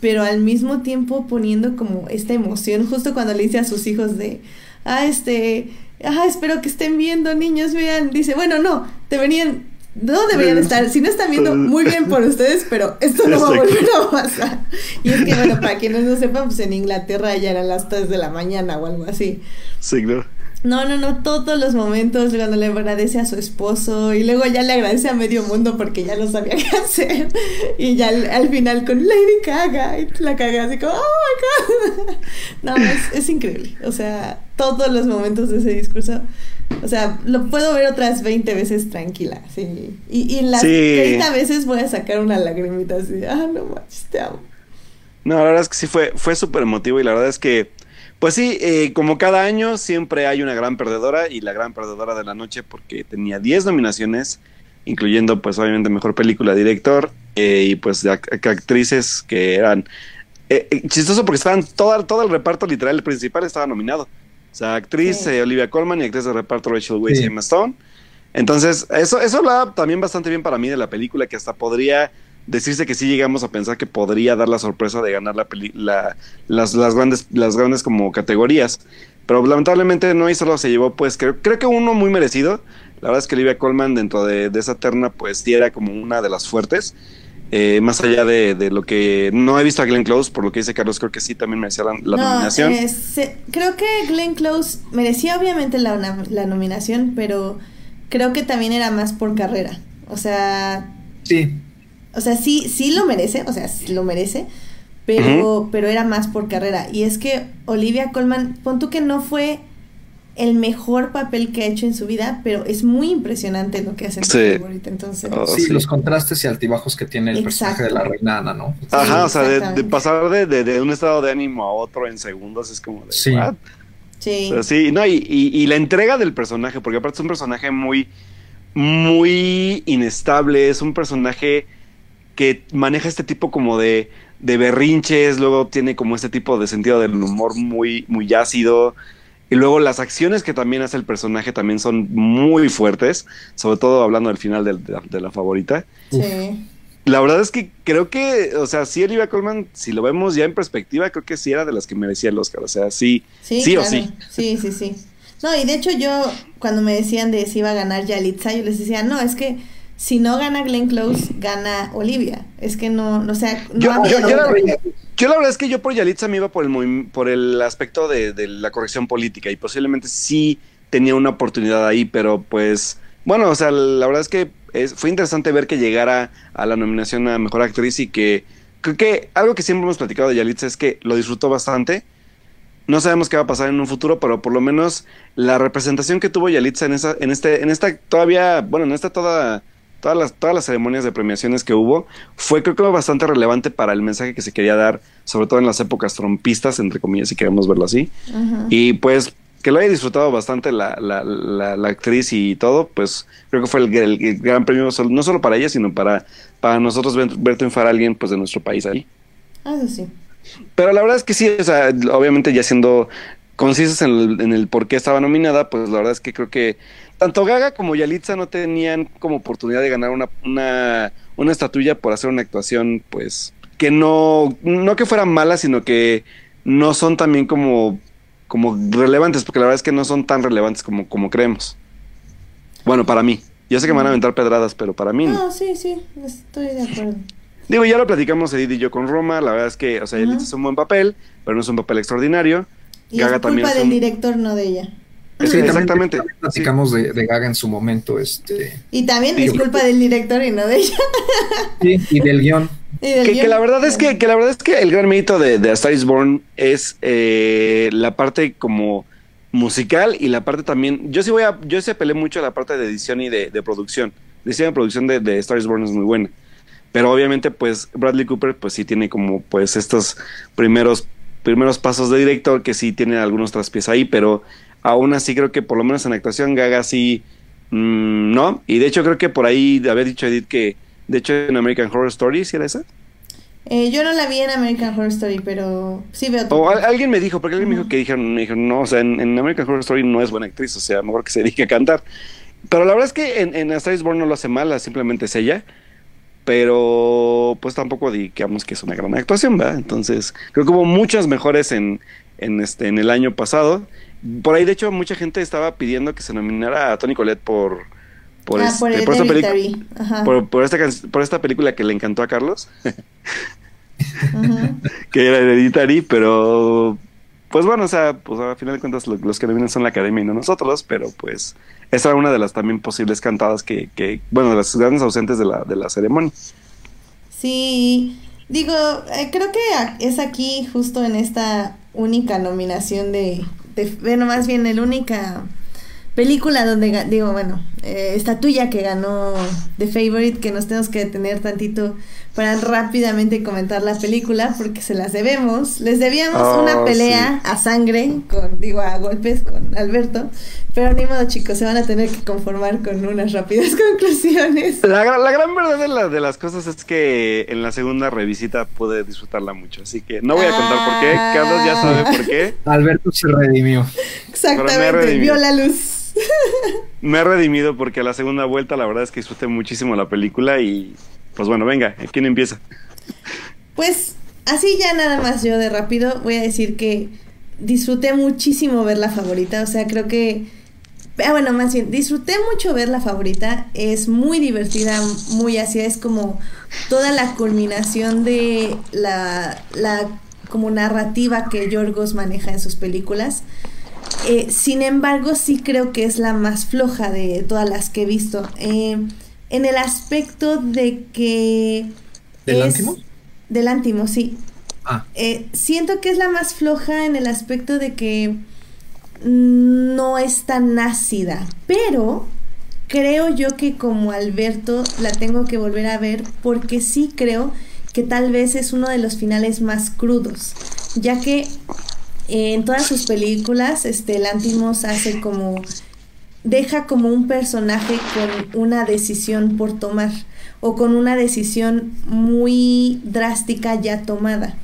pero al mismo tiempo poniendo como esta emoción, justo cuando le dice a sus hijos de, ah, este, ah, espero que estén viendo, niños, vean, dice, bueno, no, te venían no deberían estar, si no están viendo, muy bien por ustedes, pero esto no va a volver a pasar. Y es que, bueno, para quienes no sepan, pues en Inglaterra ya eran las 3 de la mañana o algo así. Sí, claro. No, no, no, todos los momentos cuando le agradece a su esposo y luego ya le agradece a medio mundo porque ya no sabía qué hacer. Y ya al, final con Lady Caga y la caga así como, oh my god. No, es, es increíble. O sea, todos los momentos de ese discurso o sea, lo puedo ver otras 20 veces tranquila, sí. Y, y las 30 veces voy a sacar una lagrimita así, ah, no manches, te amo. No, la verdad es que sí fue, fue súper emotivo y la verdad es que, pues sí, eh, como cada año siempre hay una gran perdedora y la gran perdedora de la noche porque tenía 10 nominaciones, incluyendo pues obviamente Mejor Película, Director eh, y pues actrices que eran... Eh, chistoso porque estaban, todo, todo el reparto literal, el principal estaba nominado. O sea, actriz eh, Olivia Colman y actriz de reparto Rachel Weisz y Emma Stone. Entonces, eso, eso habla también bastante bien para mí de la película, que hasta podría decirse que sí llegamos a pensar que podría dar la sorpresa de ganar la, la las, las, grandes, las grandes como categorías. Pero lamentablemente no hizo lo se llevó, pues creo, creo que uno muy merecido. La verdad es que Olivia Colman dentro de, de esa terna, pues sí era como una de las fuertes. Eh, más allá de, lo que no he visto a Glenn Close, por lo que dice Carlos, creo que sí también merecía la, nominación. creo que Glenn Close merecía obviamente la, la, nominación, pero creo que también era más por carrera. O sea. Sí. O sea, sí, sí lo merece, o sea, sí lo merece, pero, pero era más por carrera. Y es que Olivia Colman, pon tú que no fue el mejor papel que ha hecho en su vida, pero es muy impresionante lo que hace sí. favorita. Entonces, oh, sí, los contrastes y altibajos que tiene el personaje de la reina Ana, ¿no? Ajá, o sea, de, pasar de, un estado de ánimo a otro en segundos es como de. Sí. Sí. sí, no, y, y, la entrega del personaje, porque aparte es un personaje muy, muy inestable, es un personaje que maneja este tipo como de, de berrinches, luego tiene como este tipo de sentido del humor muy, muy ácido. Y luego las acciones que también hace el personaje también son muy fuertes, sobre todo hablando del final de, la, favorita. Sí. La verdad es que creo que, o sea, sí, Olivia Colman, si lo vemos ya en perspectiva, creo que sí era de las que merecía el Oscar. O sea, sí, sí, o sí. Sí, sí, sí. No, y de hecho yo, cuando me decían de si iba a ganar Yalitza, yo les decía, no, es que si no gana Glenn Close, gana Olivia. Es que no, o sea, no yo, yo la verdad es que yo por Yalitza me iba por el, por el aspecto de, la corrección política y posiblemente sí tenía una oportunidad ahí, pero pues bueno, o sea, la verdad es que fue interesante ver que llegara a la nominación a Mejor Actriz y que creo que algo que siempre hemos platicado de Yalitza es que lo disfrutó bastante. No sabemos qué va a pasar en un futuro, pero por lo menos la representación que tuvo Yalitza en esa, en este, en esta todavía, bueno, en esta toda, todas las, todas las ceremonias de premiaciones que hubo, fue creo que bastante relevante para el mensaje que se quería dar, sobre todo en las épocas trompistas, entre comillas, si queremos verlo así. Y pues que lo haya disfrutado bastante la, la, la, actriz y todo, pues creo que fue el, gran premio, no solo para ella, sino para, para nosotros ver, triunfar a alguien pues de nuestro país ahí. Ah, sí. Pero la verdad es que sí, o sea, obviamente ya siendo concisos en el, en el por qué estaba nominada, pues la verdad es que creo que tanto Gaga como Yalitza no tenían como oportunidad de ganar una, una, una estatuilla por hacer una actuación, pues, que no, no que fuera mala, sino que no son también como como relevantes, porque la verdad es que no son tan relevantes como, como creemos. Bueno, para mí. Yo sé que me van a aventar pedradas, pero para mí no. sí, sí, estoy de acuerdo. Digo, ya lo platicamos Edith y yo con Roma, la verdad es que, o sea, él hizo un buen papel, pero no es un papel extraordinario. Y Gaga es culpa también del director, no de ella. Sí, exactamente. Platicamos de, de, Gaga en su momento. este Y también es culpa del director y no de ella. Sí, y del guion. Que, la verdad es que, que, la verdad es que el gran mérito de, de A Star is Born es eh, la parte como musical y la parte también. Yo sí voy a, yo sí apelé mucho a la parte de edición y de, producción. La edición de producción de, de Star is Born es muy buena. Pero obviamente, pues, Bradley Cooper, pues sí tiene como pues estos primeros, primeros pasos de director que sí tiene algunos traspiés ahí, pero aún así creo que por lo menos en actuación Gaga sí. Mm, no. Y de hecho creo que por ahí había dicho Edith que de hecho, en American Horror Story, ¿sí era esa? Eh, yo no la vi en American Horror Story, pero sí veo. O alguien me dijo, porque alguien me dijo que dijeron, me dijeron, no, o sea, en, American Horror Story no es buena actriz, o sea, mejor que se dedique a cantar. Pero la verdad es que en, en A Star is Born no lo hace mal, simplemente es ella. Pero pues tampoco digamos que es una gran actuación, ¿verdad? Entonces, creo que hubo muchas mejores en, en, este, en el año pasado. Por ahí, de hecho, mucha gente estaba pidiendo que se nominara a Tony Collette por por, ah, por, este, esta por, esta, por esta película que le encantó a Carlos. que era Hereditary, pero pues bueno, o sea, pues a final de cuentas los, que vienen son la academia y no nosotros, pero pues esa era una de las también posibles cantadas que, que bueno, de las grandes ausentes de la, de la ceremonia. Sí, digo, eh, creo que es aquí justo en esta única nominación de bueno, más bien el única película donde, digo, bueno, eh, esta tuya que ganó The Favorite, que nos tenemos que detener tantito para rápidamente comentar la película, porque se las debemos. Les debíamos oh, una pelea a sangre, con, digo, a golpes con Alberto, pero ni modo, chicos, se van a tener que conformar con unas rápidas conclusiones. La, la gran verdad de, de, las cosas es que en la segunda revisita pude disfrutarla mucho, así que no voy a contar por qué, Carlos ya sabe por qué. Alberto se redimió. Exactamente, vio la luz. Me he redimido porque a la segunda vuelta la verdad es que disfruté muchísimo la película y pues bueno, venga, ¿quién empieza? Pues así ya nada más yo de rápido voy a decir que disfruté muchísimo ver la favorita, o sea, creo que ah, bueno, más bien, disfruté mucho ver la favorita. Es muy divertida, muy así. Es como toda la culminación de la, la como narrativa que Yorgos maneja en sus películas. Eh, sin embargo, sí creo que es la más floja de todas las que he visto. Eh, en el aspecto de que... ¿Del? Del Antimo, sí. Ah. Eh, siento que es la más floja en el aspecto de que no es tan ácida, pero creo yo que como Alberto la tengo que volver a ver porque sí creo que tal vez es uno de los finales más crudos, ya que en todas sus películas, este, Lantimos hace como deja como un personaje con una decisión por tomar o con una decisión muy drástica ya tomada.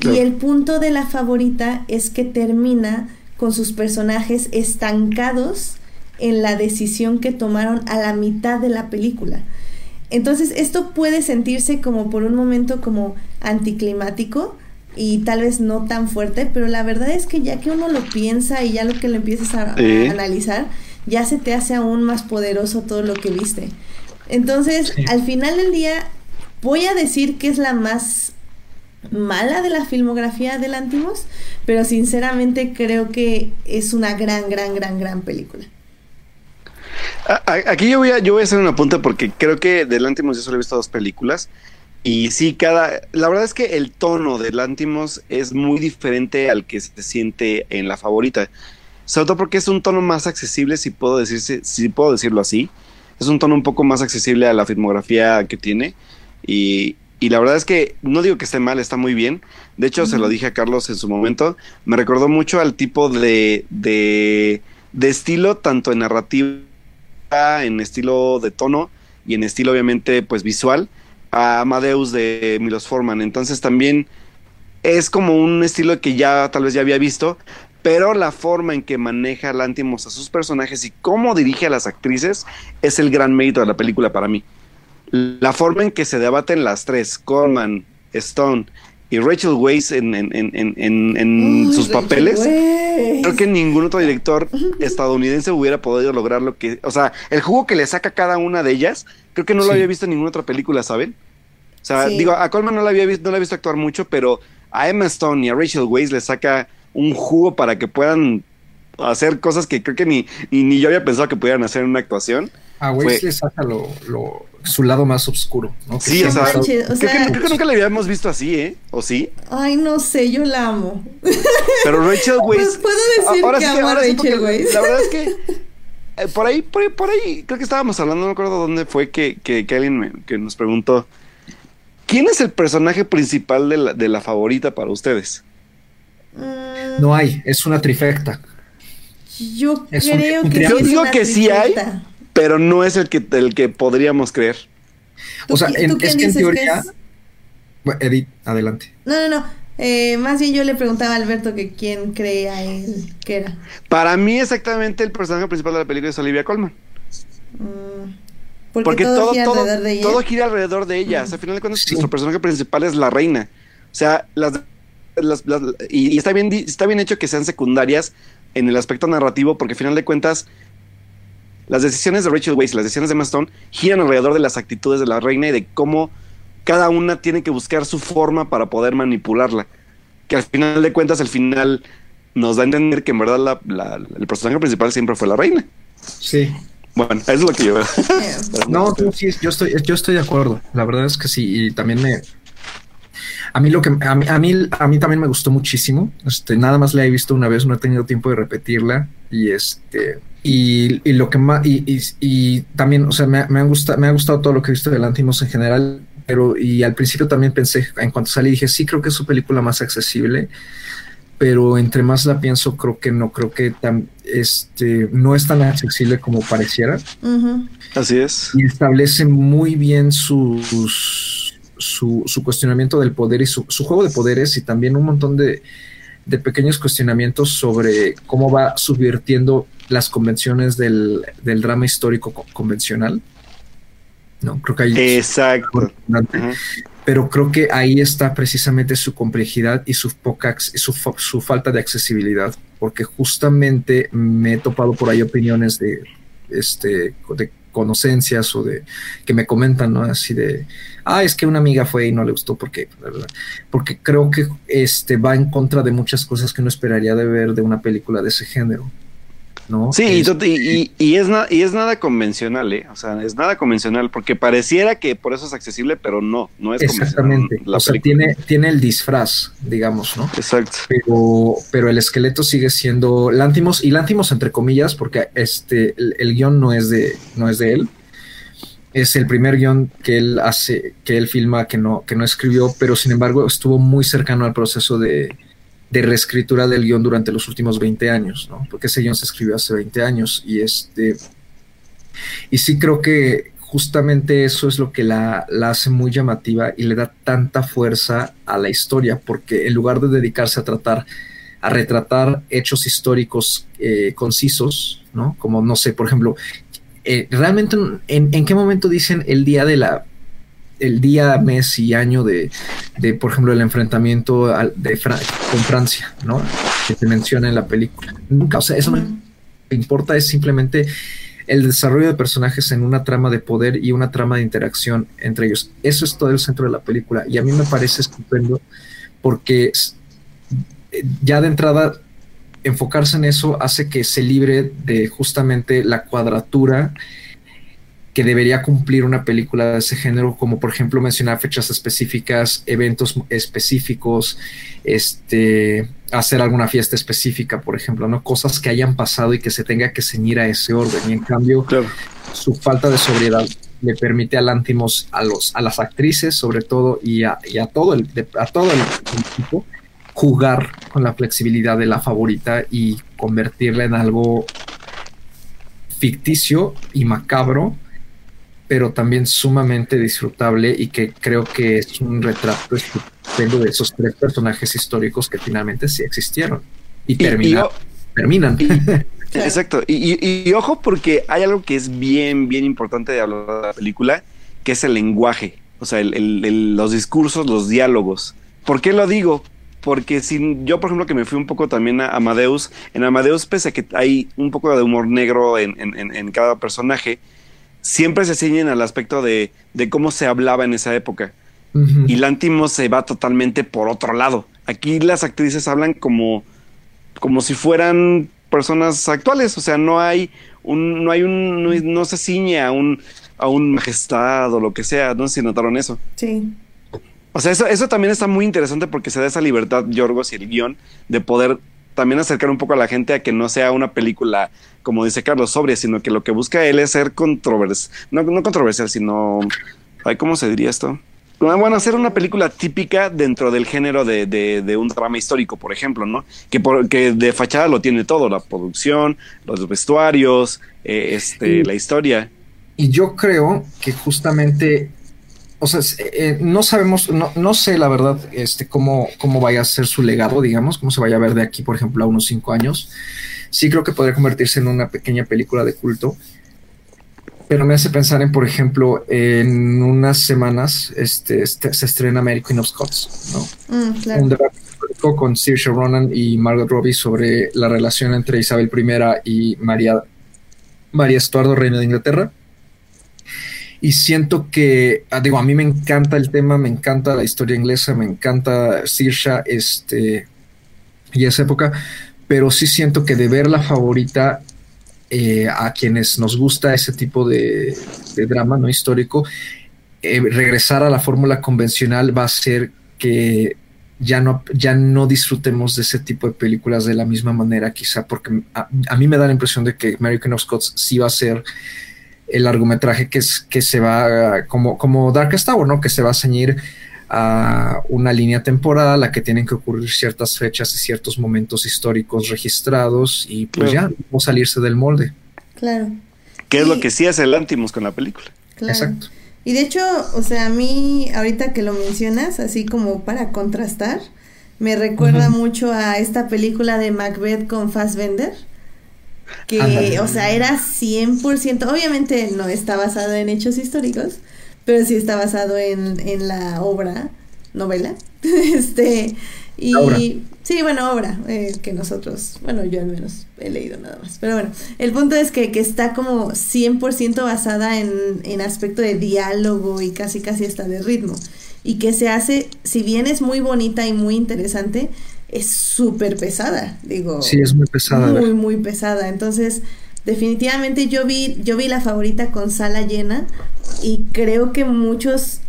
Y el punto de la favorita es que termina con sus personajes estancados en la decisión que tomaron a la mitad de la película. Entonces esto puede sentirse como por un momento como anticlimático, y tal vez no tan fuerte, pero la verdad es que ya que uno lo piensa y ya lo que lo empiezas a, analizar, ya se te hace aún más poderoso todo lo que viste. Entonces, al final del día, voy a decir que es la más mala de la filmografía de Lantimos, pero sinceramente creo que es una gran, gran, gran, gran película. Aquí yo voy, a, yo voy a hacer una punta porque creo que de Lantimos yo solo he visto dos películas. Y sí, cada. La verdad es que el tono de Lantimos es muy diferente al que se siente en la favorita. Sobre todo porque es un tono más accesible, si puedo, decirse, si puedo decirlo así. Es un tono un poco más accesible a la filmografía que tiene. Y, y la verdad es que no digo que esté mal, está muy bien. De hecho, se lo dije a Carlos en su momento. Me recordó mucho al tipo de, de, de estilo, tanto en narrativa, en estilo de tono y en estilo, obviamente, pues visual, a Amadeus de Milos Forman. Entonces también es como un estilo que ya tal vez ya había visto, pero la forma en que maneja Lantimos a sus personajes y cómo dirige a las actrices es el gran mérito de la película para mí la forma en que se debaten las tres, Coleman, Stone y Rachel Weisz en, en, en, en sus papeles, creo que ningún otro director estadounidense hubiera podido lograr lo que, o sea, el jugo que le saca cada una de ellas, creo que no lo había visto en ninguna otra película, ¿saben? O sea, digo, a Coleman no la había visto, no la he visto actuar mucho, pero a Emma Stone y a Rachel Weisz le saca un jugo para que puedan hacer cosas que creo que ni, ni, yo había pensado que pudieran hacer en una actuación. A Weisz le saca lo, su lado más oscuro. ¿no? Sí, o sea, creo, que, nunca la habíamos visto así, ¿eh? ¿O sí? Ay, no sé, yo la amo. Pero Rachel Weisz. puedo decir que amo a Rachel Weisz. La verdad es que eh, por ahí, por ahí, por ahí, creo que estábamos hablando, no me acuerdo dónde fue que, que, alguien que nos preguntó. ¿Quién es el personaje principal de la, de la favorita para ustedes? Mm. No hay, es una trifecta. Yo creo que Yo digo que sí hay, pero no es el que, el que podríamos creer. O sea, es que en teoría. Edith, adelante. No, no, no. Eh, más bien yo le preguntaba a Alberto que quién creía él que era. Para mí, exactamente el personaje principal de la película es Olivia Colman. Mm, porque, todo, gira alrededor de ella. Todo gira alrededor de ella. O sea, al final de cuentas, nuestro personaje principal es la reina. O sea, las, y, y, está bien está bien hecho que sean secundarias en el aspecto narrativo, porque al final de cuentas las decisiones de Rachel Weisz y las decisiones de Emma Stone giran alrededor de las actitudes de la reina y de cómo cada una tiene que buscar su forma para poder manipularla. Que al final de cuentas, al final nos da a entender que en verdad el personaje principal siempre fue la reina. Sí. Bueno, eso es lo que yo veo. no, sí, yo estoy, yo estoy de acuerdo. La verdad es que sí, y también me, a mí lo que a mí, a mí, a mí también me gustó muchísimo. Este, nada más la he visto una vez, no he tenido tiempo de repetirla. Y este, y, y lo que más, y, y, también, o sea, me, me, han gustado, me ha gustado todo lo que he visto de Lantimos en general. Pero, y al principio también pensé, en cuanto salí, dije, sí, creo que es su película más accesible. Pero entre más la pienso, creo que no, creo que tan, este, no es tan accesible como pareciera. Así es. Y establece muy bien sus su, su cuestionamiento del poder y su, su, juego de poderes y también un montón de, de, pequeños cuestionamientos sobre cómo va subvirtiendo las convenciones del, del drama histórico convencional. No, creo que ahí. Exacto. Pero creo que ahí está precisamente su complejidad y su poca su, su falta de accesibilidad, porque justamente me he topado por ahí opiniones de este de conocencias o de que me comentan, ¿no? Así de, ah, es que una amiga fue y no le gustó porque, porque creo que este va en contra de muchas cosas que uno esperaría de ver de una película de ese género. ¿No? Sí, y, y, es y es nada convencional, ¿eh? O sea, es nada convencional, porque pareciera que por eso es accesible, pero no, no es Exactamente. o sea, tiene, tiene el disfraz, digamos, ¿no? Exacto. Pero, pero el esqueleto sigue siendo Lántimos, y Lántimos entre comillas, porque este, el, guion no es de, no es de él. Es el primer guion que él hace, que él filma, que no, que no escribió, pero sin embargo estuvo muy cercano al proceso de, de reescritura del guion durante los últimos 20 años, ¿no? Porque ese guion se escribió hace 20 años y este... Y sí creo que justamente eso es lo que la, hace muy llamativa y le da tanta fuerza a la historia, porque en lugar de dedicarse a tratar, a retratar hechos históricos eh, concisos, ¿no? Como, no sé, por ejemplo, eh, realmente en, en, qué momento dicen el día de la el día, mes y año de, por ejemplo, el enfrentamiento de con Francia, ¿no? Que se menciona en la película. Nunca, o sea, eso no importa, es simplemente el desarrollo de personajes en una trama de poder y una trama de interacción entre ellos. Eso es todo el centro de la película y a mí me parece estupendo porque ya de entrada enfocarse en eso hace que se libre de justamente la cuadratura que debería cumplir una película de ese género, como por ejemplo mencionar fechas específicas, eventos específicos, este, hacer alguna fiesta específica, por ejemplo, ¿no? Cosas que hayan pasado y que se tenga que ceñir a ese orden. Y en cambio, su falta de sobriedad le permite a Lantimos, a los, a las actrices, sobre todo, y a, todo el, a todo el equipo, jugar con la flexibilidad de la favorita y convertirla en algo ficticio y macabro pero también sumamente disfrutable y que creo que es un retrato estupendo de esos tres personajes históricos que finalmente sí existieron y, terminan. exacto. Y, ojo porque hay algo que es bien, bien importante de hablar de la película, que es el lenguaje, o sea, los discursos, los diálogos. ¿Por qué lo digo? Porque si yo, por ejemplo, que me fui un poco también a Amadeus, en Amadeus, pese a que hay un poco de humor negro en, en cada personaje, siempre se ciñen al aspecto de, cómo se hablaba en esa época. Y Lantimos se va totalmente por otro lado. Aquí las actrices hablan como, como si fueran personas actuales. O sea, no hay un, no hay un, no, se ciñe a un, a un majestad o lo que sea. No sé si notaron eso. Sí. O sea, eso, eso también está muy interesante porque se da esa libertad, Yorgos y el guion, de poder también acercar un poco a la gente a que no sea una película, como dice Carlos, sobria, sino que lo que busca él es ser controversial, no, no controversial, sino, ay, ¿cómo se diría esto? Bueno, hacer una película típica dentro del género de, de, un drama histórico, por ejemplo, ¿no? Que, por, que de fachada lo tiene todo, la producción, los vestuarios, eh, este, la historia. Y yo creo que justamente o sea, eh, eh, no sabemos, no, no, sé la verdad este, cómo, cómo vaya a ser su legado, digamos, cómo se vaya a ver de aquí, por ejemplo, a unos cinco años. Sí creo que podría convertirse en una pequeña película de culto, pero me hace pensar en, por ejemplo, en unas semanas este, este se estrena American of Scots, ¿no? Mm, Un debate con Saoirse Ronan y Margot Robbie sobre la relación entre Isabel I y María, María Estuardo, reina de Inglaterra y siento que, ah, digo, a mí me encanta el tema, me encanta la historia inglesa, me encanta Sirsha, este, y esa época, pero sí siento que de ver la favorita eh, a quienes nos gusta ese tipo de, drama no histórico, eh, regresar a la fórmula convencional va a ser que ya no, ya no disfrutemos de ese tipo de películas de la misma manera, quizá, porque a, a mí me da la impresión de que American of Scots sí va a ser el largometraje que, es, que se va, como, como Darkest Tower, ¿no? Que se va a ceñir a una línea temporal a la que tienen que ocurrir ciertas fechas y ciertos momentos históricos registrados y pues ya, no salirse del molde. Claro. ¿Qué es lo que sí hace el Antimos con la película? Exacto. Y de hecho, o sea, a mí, ahorita que lo mencionas, así como para contrastar, me recuerda mucho a esta película de Macbeth con Fassbender que, o sea, era 100%, obviamente no está basado en hechos históricos, pero sí está basado en, en la obra, novela, este, y sí, bueno, obra, eh, que nosotros, bueno, yo al menos he leído nada más, pero bueno, el punto es que, que está como 100% basada en, en aspecto de diálogo y casi casi hasta de ritmo, y que se hace, si bien es muy bonita y muy interesante, es súper pesada, digo. Sí, es muy pesada. Muy, muy pesada. Entonces, definitivamente yo vi, yo vi la favorita con sala llena y creo que muchos,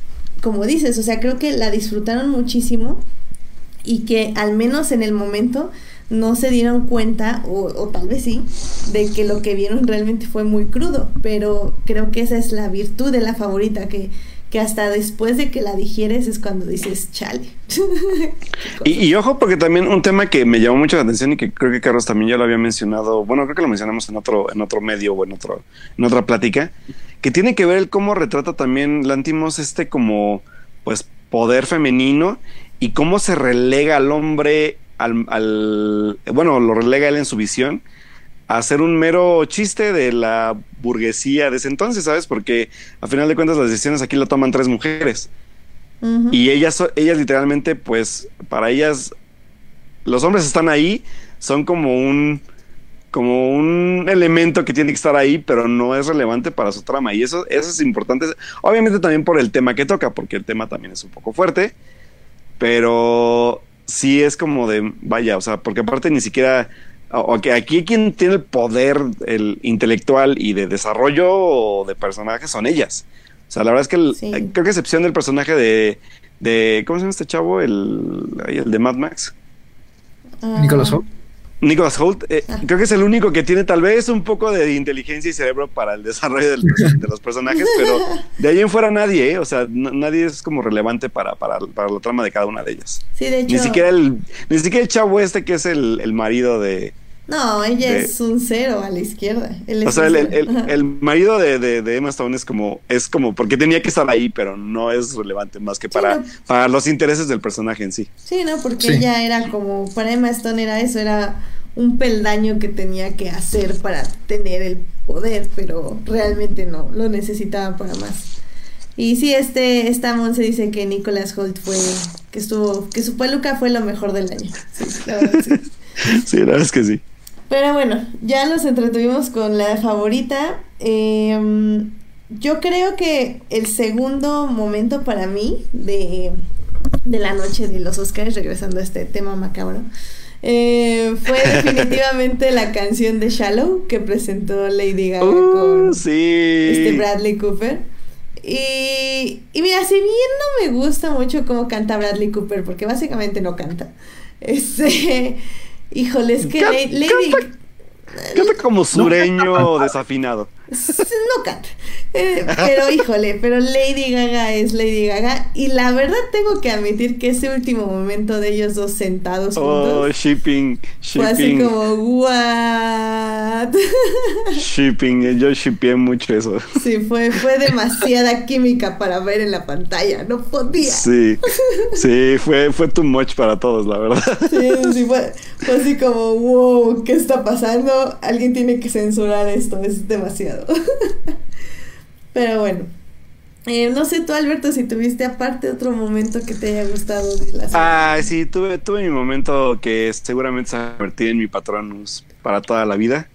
como dices, o sea, creo que la disfrutaron muchísimo y que al menos en el momento no se dieron cuenta, o, o, tal vez sí, de que lo que vieron realmente fue muy crudo, pero creo que esa es la virtud de la favorita, que, que hasta después de que la digieres es cuando dices, chale. y, ojo, porque también un tema que me llamó mucho la atención y que creo que Carlos también ya lo había mencionado, bueno, creo que lo mencionamos en otro, en otro medio o en otro, en otra plática, que tiene que ver el cómo retrata también Lantimos este como pues poder femenino y cómo se relega al hombre al, al bueno, lo relega él en su visión hacer un mero chiste de la burguesía de ese entonces, ¿sabes? Porque a final de cuentas las decisiones aquí lo toman tres mujeres. Y ellas, ellas literalmente, pues, para ellas, los hombres están ahí, son como un, como un elemento que tiene que estar ahí, pero no es relevante para su trama. Y eso, eso es importante, obviamente también por el tema que toca, porque el tema también es un poco fuerte, pero sí es como de, vaya, o sea, porque aparte ni siquiera o que aquí quien tiene el poder el intelectual y de desarrollo de personajes son ellas. O sea, la verdad es que el, creo que excepción del personaje de, de ¿cómo se llama este chavo? El, el de Mad Max. Nicholas Holt. Nicholas Holt, eh, ah. creo que es el único que tiene tal vez un poco de inteligencia y cerebro para el desarrollo de los personajes, pero de ahí en fuera nadie, ¿eh? o sea, nadie es como relevante para, para, para, la trama de cada una de ellas. Sí, de hecho. Ni siquiera el, ni siquiera el chavo este que es el, el marido de, no, ella es un cero a la izquierda. o sea, el, marido de, Emma Stone es como, es como, porque tenía que estar ahí, pero no es relevante más que para, para los intereses del personaje en sí. Sí, ¿no? Porque ella era como, para Emma Stone era eso, era un peldaño que tenía que hacer para tener el poder, pero realmente no, lo necesitaba para más. Y sí, este, esta Monse dice que Nicholas Holt fue, que estuvo, que su peluca fue lo mejor del año. Sí, la verdad, sí. sí, la verdad es que sí. Pero bueno, ya nos entretuvimos con la favorita. Em, yo creo que el segundo momento para mí de, la noche de los Oscars, regresando a este tema macabro, eh, fue definitivamente la canción de Shallow que presentó Lady Gaga uh, con este Bradley Cooper. Y, y mira, si bien no me gusta mucho cómo canta Bradley Cooper, porque básicamente no canta, este Híjole, es que Lady... Canta como sureño desafinado. No canta. Eh, pero híjole, pero Lady Gaga es Lady Gaga. Y la verdad tengo que admitir que ese último momento de ellos dos sentados oh, shipping, shipping. Fue así como, what? shipping, yo shippé mucho eso. Sí, fue, fue demasiada química para ver en la pantalla. No podía. Sí, sí, fue, fue too much para todos, la verdad. Sí, sí, fue, fue así como, wow, ¿qué está pasando? Alguien tiene que censurar esto, es demasiado. Pero bueno. Eh, no sé tú, Alberto, si tuviste aparte otro momento que te haya gustado de la Ah, sí, tuve, tuve mi momento que seguramente se ha convertido en mi patronus para toda la vida.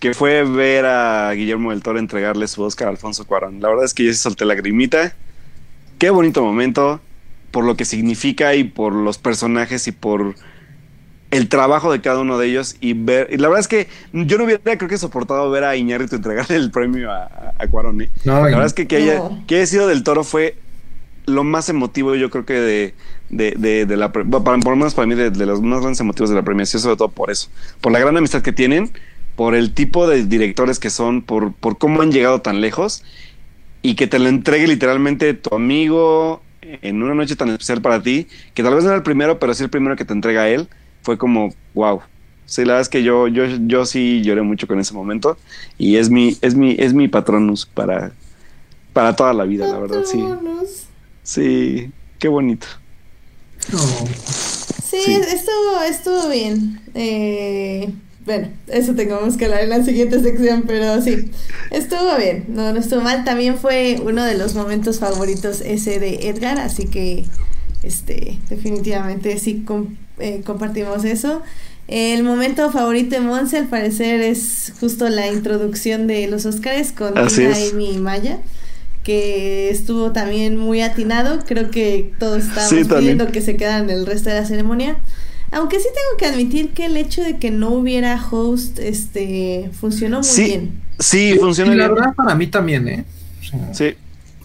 Que fue ver a Guillermo del Toro entregarle su Oscar a Alfonso Cuarón. La verdad es que yo sí solté la grimita. Qué bonito momento, por lo que significa y por los personajes y por el trabajo de cada uno de ellos y ver. Y la verdad es que yo no hubiera, creo que, soportado ver a Iñárritu entregarle el premio a, a, Cuarón. ¿eh? la verdad es que que, haya, que haya sido del toro fue lo más emotivo, yo creo que de, de, de, la. Para, por lo menos para mí, de, los más grandes emotivos de la premiación, sobre todo por eso. Por la gran amistad que tienen, por el tipo de directores que son, por, por cómo han llegado tan lejos y que te lo entregue literalmente tu amigo en una noche tan especial para ti, que tal vez no era el primero, pero sí el primero que te entrega a él fue como, wow. Sí, la verdad es que yo, yo, yo sí lloré mucho con ese momento y es mi, es mi, es mi patronus para, para toda la vida, la verdad, sí. Sí, qué bonito. Sí, Estuvo, estuvo bien. Eh, bueno, eso tengamos que hablar en la siguiente sección, pero sí, estuvo bien, no, no estuvo mal. También fue uno de los momentos favoritos ese de Edgar, así que este, definitivamente sí eh, compartimos eso. El momento favorito de Monse, al parecer, es justo la introducción de los Oscars con Amy Maya, que estuvo también muy atinado. Creo que todos estábamos viendo que se quedan el resto de la ceremonia. Aunque sí tengo que admitir que el hecho de que no hubiera host este funcionó muy bien. Sí, funcionó bien. La verdad para mí también, ¿eh? sí.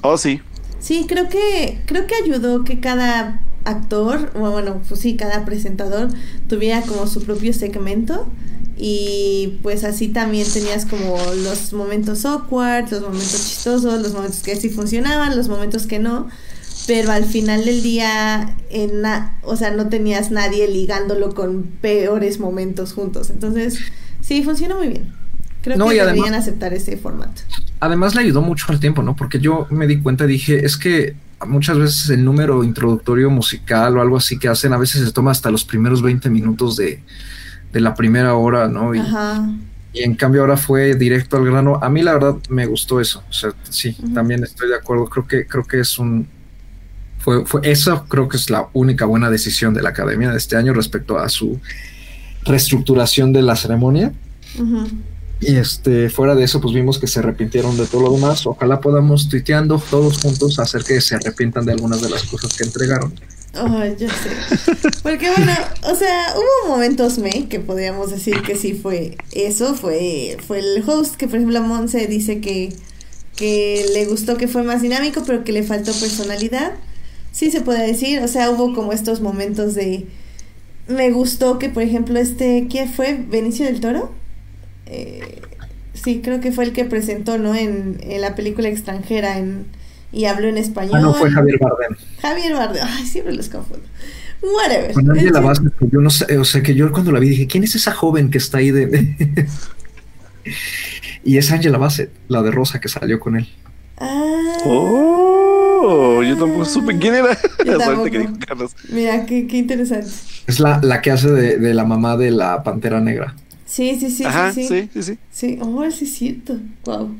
Oh, sí. Sí, creo que creo que ayudó que cada actor, o bueno, pues sí, cada presentador tuviera como su propio segmento y pues así también tenías como los momentos awkward, los momentos chistosos, los momentos que sí funcionaban, los momentos que no, pero al final del día, en o sea, no tenías nadie ligándolo con peores momentos juntos. Entonces, sí, funciona muy bien. Creo que deberían aceptar ese formato. Además le ayudó mucho al tiempo, ¿no? Porque yo me di cuenta, dije, es que muchas veces el número introductorio musical o algo así que hacen, a veces se toma hasta los primeros 20 minutos de, la primera hora, ¿no? Y, y, en cambio ahora fue directo al grano. A mí la verdad me gustó eso. O sea, sí, también estoy de acuerdo. Creo que, creo que es un... Fue, fue, eso creo que es la única buena decisión de la academia de este año respecto a su reestructuración de la ceremonia. Y este, fuera de eso, pues vimos que se arrepintieron de todo lo demás. Ojalá podamos tuiteando todos juntos hacer que se arrepientan de algunas de las cosas que entregaron. Ay, yo sé. Porque bueno, o sea, hubo momentos me que podríamos decir que sí fue eso, fue, fue el host, que por ejemplo Monse dice que, que le gustó que fue más dinámico, pero que le faltó personalidad. Sí se puede decir, o sea, hubo como estos momentos de... Me gustó que, por ejemplo, este, ¿quién fue? ¿Benicio del Toro? Eh, sí, creo que fue el que presentó, ¿no? En, en la película extranjera, en y habló en español. Ah, no, fue Javier Bardem. Javier Bardem, ay, siempre los confundo. Whatever. Con la base, yo no sé, o sea, que yo cuando la vi dije, ¿quién es esa joven que está ahí de...? y es Angela Bassett, la de Rosa que salió con él. Ah. Oh, yo tampoco supe quién era. Que Mira, qué, qué, interesante. Es la, la que hace de, de, la mamá de la Pantera Negra. Sí, sí, sí. Ajá, sí, sí. Sí, sí, sí. oh, sí es cierto. Wow.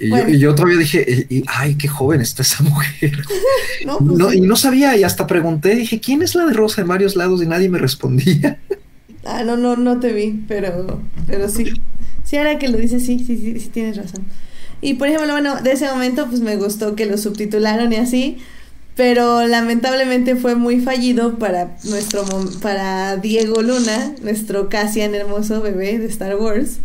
Y, yo, y, yo, todavía dije, y, ay, qué joven está esa mujer. no, pues no, y no sabía, y hasta pregunté, dije, ¿quién es la de Rosa en varios lados? Y nadie me respondía. Ah, no, no, no te vi, pero, pero sí. Sí, ahora que lo dices, sí, sí, sí, sí, tienes razón. Y por ejemplo, bueno, de ese momento, pues me gustó que lo subtitularon y así, pero lamentablemente fue muy fallido para nuestro, para Diego Luna, nuestro Cassian hermoso bebé de Star Wars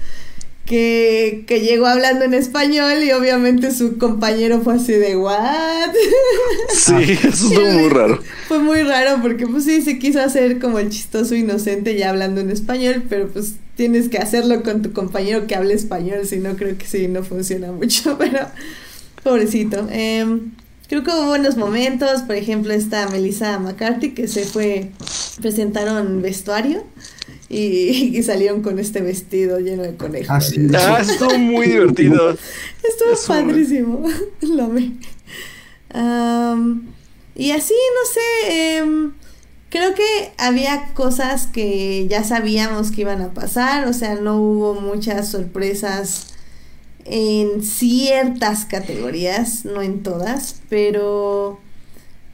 que, que, llegó hablando en español y obviamente su compañero fue así de ¿what? Sí, eso estuvo muy raro. Fue muy raro porque pues sí, se quiso hacer como el chistoso inocente ya hablando en español, pero pues tienes que hacerlo con tu compañero que hable español, si no creo que sí, no funciona mucho, pero pobrecito. Eh, creo que hubo buenos momentos, por ejemplo esta Melissa McCarthy que se fue, presentaron vestuario y, salieron con este vestido lleno de conejos. Ah, sí. ah estuvo muy divertido. Estuvo padrísimo. Lo amé. Um, y así, no sé, um, creo que había cosas que ya sabíamos que iban a pasar, o sea, no hubo muchas sorpresas en ciertas categorías, no en todas, pero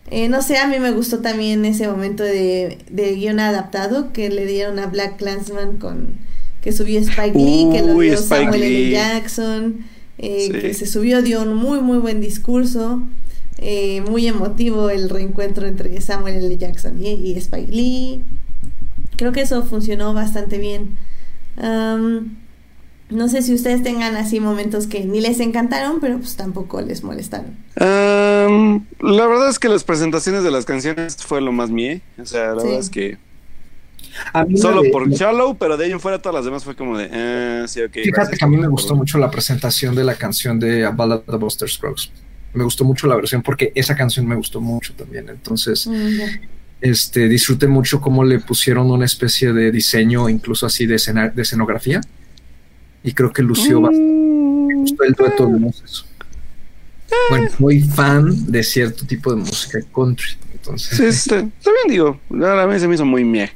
eh, no sé, a mí me gustó también ese momento de, de guion adaptado que le dieron a Black Clansman con que subió Spike Lee, que lo dio Samuel L. Jackson, eh, que se subió, dio un muy muy buen discurso, eh, muy emotivo el reencuentro entre Samuel L. Jackson y, Spike Lee. Creo que eso funcionó bastante bien. No sé si ustedes tengan así momentos que ni les encantaron, pero pues tampoco les molestaron. la verdad es que las presentaciones de las canciones fue lo más mie. O sea, la verdad es que. Solo por Shallow, pero de ahí en fuera todas las demás fue como de. Eh, sí, okay, Fíjate que a mí me gustó mucho la presentación de la canción de A Ballad of Buster Scruggs. Me gustó mucho la versión porque esa canción me gustó mucho también. Entonces, mm, este, disfruté mucho cómo le pusieron una especie de diseño, incluso así de, de escenografía y creo que lució bastante. Me gustó el dueto de músicos. Bueno, soy fan de cierto tipo de música country. Entonces, sí, está, está bien, digo. A mí se me hizo muy meh.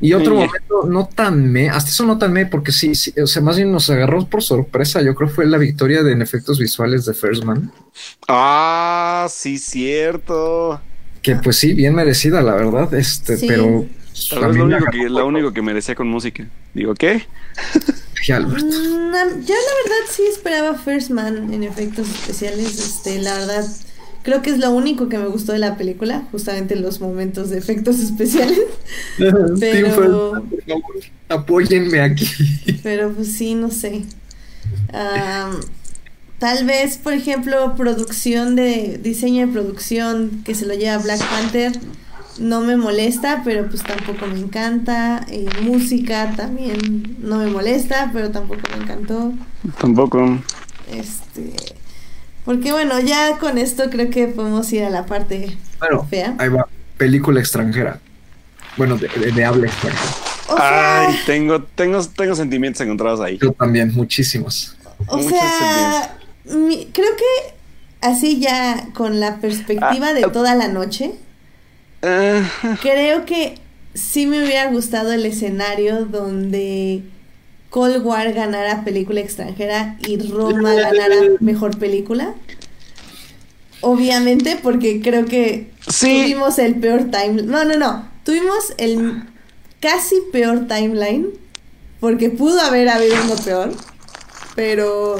Y otro momento no tan me, hasta eso no tan me, porque sí, sí, o sea, más bien nos agarró por sorpresa. Yo creo que fue la victoria de en efectos visuales de First Man. Ah, sí, cierto. Que pues sí, bien merecida, la verdad. Este, pero Tal vez lo único, que, lo único que merecía con música. Digo, ¿qué? ya, Alberto. Mm, yo la verdad sí esperaba First Man en efectos especiales. Este, la verdad, creo que es lo único que me gustó de la película, justamente los momentos de efectos especiales. pero apóyenme aquí. Pero pues sí, no sé. tal vez, por ejemplo, producción de diseño de producción que se lo lleva Black Panther no me molesta, pero pues tampoco me encanta. Eh, música también no me molesta, pero tampoco me encantó. Tampoco. Este. Porque bueno, ya con esto creo que podemos ir a la parte bueno, fea. Ahí va, película extranjera. Bueno, de, habla extranjera. Ay, tengo, tengo, tengo sentimientos encontrados ahí. Yo también, muchísimos. O sea, creo que así ya con la perspectiva de ah, toda la noche Creo que sí me hubiera gustado el escenario donde Cold War ganara película extranjera y Roma ganara mejor película. Obviamente, porque creo que tuvimos el peor timeline. No, no, no. Tuvimos el casi peor timeline. Porque pudo haber habido uno peor. Pero.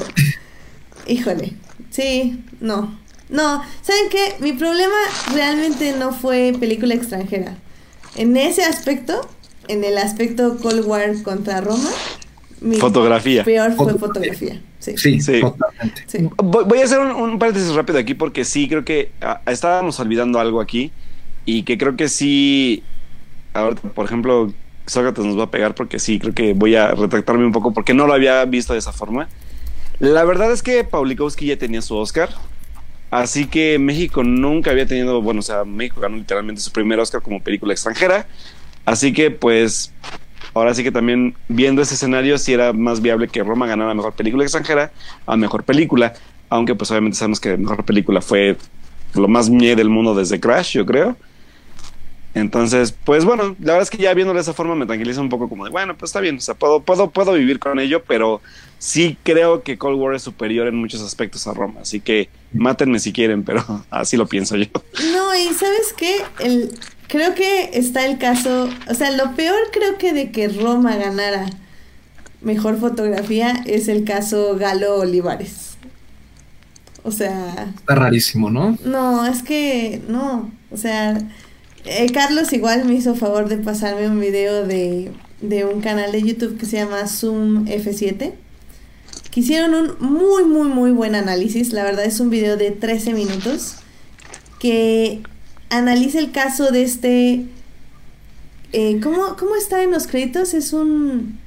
Híjole. Sí, no. No, ¿saben qué? Mi problema realmente no fue película extranjera. En ese aspecto, en el aspecto Cold War contra Roma, mi fotografía. Peor fue fotografía. Sí, sí, totalmente. Voy a hacer un, paréntesis rápido aquí porque sí, creo que ah, estábamos olvidando algo aquí y que creo que sí, ahora, por ejemplo, Sócrates nos va a pegar porque sí, creo que voy a retractarme un poco porque no lo había visto de esa forma. La verdad es que Paulikowski ya tenía su Oscar, así que México nunca había tenido, bueno, o sea, México ganó literalmente su primer Oscar como película extranjera, así que pues ahora sí que también viendo ese escenario sí era más viable que Roma ganara mejor película extranjera a mejor película, aunque pues obviamente sabemos que mejor película fue lo más mie del mundo desde Crash, yo creo. Entonces, pues bueno, la verdad es que ya viéndolo de esa forma me tranquiliza un poco como de, bueno, pues está bien, o sea, puedo, puedo, puedo vivir con ello, pero sí creo que Cold War es superior en muchos aspectos a Roma, así que mátenme si quieren, pero así lo pienso yo. No, y sabes qué, el, creo que está el caso, o sea, lo peor creo que de que Roma ganara mejor fotografía es el caso Galo Olivares. O sea... Está rarísimo, ¿no? No, es que no, o sea eh, Carlos igual me hizo favor de pasarme un video de, un canal de YouTube que se llama Zoom F7. Que hicieron un muy, muy, muy buen análisis. La verdad es un video de 13 minutos. Que analiza el caso de este... Eh, ¿cómo, ¿Cómo está en los créditos? Es un...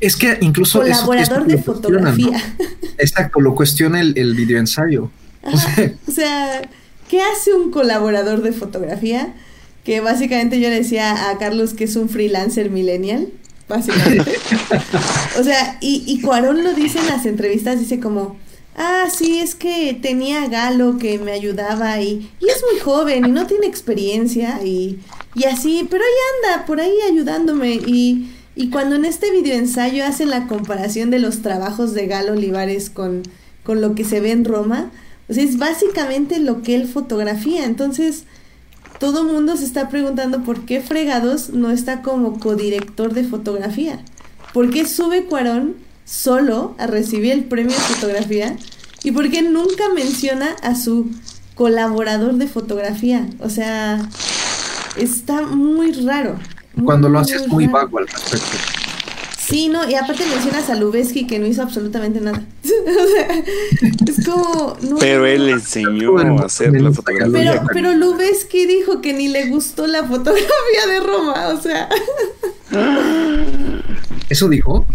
Es que incluso... Colaborador de fotografía. Exacto, lo cuestiona el, el video ensayo. o sea, ¿qué hace un colaborador de fotografía? que básicamente yo le decía a Carlos que es un freelancer millennial, básicamente. o sea, y, y Cuarón lo dice en las entrevistas, dice como, ah, sí, es que tenía Galo que me ayudaba y, y es muy joven y no tiene experiencia y, y así, pero ahí anda, por ahí ayudándome y... Y cuando en este video ensayo hacen la comparación de los trabajos de Galo Olivares con, con lo que se ve en Roma, o sea, es básicamente lo que él fotografía. Entonces, todo mundo se está preguntando por qué Fregados no está como codirector de fotografía. ¿Por qué sube Cuarón solo a recibir el premio de fotografía? ¿Y por qué nunca menciona a su colaborador de fotografía? O sea, está muy raro. Cuando lo haces muy vago al respecto. Sí, no, y aparte mencionas a Lubeski que no hizo absolutamente nada. o sea, es como. pero él enseñó a hacer la fotografía. Pero, pero Lubeski dijo que ni le gustó la fotografía de Roma, o sea. ¿Eso dijo?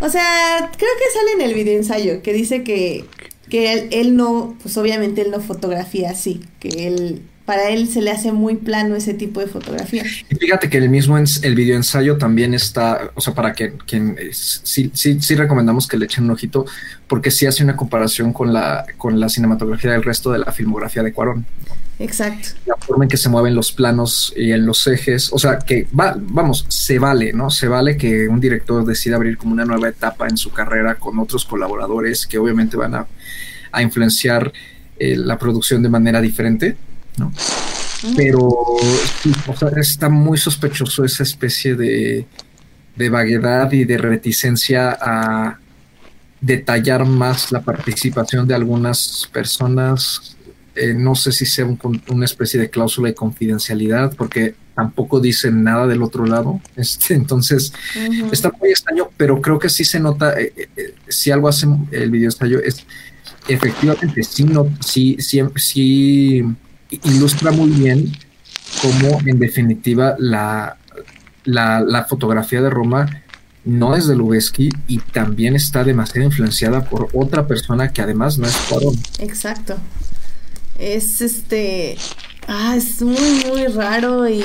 O sea, creo que sale en el video ensayo que dice que, que él, él no, pues obviamente él no fotografía así, que él para él se le hace muy plano ese tipo de fotografía. Y fíjate que el mismo el video ensayo también está, o sea, para que quien sí, sí, sí recomendamos que le echen un ojito, porque sí hace una comparación con la, con la cinematografía del resto de la filmografía de Cuarón. Exacto. La forma en que se mueven los planos y en los ejes, o sea, que va, vamos, se vale, ¿no? Se vale que un director decida abrir como una nueva etapa en su carrera con otros colaboradores que obviamente van a, a influenciar eh, la producción de manera diferente ¿no? Pero o sea, está muy sospechoso esa especie de, de vaguedad y de reticencia a detallar más la participación de algunas personas. Eh, no sé si sea una especie de cláusula de confidencialidad, porque tampoco dicen nada del otro lado. Este, entonces, está muy extraño, pero creo que sí se nota, eh, eh, si algo hace el video ensayo, es efectivamente, sí, no, sí, sí, sí ilustra muy bien cómo en definitiva la, la, fotografía de Roma no es de Lubeski y también está demasiado influenciada por otra persona que además no es Cuarón. Exacto. Es este. Ah, es muy, muy raro y.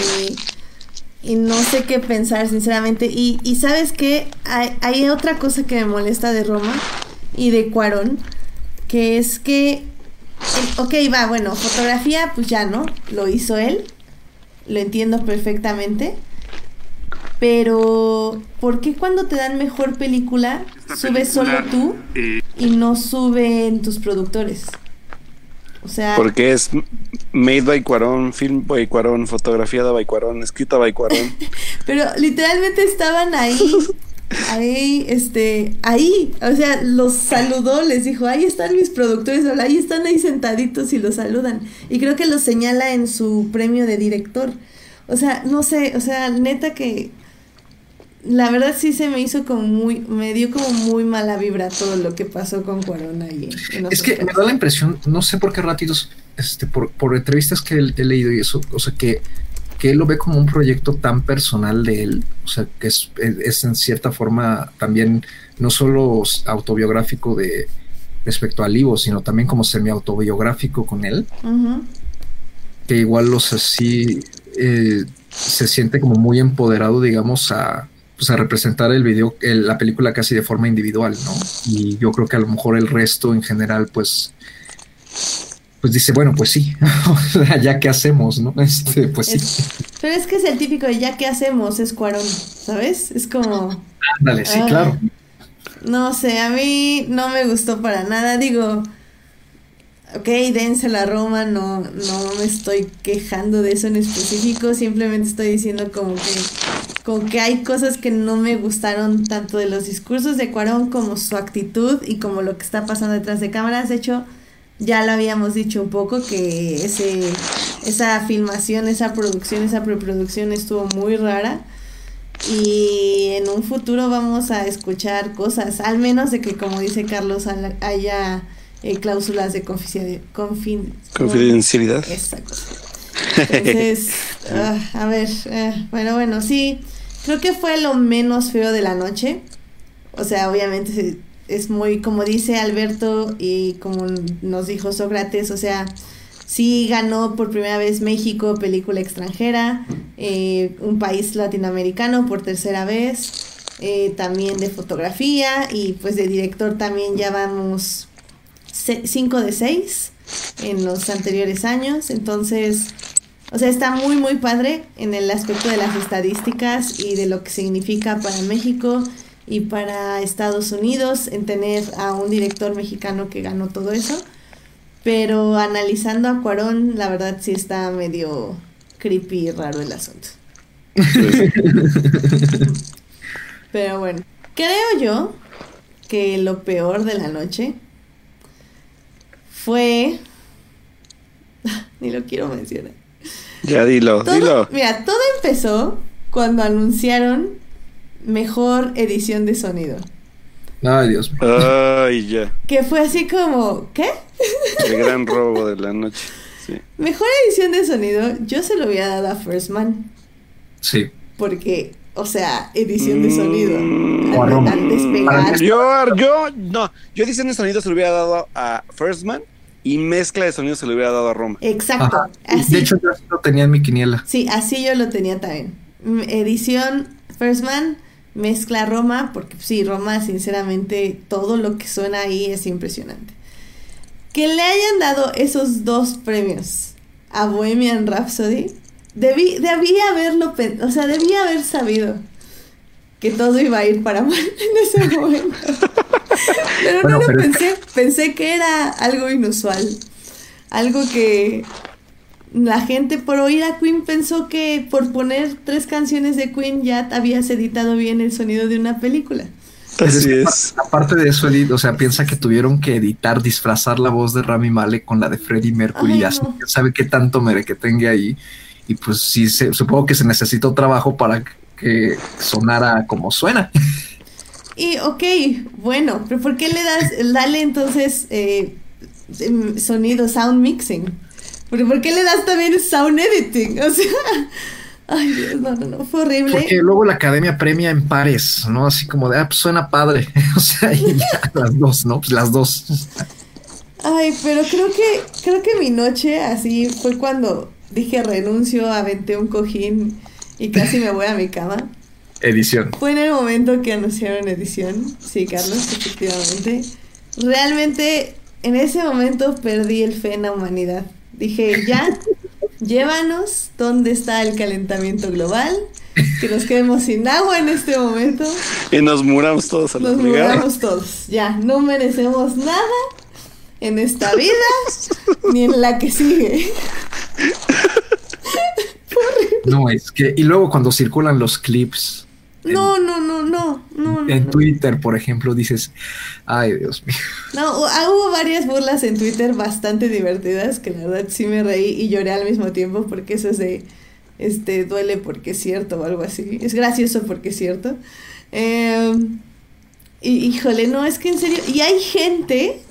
Y no sé qué pensar, sinceramente. Y, y sabes que hay, hay, otra cosa que me molesta de Roma y de Cuarón, que es que Ok, va, bueno, fotografía, pues ya no, lo hizo él, lo entiendo perfectamente. Pero, ¿por qué cuando te dan mejor película, subes solo tú eh, y no suben tus productores? O sea. Porque es made by Cuarón, film by Cuarón, fotografiada by Cuarón, escrita by Cuarón. Pero literalmente estaban ahí ahí, este, ahí, o sea, los saludó, les dijo, ahí están mis productores, ahí están ahí sentaditos y los saludan. Y creo que los señala en su premio de director. O sea, no sé, o sea, neta que la verdad sí se me hizo como muy, me dio como muy mala vibra todo lo que pasó con Cuarón ahí. Es que me da la impresión, no sé por qué ratitos, este, por, por entrevistas que he, leído y eso, o sea, que, que él lo ve como un proyecto tan personal de él, o sea, que es, es en cierta forma también no solo autobiográfico de respecto al Ivo, sino también como semi-autobiográfico con él, que igual los así eh, se siente como muy empoderado, digamos, a pues a representar el video, la película casi de forma individual, ¿no? Y yo creo que a lo mejor el resto en general, pues, pues dice, bueno, pues sí, ya que hacemos, ¿no? Este, pues sí. Pero es que es el típico de ya que hacemos, es Cuarón, ¿sabes? Es como. Ándale, sí, claro. No sé, a mí no me gustó para nada. Digo, ok, dense la Roma, no, no me estoy quejando de eso en específico, simplemente estoy diciendo como que, como que hay cosas que no me gustaron tanto de los discursos de Cuarón como su actitud y como lo que está pasando detrás de cámaras. De hecho, ya lo habíamos dicho un poco que ese, esa filmación, esa producción, esa preproducción estuvo muy rara. Y en un futuro vamos a escuchar cosas, al menos de que como dice Carlos haya eh, cláusulas de confidencialidad. Exacto. Entonces, ah, a ver, eh, bueno, bueno, sí, creo que fue lo menos feo de la noche. O sea, obviamente es muy, como dice Alberto y como nos dijo Sócrates, o sea, sí ganó por primera vez México, película extranjera, eh, un país latinoamericano por tercera vez, también de fotografía y pues de director también ya vamos 5 de 6 en los anteriores años. Entonces, o sea, está muy, muy padre en el aspecto de las estadísticas y de lo que significa para México y para Estados Unidos en tener a un director mexicano que ganó todo eso. Pero analizando a Cuarón, la verdad sí está medio creepy y raro el asunto. Pero bueno, creo yo que lo peor de la noche fue... Ni lo quiero mencionar. Ya dilo, dilo. Mira, todo empezó cuando anunciaron mejor edición de sonido. Ay, Dios mío. Ay, ya. Que fue así como, ¿qué? El gran robo de la noche. Sí. Mejor edición de sonido, yo se lo había dado a First Man. Sí. Porque, o sea, edición de sonido. Mm, yo, yo, no, yo edición de sonido se lo hubiera dado a First Man y mezcla de sonido se le hubiera dado a Roma. Exacto. De hecho, yo lo tenía en mi quiniela. Sí, así yo lo tenía también. Edición First Man, mezcla Roma, porque sí, Roma, sinceramente, todo lo que suena ahí es impresionante. Que le hayan dado esos dos premios a Bohemian Rhapsody, debí, debí haberlo, o sea, debía haber sabido que todo iba a ir para mal en ese momento. pero no lo pensé, pensé que era algo inusual. Algo que la gente por oír a Queen pensó que por poner tres canciones de Queen ya habías editado bien el sonido de una película. Así es. Aparte de eso, o sea, piensa que tuvieron que editar, disfrazar la voz de Rami Malek con la de Freddie Mercury. Así sabe qué tanto mere que tenga ahí. Y pues sí, supongo que se necesitó trabajo para que sonara como suena. Y ok, bueno, pero ¿por qué le das, dale entonces eh, em, sonido, sound mixing? ¿Por, ¿Por qué le das también sound editing? O sea, ay Dios, no, no, no, fue horrible. Porque luego la academia premia en pares, ¿no? Así como de, ah, pues suena padre. o sea, y ya, las dos, ¿no? Pues las dos. Ay, pero creo que, creo que mi noche así fue cuando dije renuncio, aventé un cojín y casi me voy a mi cama. Edición. Fue en el momento que anunciaron edición. Sí, Carlos, efectivamente. Realmente, en ese momento perdí el fe en la humanidad. Dije, ya, llévanos dónde está el calentamiento global, que nos quedemos sin agua en este momento. Y nos muramos todos a Nos muramos todos. Ya, no merecemos nada en esta vida ni en la que sigue. No, es que, y luego cuando circulan los clips no, no, no, no, en Twitter, por ejemplo, dices, ay Dios mío. No, ah, hubo varias burlas en Twitter bastante divertidas que la verdad sí me reí y lloré al mismo tiempo porque eso es de, este, duele porque es cierto o algo así. Es gracioso porque es cierto. Em, y, híjole, no, es que en serio, y hay gente,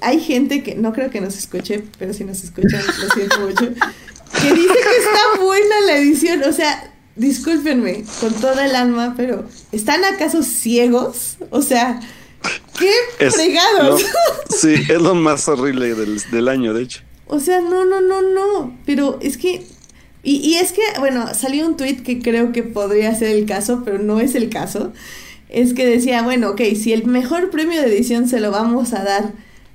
hay gente que, no creo que nos escuche, pero si nos escuchan, lo siento mucho, que dice que está buena la edición, o sea, discúlpenme con toda el alma, pero ¿están acaso ciegos? O sea, qué fregados. sí, es lo más horrible del, año, de hecho. O sea, no, no, no, no. Pero es que. Y, y es que, bueno, salió un tweet que creo que podría ser el caso, pero no es el caso. Es que decía, bueno, ok, si el mejor premio de edición se lo vamos a dar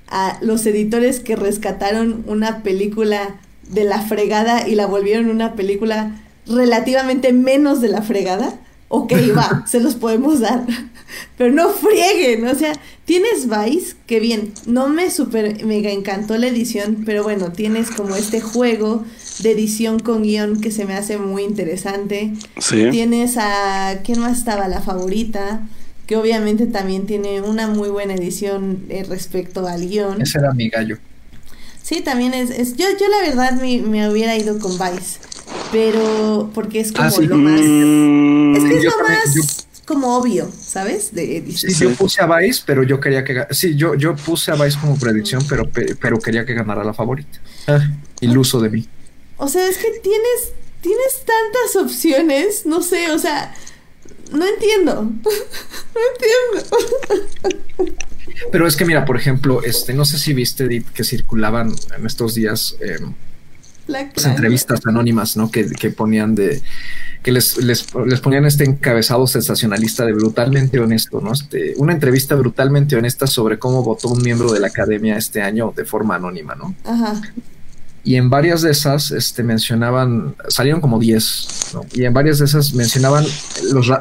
a los editores que rescataron una película de la fregada y la volvieron una película relativamente menos de la fregada, ok, va, se los podemos dar. Pero no frieguen, o sea, tienes Vice, que bien, no me super mega encantó la edición, pero bueno, tienes como este juego de edición con guion que se me hace muy interesante. Sí. Tienes a, ¿quién más estaba? La favorita, que obviamente también tiene una muy buena edición eh, respecto al guion. Ese era mi gallo. Sí, también es, es yo, yo la verdad me, me hubiera ido con Vice pero porque es como ah, lo más mm. es que es lo más como obvio, ¿sabes? De Sí, yo puse a Vice, pero yo quería que sí, yo yo puse a Vice como predicción, pero pero quería que ganara la favorita. Ah, iluso de mí. O sea, es que tienes tienes tantas opciones, no sé, o sea, no entiendo. no entiendo. Pero es que mira, por ejemplo, este, no sé si viste que circulaban en estos días eh, las entrevistas anónimas, ¿no? Que, ponían de que les, les, ponían este encabezado sensacionalista de brutalmente honesto, ¿no? Este, una entrevista brutalmente honesta sobre cómo votó un miembro de la academia este año de forma anónima, ¿no? Ajá. Y en varias de esas este, mencionaban, salieron como 10, ¿no? Y en varias de esas mencionaban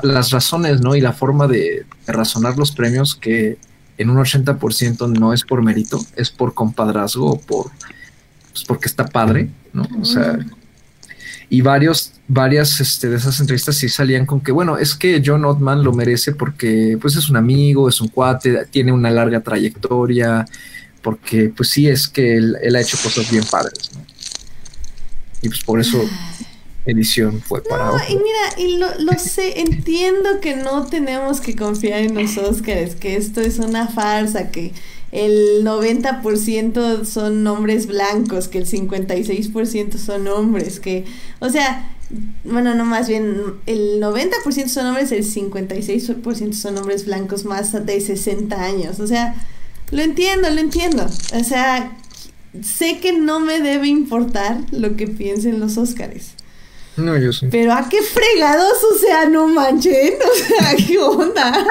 las razones, ¿no? Y la forma de, de razonar los premios que en un 80% no es por mérito, es por compadrazgo o por pues porque está padre, ¿no? O sea, y varios, varias este, de esas entrevistas sí salían con que, bueno, es que John Ottman lo merece porque pues es un amigo, es un cuate, tiene una larga trayectoria, porque pues sí es que él, ha hecho cosas bien padres, ¿no? Y pues por eso edición fue para... No, y mira, y lo, lo sé, entiendo que no tenemos que confiar en los Oscars, que esto es una farsa, que el 90% son hombres blancos, que el 56% son hombres, que, o sea, bueno, no más bien, el 90% son hombres, el 56% son hombres blancos más de 60 años, o sea, lo entiendo, lo entiendo, o sea, sé que no me debe importar lo que piensen los Óscares. No, yo sí. Pero a qué fregados, o sea, no manchen, o sea, qué onda.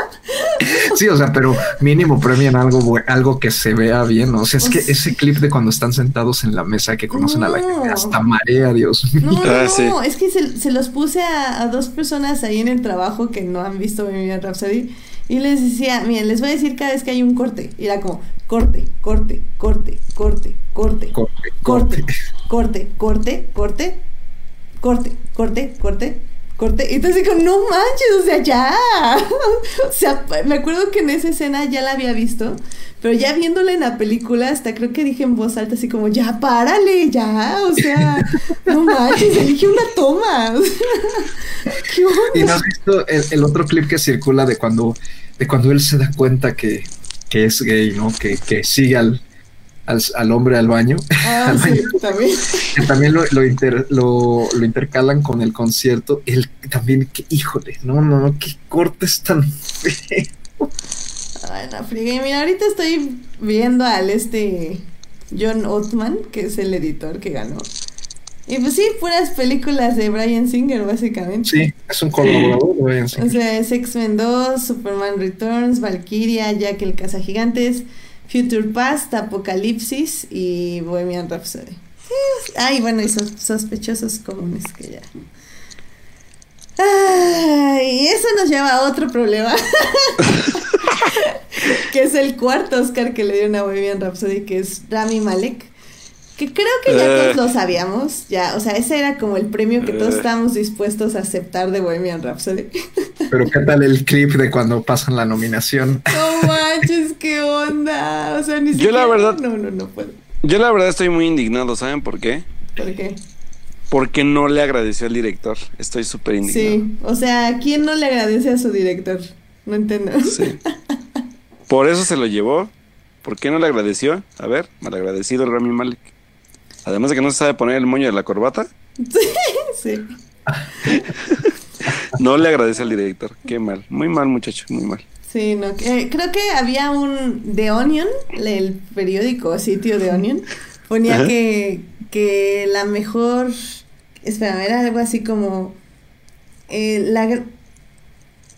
Sí, o sea, pero mínimo premian algo, algo que se vea bien, ¿no? O sea, es que ese clip de cuando están sentados en la mesa que conocen a la gente, hasta marea, Dios mío. No, ah, no, es que se, los puse a, dos personas ahí en el trabajo que no han visto mi vida Rhapsody y les decía, miren, les voy a decir cada vez que hay un corte. Y era como, corte, corte, corte, corte, corte, corte, corte, corte, corte, corte corte, corte, corte, corte. Y entonces digo, no manches, o sea, ya. o sea, me acuerdo que en esa escena ya la había visto, pero ya viéndola en la película, hasta creo que dije en voz alta así como, ya, párale, ya. O sea, no manches, elige una toma. ¿Qué onda? ¿Y no has visto el, otro clip que circula de cuando, de cuando él se da cuenta que, que es gay, ¿no? Que, que sigue al al, hombre al baño. Ah, sí, también. también lo, lo, lo, intercalan con el concierto. El, también, que, híjole, no, no, no, qué cortes tan feo. Ay, no, Y mira, ahorita estoy viendo al este John Ottman, que es el editor que ganó. Y pues sí, puras películas de Brian Singer, básicamente. Sí, es un colaborador de Brian Singer. O sea, es X-Men 2, Superman Returns, Valkyria, Jack el Cazagigantes, Future Past, Apocalipsis y Bohemian Rhapsody. Ay, bueno, y sospechosos comunes que ya. Ay, eso nos lleva a otro problema. que es el cuarto Oscar que le dio a Bohemian Rhapsody, que es Rami Malek. Que creo que ya todos lo sabíamos. Ya, o sea, ese era como el premio que todos estábamos dispuestos a aceptar de Bohemian Rhapsody. Pero qué tal el clip de cuando pasan la nominación. No manches, qué onda. O sea, ni Yo la verdad- No, no, no puedo. Yo la verdad estoy muy indignado, ¿saben por qué? ¿Por qué? Porque no le agradeció al director. Estoy súper indignado. Sí, o sea, ¿quién no le agradece a su director? No entiendo. Sí. Por eso se lo llevó. ¿Por qué no le agradeció? A ver, malagradecido el Rami Malek. Además de que no se sabe poner el moño de la corbata, Sí. no le agradece al director. Qué mal. Muy mal, muchacho, muy mal. Sí, no. eh, creo que había un The Onion, el periódico sitio The Onion, ponía Ajá. que, que la mejor. Espera, era algo así como. eh, la,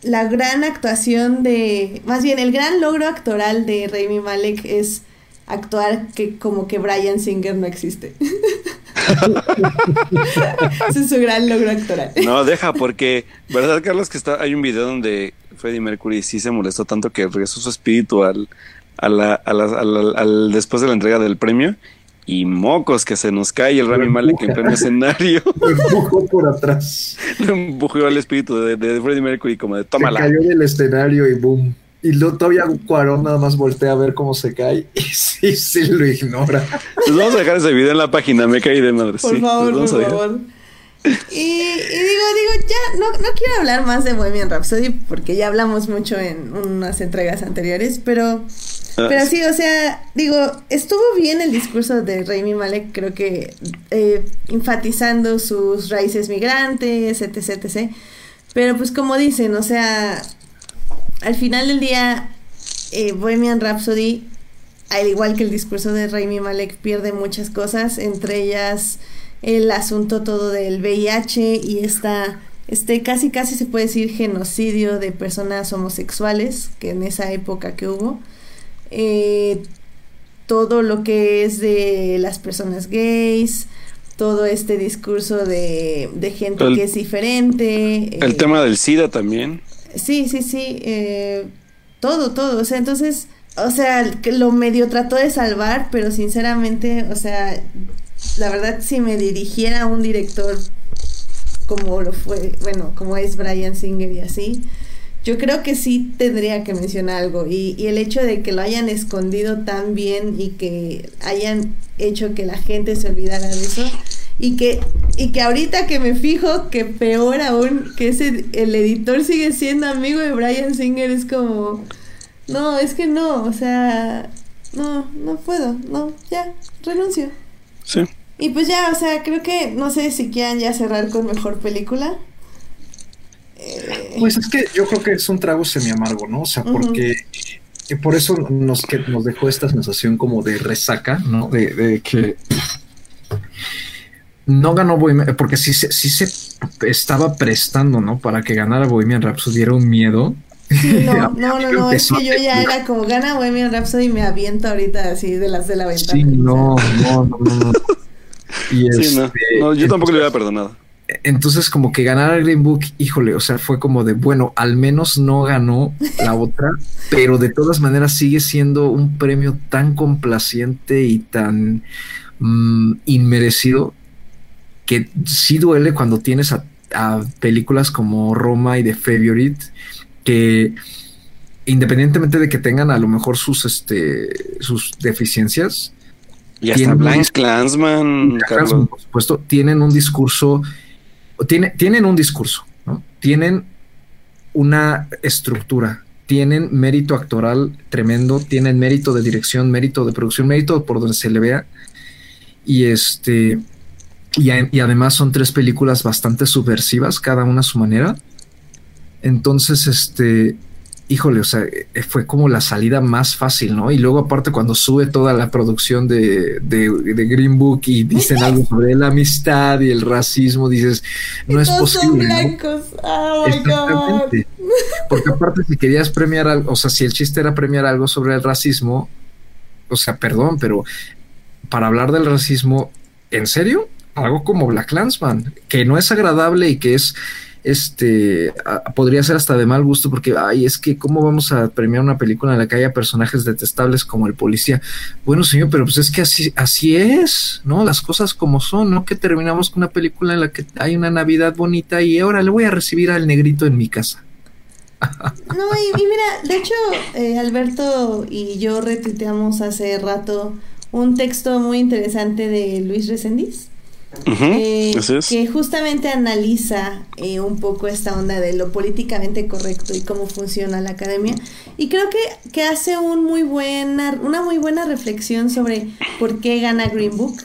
la gran actuación de. Más bien, el gran logro actoral de Rami Malek es actuar que como que Brian Singer no existe. Ese es su gran logro actoral. No, deja, porque, ¿verdad, Carlos? Que está, hay un video donde Freddie Mercury sí se molestó tanto que regresó su espíritu al, a la, a la- a la- al- después de la entrega del premio. Y mocos que se nos cae el Rami Malek en pleno escenario. Lo empujó por atrás. Lo empujó al espíritu de, de Freddie Mercury como de Se tómala. cayó del escenario y boom. Y luego todavía Cuarón nada más voltea a ver cómo se cae y sí, sí lo ignora. Les vamos a dejar ese video en la página, me caí de madre. Por sí, favor, por favor. Y, y digo, digo, ya, no, no quiero hablar más de Bohemian Rhapsody porque ya hablamos mucho en unas entregas anteriores, pero, Ah, pero sí, o sea, digo, estuvo bien el discurso de Rami Malek, creo que eh, enfatizando sus raíces migrantes, etc, etc. Pero pues como dicen, o sea, al final del día, eh, Bohemian Rhapsody, al igual que el discurso de Raimi Malek, pierde muchas cosas, entre ellas el asunto todo del VIH y esta, este casi casi se puede decir genocidio de personas homosexuales, que en esa época que hubo. Eh, todo lo que es de las personas gays, todo este discurso de, de gente El- que es diferente. El eh, tema del SIDA también. Sí, sí, sí. eh, todo, todo. O sea, entonces, o sea, lo medio trató de salvar, pero sinceramente, o sea, la verdad, si me dirigiera a un director como lo fue, bueno, como es Brian Singer y así, yo creo que sí tendría que mencionar algo. Y, y el hecho de que lo hayan escondido tan bien y que hayan hecho que la gente se olvidara de eso. Y que, y que ahorita que me fijo, que peor aún, que ese, el editor sigue siendo amigo de Brian Singer, es como, no, es que no, o sea, no, no puedo, no, ya, renuncio. Sí. Y pues ya, o sea, creo que, no sé si quieran ya cerrar con mejor película. Eh, Pues es que yo creo que es un trago semi amargo, ¿no? O sea, porque y por eso nos, que nos dejó esta sensación como de resaca, ¿no? De, de que no ganó Bohemian, porque sí, se- sí se estaba prestando, ¿no? Para que ganara Bohemian Rhapsody era un miedo. sí, no, no, no, no, es que yo ya era como gana Bohemian Rhapsody y me aviento ahorita así de las de la ventana. Sí, no, no, no, no. no. Y Sí, no. este, No, yo tampoco le hubiera entonces- perdonado. Entonces, como que ganar a Green Book, híjole, o sea, fue como de, bueno, al menos no ganó la otra, pero de todas maneras sigue siendo un premio tan complaciente y tan mm, inmerecido que sí duele cuando tienes a, a películas como Roma y The Favorite, que independientemente de que tengan a lo mejor sus, este, sus deficiencias, Y hasta Tiene- Blind Clansman, Carlos. por supuesto, tienen un discurso, tiene, tienen un discurso, ¿no? Tienen una estructura, tienen mérito actoral tremendo, tienen mérito de dirección, mérito de producción, mérito por donde se le vea. Y este, y, a- y además son tres películas bastante subversivas, cada una a su manera. Entonces, este, híjole, o sea, eh, fue como la salida más fácil, ¿no? Y luego aparte cuando sube toda la producción de, de, de Green Book y dicen algo sobre la amistad y el racismo, dices, no es son posible. ¿no? blancos. Oh my god. Exactamente. Porque aparte si querías premiar algo, o sea, si el chiste era premiar algo sobre el racismo, o sea, perdón, pero para hablar del racismo, ¿en serio? Algo como Black Clansman, que no es agradable y que es este podría ser hasta de mal gusto porque ay es que cómo vamos a premiar una película en la que haya personajes detestables como el policía bueno señor pero pues es que así así es no las cosas como son no que terminamos con una película en la que hay una navidad bonita y ahora le voy a recibir al negrito en mi casa. No, y, mira, de hecho, eh, Alberto y yo retuiteamos hace rato un texto muy interesante de Luis Resendiz. Eh, que justamente analiza eh, un poco esta onda de lo políticamente correcto y cómo funciona la academia y creo que, que hace un muy buena, una muy buena reflexión sobre por qué gana Green Book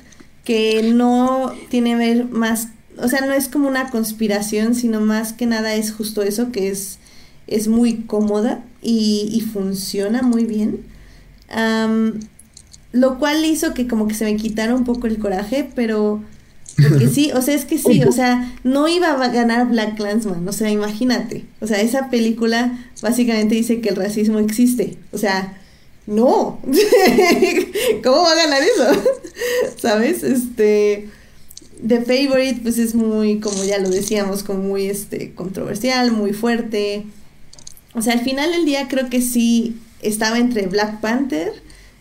que no tiene ver más o sea no es como una conspiración sino más que nada es justo eso que es es muy cómoda y, funciona muy bien. lo cual hizo que como que se me quitara un poco el coraje, pero porque sí, o sea, es que sí, o sea, no iba a ganar Black Clansman, o sea, imagínate. O sea, esa película básicamente dice que el racismo existe. O sea, no. ¿Cómo va a ganar eso? ¿Sabes? Este The Favorite pues es muy como ya lo decíamos, como muy este controversial, muy fuerte. O sea, al final del día creo que sí estaba entre Black Panther,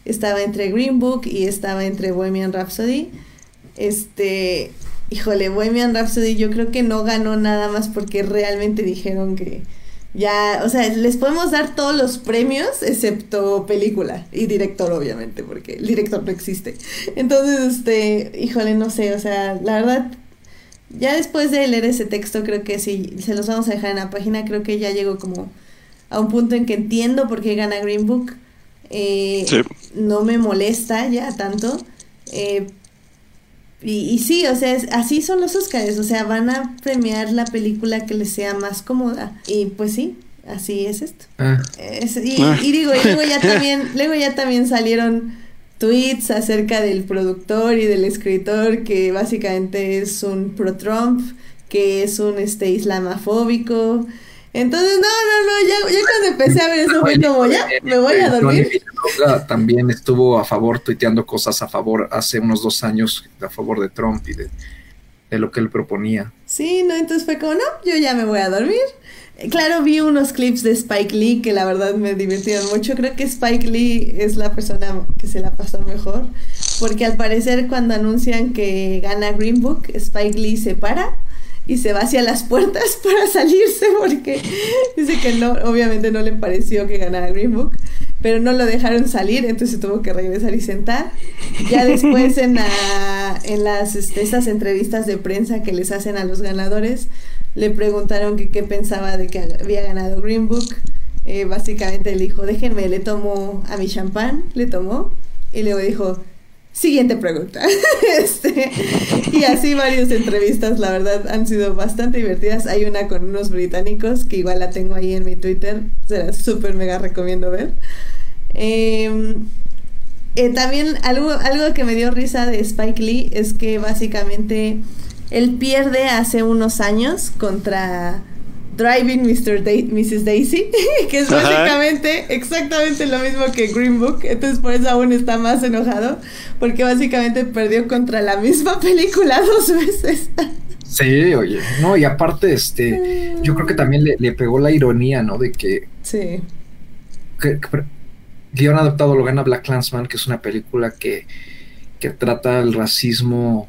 estaba entre Green Book y estaba entre Bohemian Rhapsody. Este, híjole, Bohemian Rhapsody yo creo que no ganó nada más porque realmente dijeron que ya, o sea, les podemos dar todos los premios excepto película y director obviamente, porque el director no existe. Entonces, este, híjole, no sé, o sea, la verdad ya después de leer ese texto creo que si se los vamos a dejar en la página, creo que ya llegó como a un punto en que entiendo por qué gana Green Book. Eh, no me molesta ya tanto. Eh, y, sí, o sea, así son los Oscars, o sea, van a premiar la película que les sea más cómoda. Y pues sí, así es esto. Ah. Ah. y, digo, y luego ya también, luego ya también salieron tweets acerca del productor y del escritor que básicamente es un pro-Trump, que es un este islamofóbico, entonces, no, no, no, ya, ya cuando empecé a ver eso fue como, ya, me voy a dormir. También estuvo a favor, tuiteando cosas a favor hace unos dos años, a favor de Trump y de, lo que él proponía. Sí, no, entonces fue como, no, yo ya me voy a dormir. Claro, vi unos clips de Spike Lee que la verdad me divirtieron mucho. Creo que Spike Lee es la persona que se la pasó mejor. Porque al parecer cuando anuncian que gana Green Book, Spike Lee se para y se va hacia las puertas para salirse porque dice que no, obviamente no le pareció que ganara Green Book, pero no lo dejaron salir, entonces tuvo que regresar y sentar. Ya después en, en las este, estas entrevistas de prensa que les hacen a los ganadores, le preguntaron que qué pensaba de que había ganado Green Book. Eh, básicamente le dijo, déjenme, le tomo a mi champán, le tomó y luego dijo, Siguiente pregunta. este, y así varias entrevistas, la verdad, han sido bastante divertidas. Hay una con unos británicos que igual la tengo ahí en mi Twitter. Se la súper mega recomiendo ver. Em, eh, también algo, algo que me dio risa de Spike Lee es que básicamente él pierde hace unos años contra Driving Mr. Mrs. Daisy, que es básicamente exactamente lo mismo que Green Book, entonces por eso aún está más enojado, porque básicamente perdió contra la misma película dos veces. Sí, oye, no, y aparte, este, yo creo que también le, pegó la ironía, ¿no? De que... Sí. Que, guion adaptado lo gana Black Clansman, que es una película que, que trata el racismo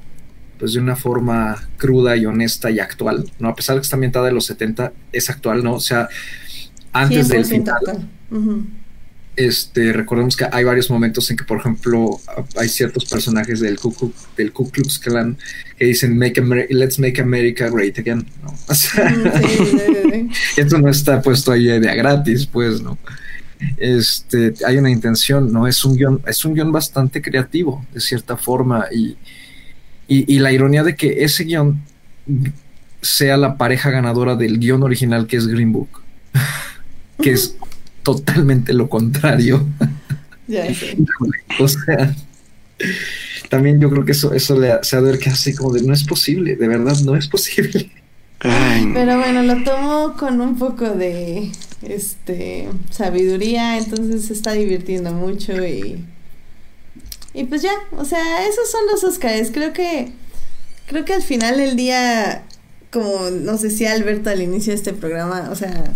pues de una forma cruda y honesta y actual, ¿no? A pesar de que está ambientada en los 70, es actual, ¿no? O sea, antes del final. Este, recordemos que hay varios momentos en que, por ejemplo, hay ciertos personajes del Ku, del Ku Klux Klan que dicen make Let's make America great again, ¿no? O sea, esto no está puesto ahí de a gratis, pues, ¿no? Este, hay una intención, ¿no? Es un guion, es un guion bastante creativo, de cierta forma, y, y, la ironía de que ese guion sea la pareja ganadora del guion original que es Green Book, que es totalmente lo contrario. o sea, también yo creo que eso, eso le se ha de ver que hace como de no es posible, de verdad no es posible. Pero bueno, lo tomo con un poco de este sabiduría, entonces se está divirtiendo mucho y y pues ya, o sea, esos son los Oscars. Creo que, creo que al final del día, como nos decía Alberto al inicio de este programa, o sea,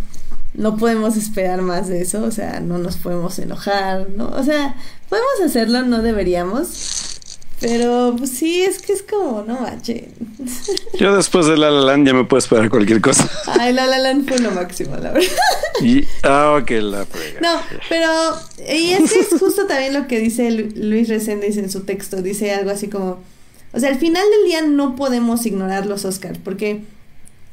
no podemos esperar más de eso, o sea, no nos podemos enojar, ¿no? O sea, podemos hacerlo, no deberíamos. Pero pues sí, es que es como, no manches. Yo después de La La Land ya me puedo esperar cualquier cosa. Ay, La La Land fue lo máximo, la verdad. Y, ah, ok, la frega. No, pero, y es que es justo también lo que dice Luis Reséndiz en su texto, dice algo así como, o sea, al final del día no podemos ignorar los Oscars, porque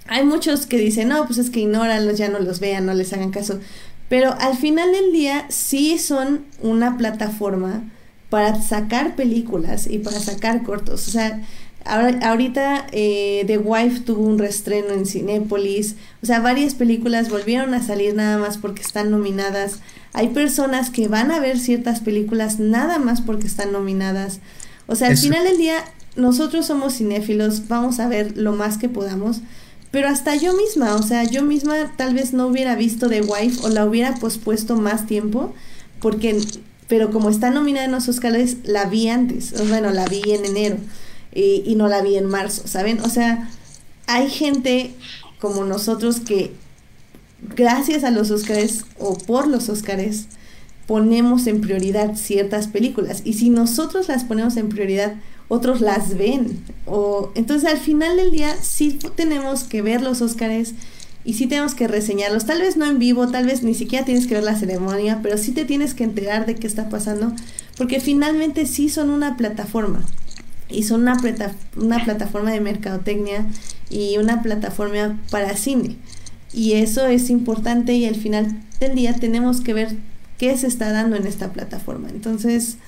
hay muchos que dicen, no, pues es que ignóralos, ya no los vean, no les hagan caso. Pero al final del día sí son una plataforma para sacar películas y para sacar cortos. O sea, ahorita eh, The Wife tuvo un restreno en Cinépolis. O sea, varias películas volvieron a salir nada más porque están nominadas. Hay personas que van a ver ciertas películas nada más porque están nominadas. O sea, al final del día, nosotros somos cinéfilos, vamos a ver lo más que podamos. Pero hasta yo misma, o sea, yo misma tal vez no hubiera visto The Wife o la hubiera pospuesto más tiempo, porque, pero como está nominada en los Oscars, la vi antes, bueno, la vi en enero y, no la vi en marzo, ¿saben? O sea, hay gente como nosotros que gracias a los Oscars o por los Oscars ponemos en prioridad ciertas películas y si nosotros las ponemos en prioridad otros las ven. O, entonces al final del día sí tenemos que ver los Óscares y sí tenemos que reseñarlos. Tal vez no en vivo, tal vez ni siquiera tienes que ver la ceremonia, pero sí te tienes que enterar de qué está pasando, porque finalmente sí son una plataforma. Y son una, una plataforma de mercadotecnia y una plataforma para cine. Y eso es importante y al final del día tenemos que ver qué se está dando en esta plataforma. Entonces,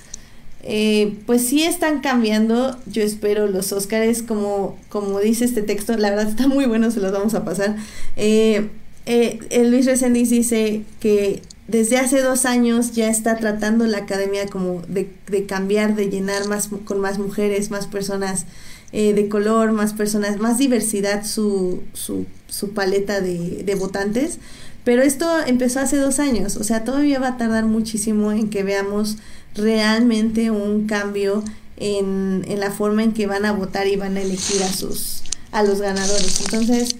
eh, pues sí están cambiando. Yo espero los Óscares, como, como dice este texto, la verdad está muy bueno, se los vamos a pasar. Eh, eh, Luis Resendiz dice que desde hace dos años ya está tratando la academia como de, cambiar, de llenar más con más mujeres, más personas de color, más personas, más diversidad su, su, su paleta de, de votantes. Pero esto empezó hace dos años, o sea, todavía va a tardar muchísimo en que veamos realmente un cambio en, en, la forma en que van a votar y van a elegir a sus a los ganadores. Entonces,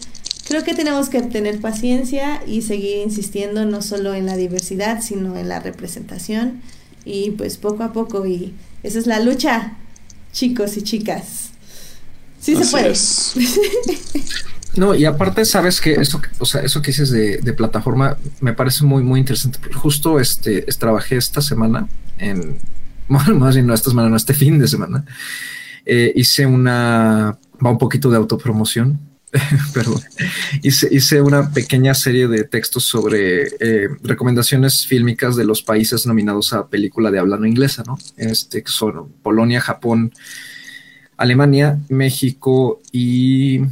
creo que tenemos que tener paciencia y seguir insistiendo no solo en la diversidad, sino en la representación y pues poco a poco y esa es la lucha, chicos y chicas. Sí se puede. No, y aparte, sabes que eso, o sea, eso que dices de, plataforma me parece muy, muy interesante. Justo este, trabajé esta semana en, más bien no esta semana, no este fin de semana, eh, hice una, va un poquito de autopromoción, perdón, hice, hice, una pequeña serie de textos sobre eh, recomendaciones fílmicas de los países nominados a película de habla no inglesa, ¿no? Este, que son Polonia, Japón, Alemania, México y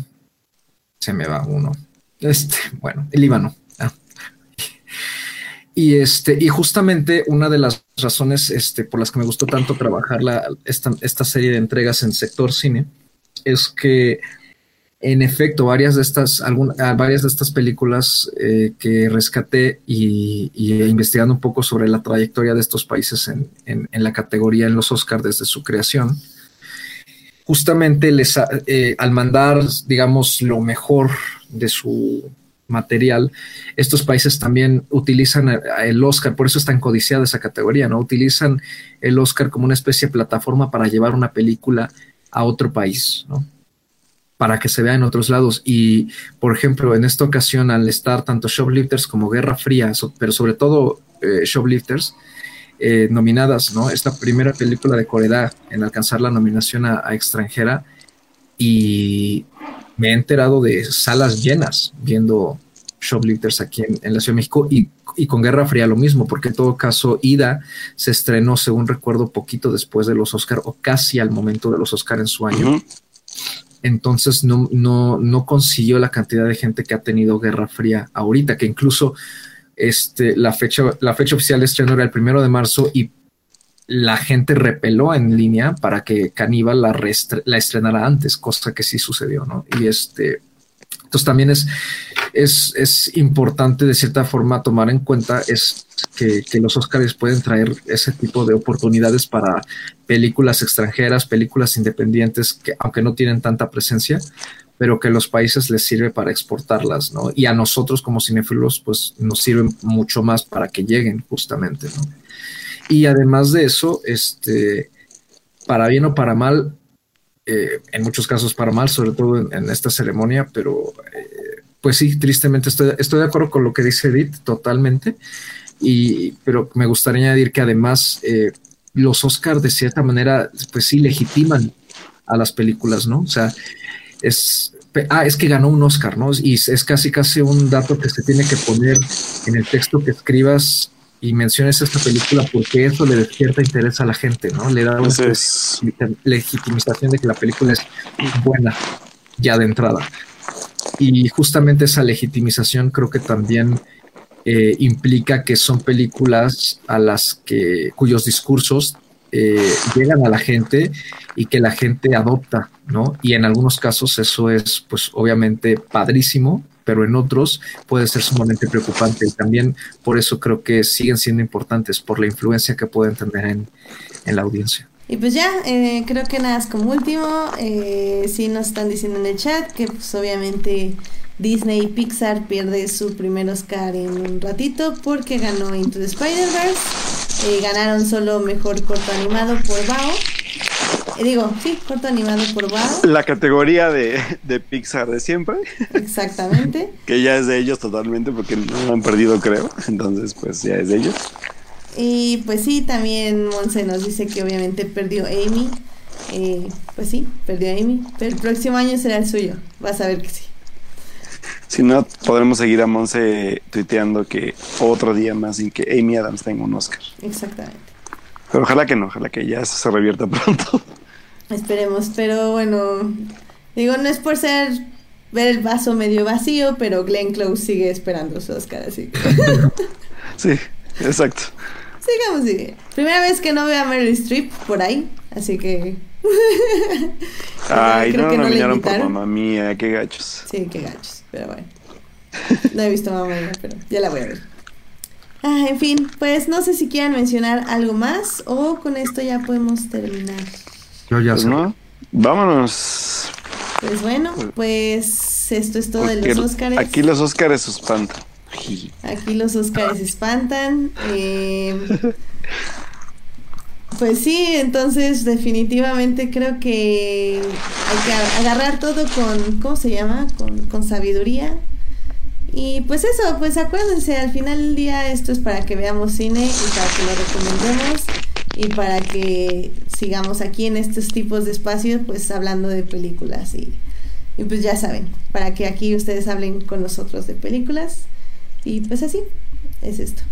se me va uno. Este, bueno, el Líbano. Y este, y justamente una de las razones este, por las que me gustó tanto trabajar la, esta, serie de entregas en sector cine es que en efecto, varias de estas, ah, varias de estas películas eh, que rescaté y, investigando un poco sobre la trayectoria de estos países en, en, la categoría en los Oscars desde su creación, justamente les, eh, al mandar, digamos, lo mejor de su material, estos países también utilizan el Oscar, por eso es tan codiciada esa categoría, ¿no? Utilizan el Oscar como una especie de plataforma para llevar una película a otro país, ¿no? Para que se vea en otros lados. Y, por ejemplo, en esta ocasión, al estar tanto Shoplifters como Guerra Fría, pero sobre todo eh, Shoplifters, eh, nominadas, ¿no? Esta primera película de Corea en alcanzar la nominación a extranjera y me he enterado de salas llenas viendo Shoplifters aquí en, la Ciudad de México y, con Guerra Fría lo mismo, porque en todo caso Ida se estrenó, según recuerdo, poquito después de los Oscar o casi al momento de los Oscar en su año. Entonces no, no, no consiguió la cantidad de gente que ha tenido Guerra Fría ahorita, que incluso este, la, fecha, la fecha oficial de estreno era el primero de marzo y la gente repeló en línea para que Caníbal la, estrenara antes, cosa que sí sucedió, ¿no? Y este, entonces también es, es, es importante de cierta forma tomar en cuenta es que, que, los Oscars pueden traer ese tipo de oportunidades para películas extranjeras, películas independientes que aunque no tienen tanta presencia, pero que a los países les sirve para exportarlas, ¿no? Y a nosotros como cinéfilos, pues nos sirven mucho más para que lleguen justamente, ¿no? Y además de eso, este, para bien o para mal, eh, en muchos casos para mal, sobre todo en, esta ceremonia, pero eh, pues sí, tristemente estoy, estoy de acuerdo con lo que dice Edith, totalmente. Y, pero me gustaría añadir que además eh, los Oscars de cierta manera, pues sí, legitiman a las películas, ¿no? O sea, es, ah, es que ganó un Oscar, ¿no? Y es casi, casi un dato que se tiene que poner en el texto que escribas y menciones esta película porque eso le despierta interés a la gente, ¿no? Le da una legitimización de que la película es buena ya de entrada. Y justamente esa legitimización creo que también eh, implica que son películas a las que cuyos discursos eh, llegan a la gente y que la gente adopta, ¿no? Y en algunos casos eso es, pues, obviamente padrísimo, pero en otros puede ser sumamente preocupante. Y también por eso creo que siguen siendo importantes, por la influencia que pueden tener en, la audiencia. Y pues ya, eh, creo que nada, es como último, eh, sí nos están diciendo en el chat que pues obviamente Disney y Pixar pierde su primer Oscar en un ratito porque ganó Into the Spider-Verse. Eh, ganaron solo mejor corto animado por Bao. Eh, digo, sí, corto animado por Bao. La categoría de, de Pixar de siempre. Exactamente. que ya es de ellos totalmente porque no han perdido, creo. Entonces, pues ya es de ellos. Y pues sí, también Monse nos dice que obviamente perdió Amy. Eh, pues sí, perdió Amy. Pero el próximo año será el suyo. Vas a ver que sí. Si no, podremos seguir a Monse tuiteando que otro día más sin que Amy Adams tenga un Oscar. Exactamente. Pero ojalá que no, ojalá que ya eso se revierta pronto. Esperemos, pero bueno, digo, no es por ser ver el vaso medio vacío, pero Glenn Close sigue esperando su Oscar, así sí, exacto. Sigamos, sigue. Primera vez que no veo a Meryl Streep por ahí, así que... Ay, no, no, nominaron por mamá mía, qué gachos. Sí, qué gachos. Pero bueno. No he visto Mamá pero ya la voy a ver. Ah, en fin, pues no sé si quieran mencionar algo más o con esto ya podemos terminar. Yo ya pues sé. No, vámonos. Pues bueno, pues esto es todo de los Óscares. Aquí los Óscares espantan. Aquí los Óscares espantan. Eh, pues sí, entonces definitivamente creo que hay que agarrar todo con, ¿cómo se llama? Con, sabiduría. Y pues eso, pues acuérdense, al final del día esto es para que veamos cine y para que lo recomendemos y para que sigamos aquí en estos tipos de espacios pues hablando de películas y, y pues ya saben, para que aquí ustedes hablen con nosotros de películas y pues así, es esto.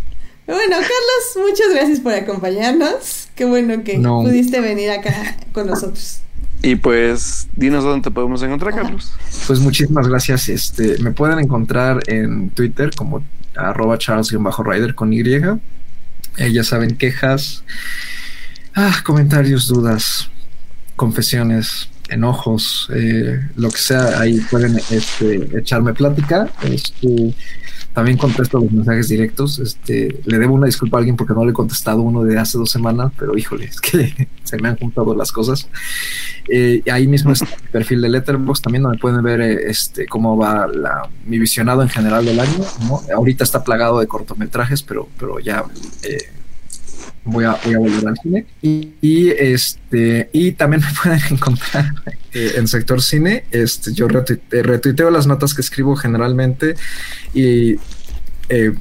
Bueno, Carlos, muchas gracias por acompañarnos. Qué bueno que pudiste venir acá con nosotros. Y pues, dinos dónde te podemos encontrar, Carlos. Pues muchísimas gracias. Este, me pueden encontrar en Twitter como arroba charles-rider con Y. Eh, ya saben, quejas, ah, comentarios, dudas, confesiones, enojos, eh, lo que sea, ahí pueden este, echarme plática. Este, también contesto los mensajes directos. Este, le debo una disculpa a alguien porque no le he contestado uno de hace dos semanas, pero híjole, es que se me han juntado las cosas. Eh, ahí mismo está el perfil de Letterboxd, también donde pueden ver eh, este, cómo va la, mi visionado en general del año. Ahorita está plagado de cortometrajes, pero, pero ya eh, voy a, voy a volver al cine. Y, este, y también me pueden encontrar eh, en sector cine. Este, yo eh, retuiteo las notas que escribo generalmente y eh,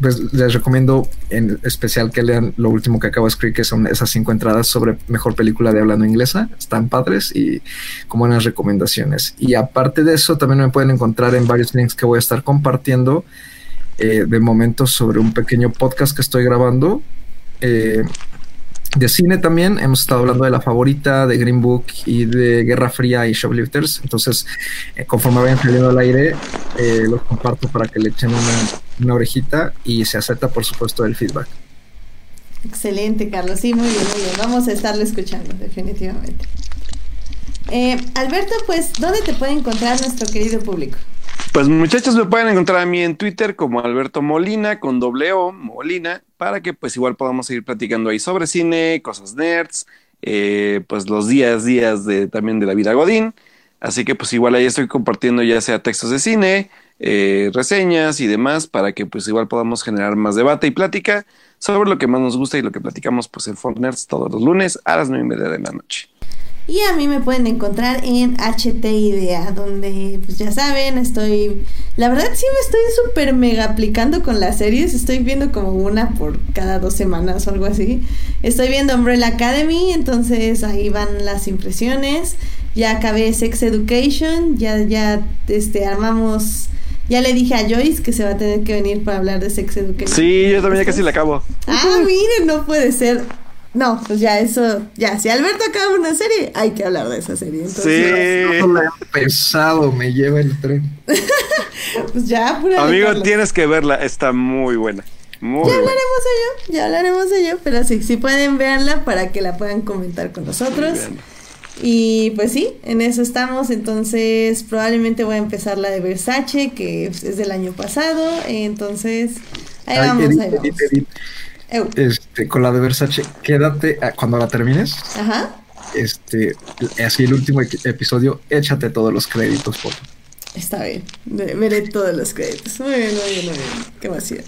pues, les recomiendo en especial que lean lo último que acabo de escribir, que son esas cinco entradas sobre mejor película de hablando inglesa. Están padres y con buenas recomendaciones. Y aparte de eso, también me pueden encontrar en varios links que voy a estar compartiendo de momento sobre un pequeño podcast que estoy grabando eh, de cine también. Hemos estado hablando de la favorita, de Green Book y de Guerra Fría y Shoplifters. Entonces, eh, conforme vayan saliendo al aire, eh, los comparto para que le echen una, orejita y se acepta, por supuesto, el feedback. Excelente, Carlos. Sí, muy bien, muy bien. Vamos a estarlo escuchando, definitivamente. Alberto, pues, ¿dónde te puede encontrar nuestro querido público? Pues muchachos, me pueden encontrar a mí en Twitter como Alberto Molina con doble O, Molina, para que pues igual podamos seguir platicando ahí sobre cine, cosas nerds, eh, pues los días, días de también de la vida Godín. Así que pues igual ahí estoy compartiendo ya sea textos de cine, eh, reseñas y demás, para que pues igual podamos generar más debate y plática sobre lo que más nos gusta y lo que platicamos pues en Nerds todos los lunes a las nueve y media de la noche. Y a mí me pueden encontrar en HT Idea, donde pues ya saben, estoy... La verdad sí me estoy súper mega aplicando con las series, estoy viendo como una por cada dos semanas o algo así. Estoy viendo Umbrella Academy, entonces ahí van las impresiones. Ya acabé Sex Education, ya, ya este, armamos... Ya le dije a Joyce que se va a tener que venir para hablar de Sex Education. Sí, yo también ya casi la acabo. Ah, miren, no puede ser. No, pues ya eso, ya, si Alberto acaba una serie, hay que hablar de esa serie. Entonces, sí. pesado, me lleva el tren. pues ya, pura Amigo, tienes que verla, está muy buena. Muy ya hablaremos de ello, ya hablaremos de ello, pero sí, sí pueden verla para que la puedan comentar con nosotros. Y pues sí, en eso estamos. Entonces, probablemente voy a empezar la de Versace, que es del año pasado. Entonces, ahí vamos, ahí vamos. Este, con la de Versace, quédate cuando la termines. Ajá. Este, así el último episodio, échate todos los créditos, por Está bien, veré todos los créditos. Muy bien, muy bien, muy bien. Qué vacío.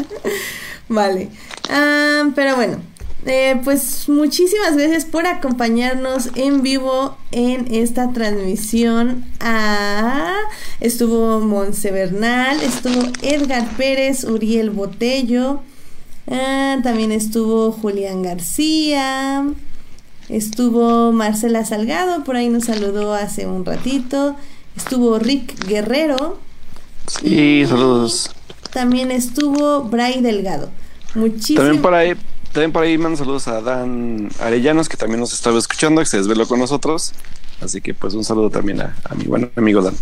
vale. Ah, pero bueno, eh, pues muchísimas gracias por acompañarnos en vivo en esta transmisión. Ah, estuvo Monse Bernal, estuvo Edgar Pérez, Uriel Botello, Ah, también estuvo Julián García. Estuvo Marcela Salgado, por ahí nos saludó hace un ratito. Estuvo Rick Guerrero. Sí, saludos. También estuvo Bray Delgado. Muchísimas También por ahí, también por ahí mando saludos a Dan Arellanos, que también nos estaba escuchando, que se desveló con nosotros. Así que pues un saludo también a, a mi buen amigo Dan.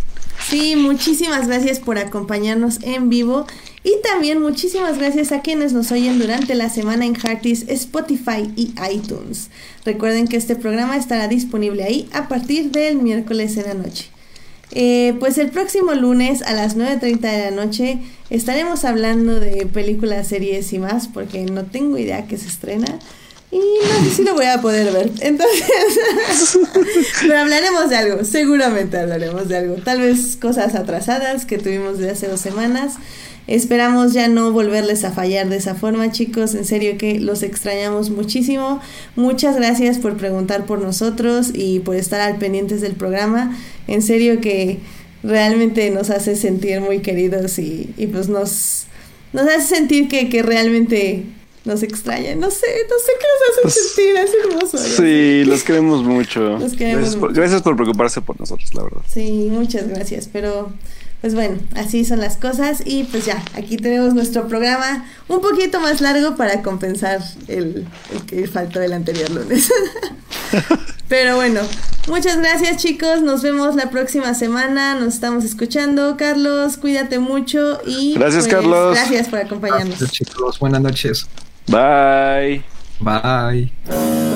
Sí, muchísimas gracias por acompañarnos en vivo y también muchísimas gracias a quienes nos oyen durante la semana en Heartis, Spotify y iTunes. Recuerden que este programa estará disponible ahí a partir del miércoles en la noche. Eh, pues el próximo lunes a las 9.30 de la noche estaremos hablando de películas, series y más porque no tengo idea que se estrena. Y no sé si lo voy a poder ver. Entonces, pero hablaremos de algo, seguramente hablaremos de algo. Tal vez cosas atrasadas que tuvimos de hace dos semanas. Esperamos ya no volverles a fallar de esa forma, chicos. En serio que los extrañamos muchísimo. Muchas gracias por preguntar por nosotros y por estar al pendientes del programa. En serio que realmente nos hace sentir muy queridos y, y pues nos, nos hace sentir que, que realmente nos extrañan. No sé, no sé qué nos hace pues, sentir, es hermoso. Sí, los queremos mucho. gracias, Por, gracias por preocuparse por nosotros, la verdad. Sí, muchas gracias, pero pues bueno, así son las cosas y pues ya, aquí tenemos nuestro programa un poquito más largo para compensar el, que faltó el anterior lunes. Pero bueno, muchas gracias chicos, nos vemos la próxima semana, nos estamos escuchando. Carlos, cuídate mucho y... Gracias pues, Carlos. Gracias por acompañarnos. chicos, buenas noches. Bye. Bye.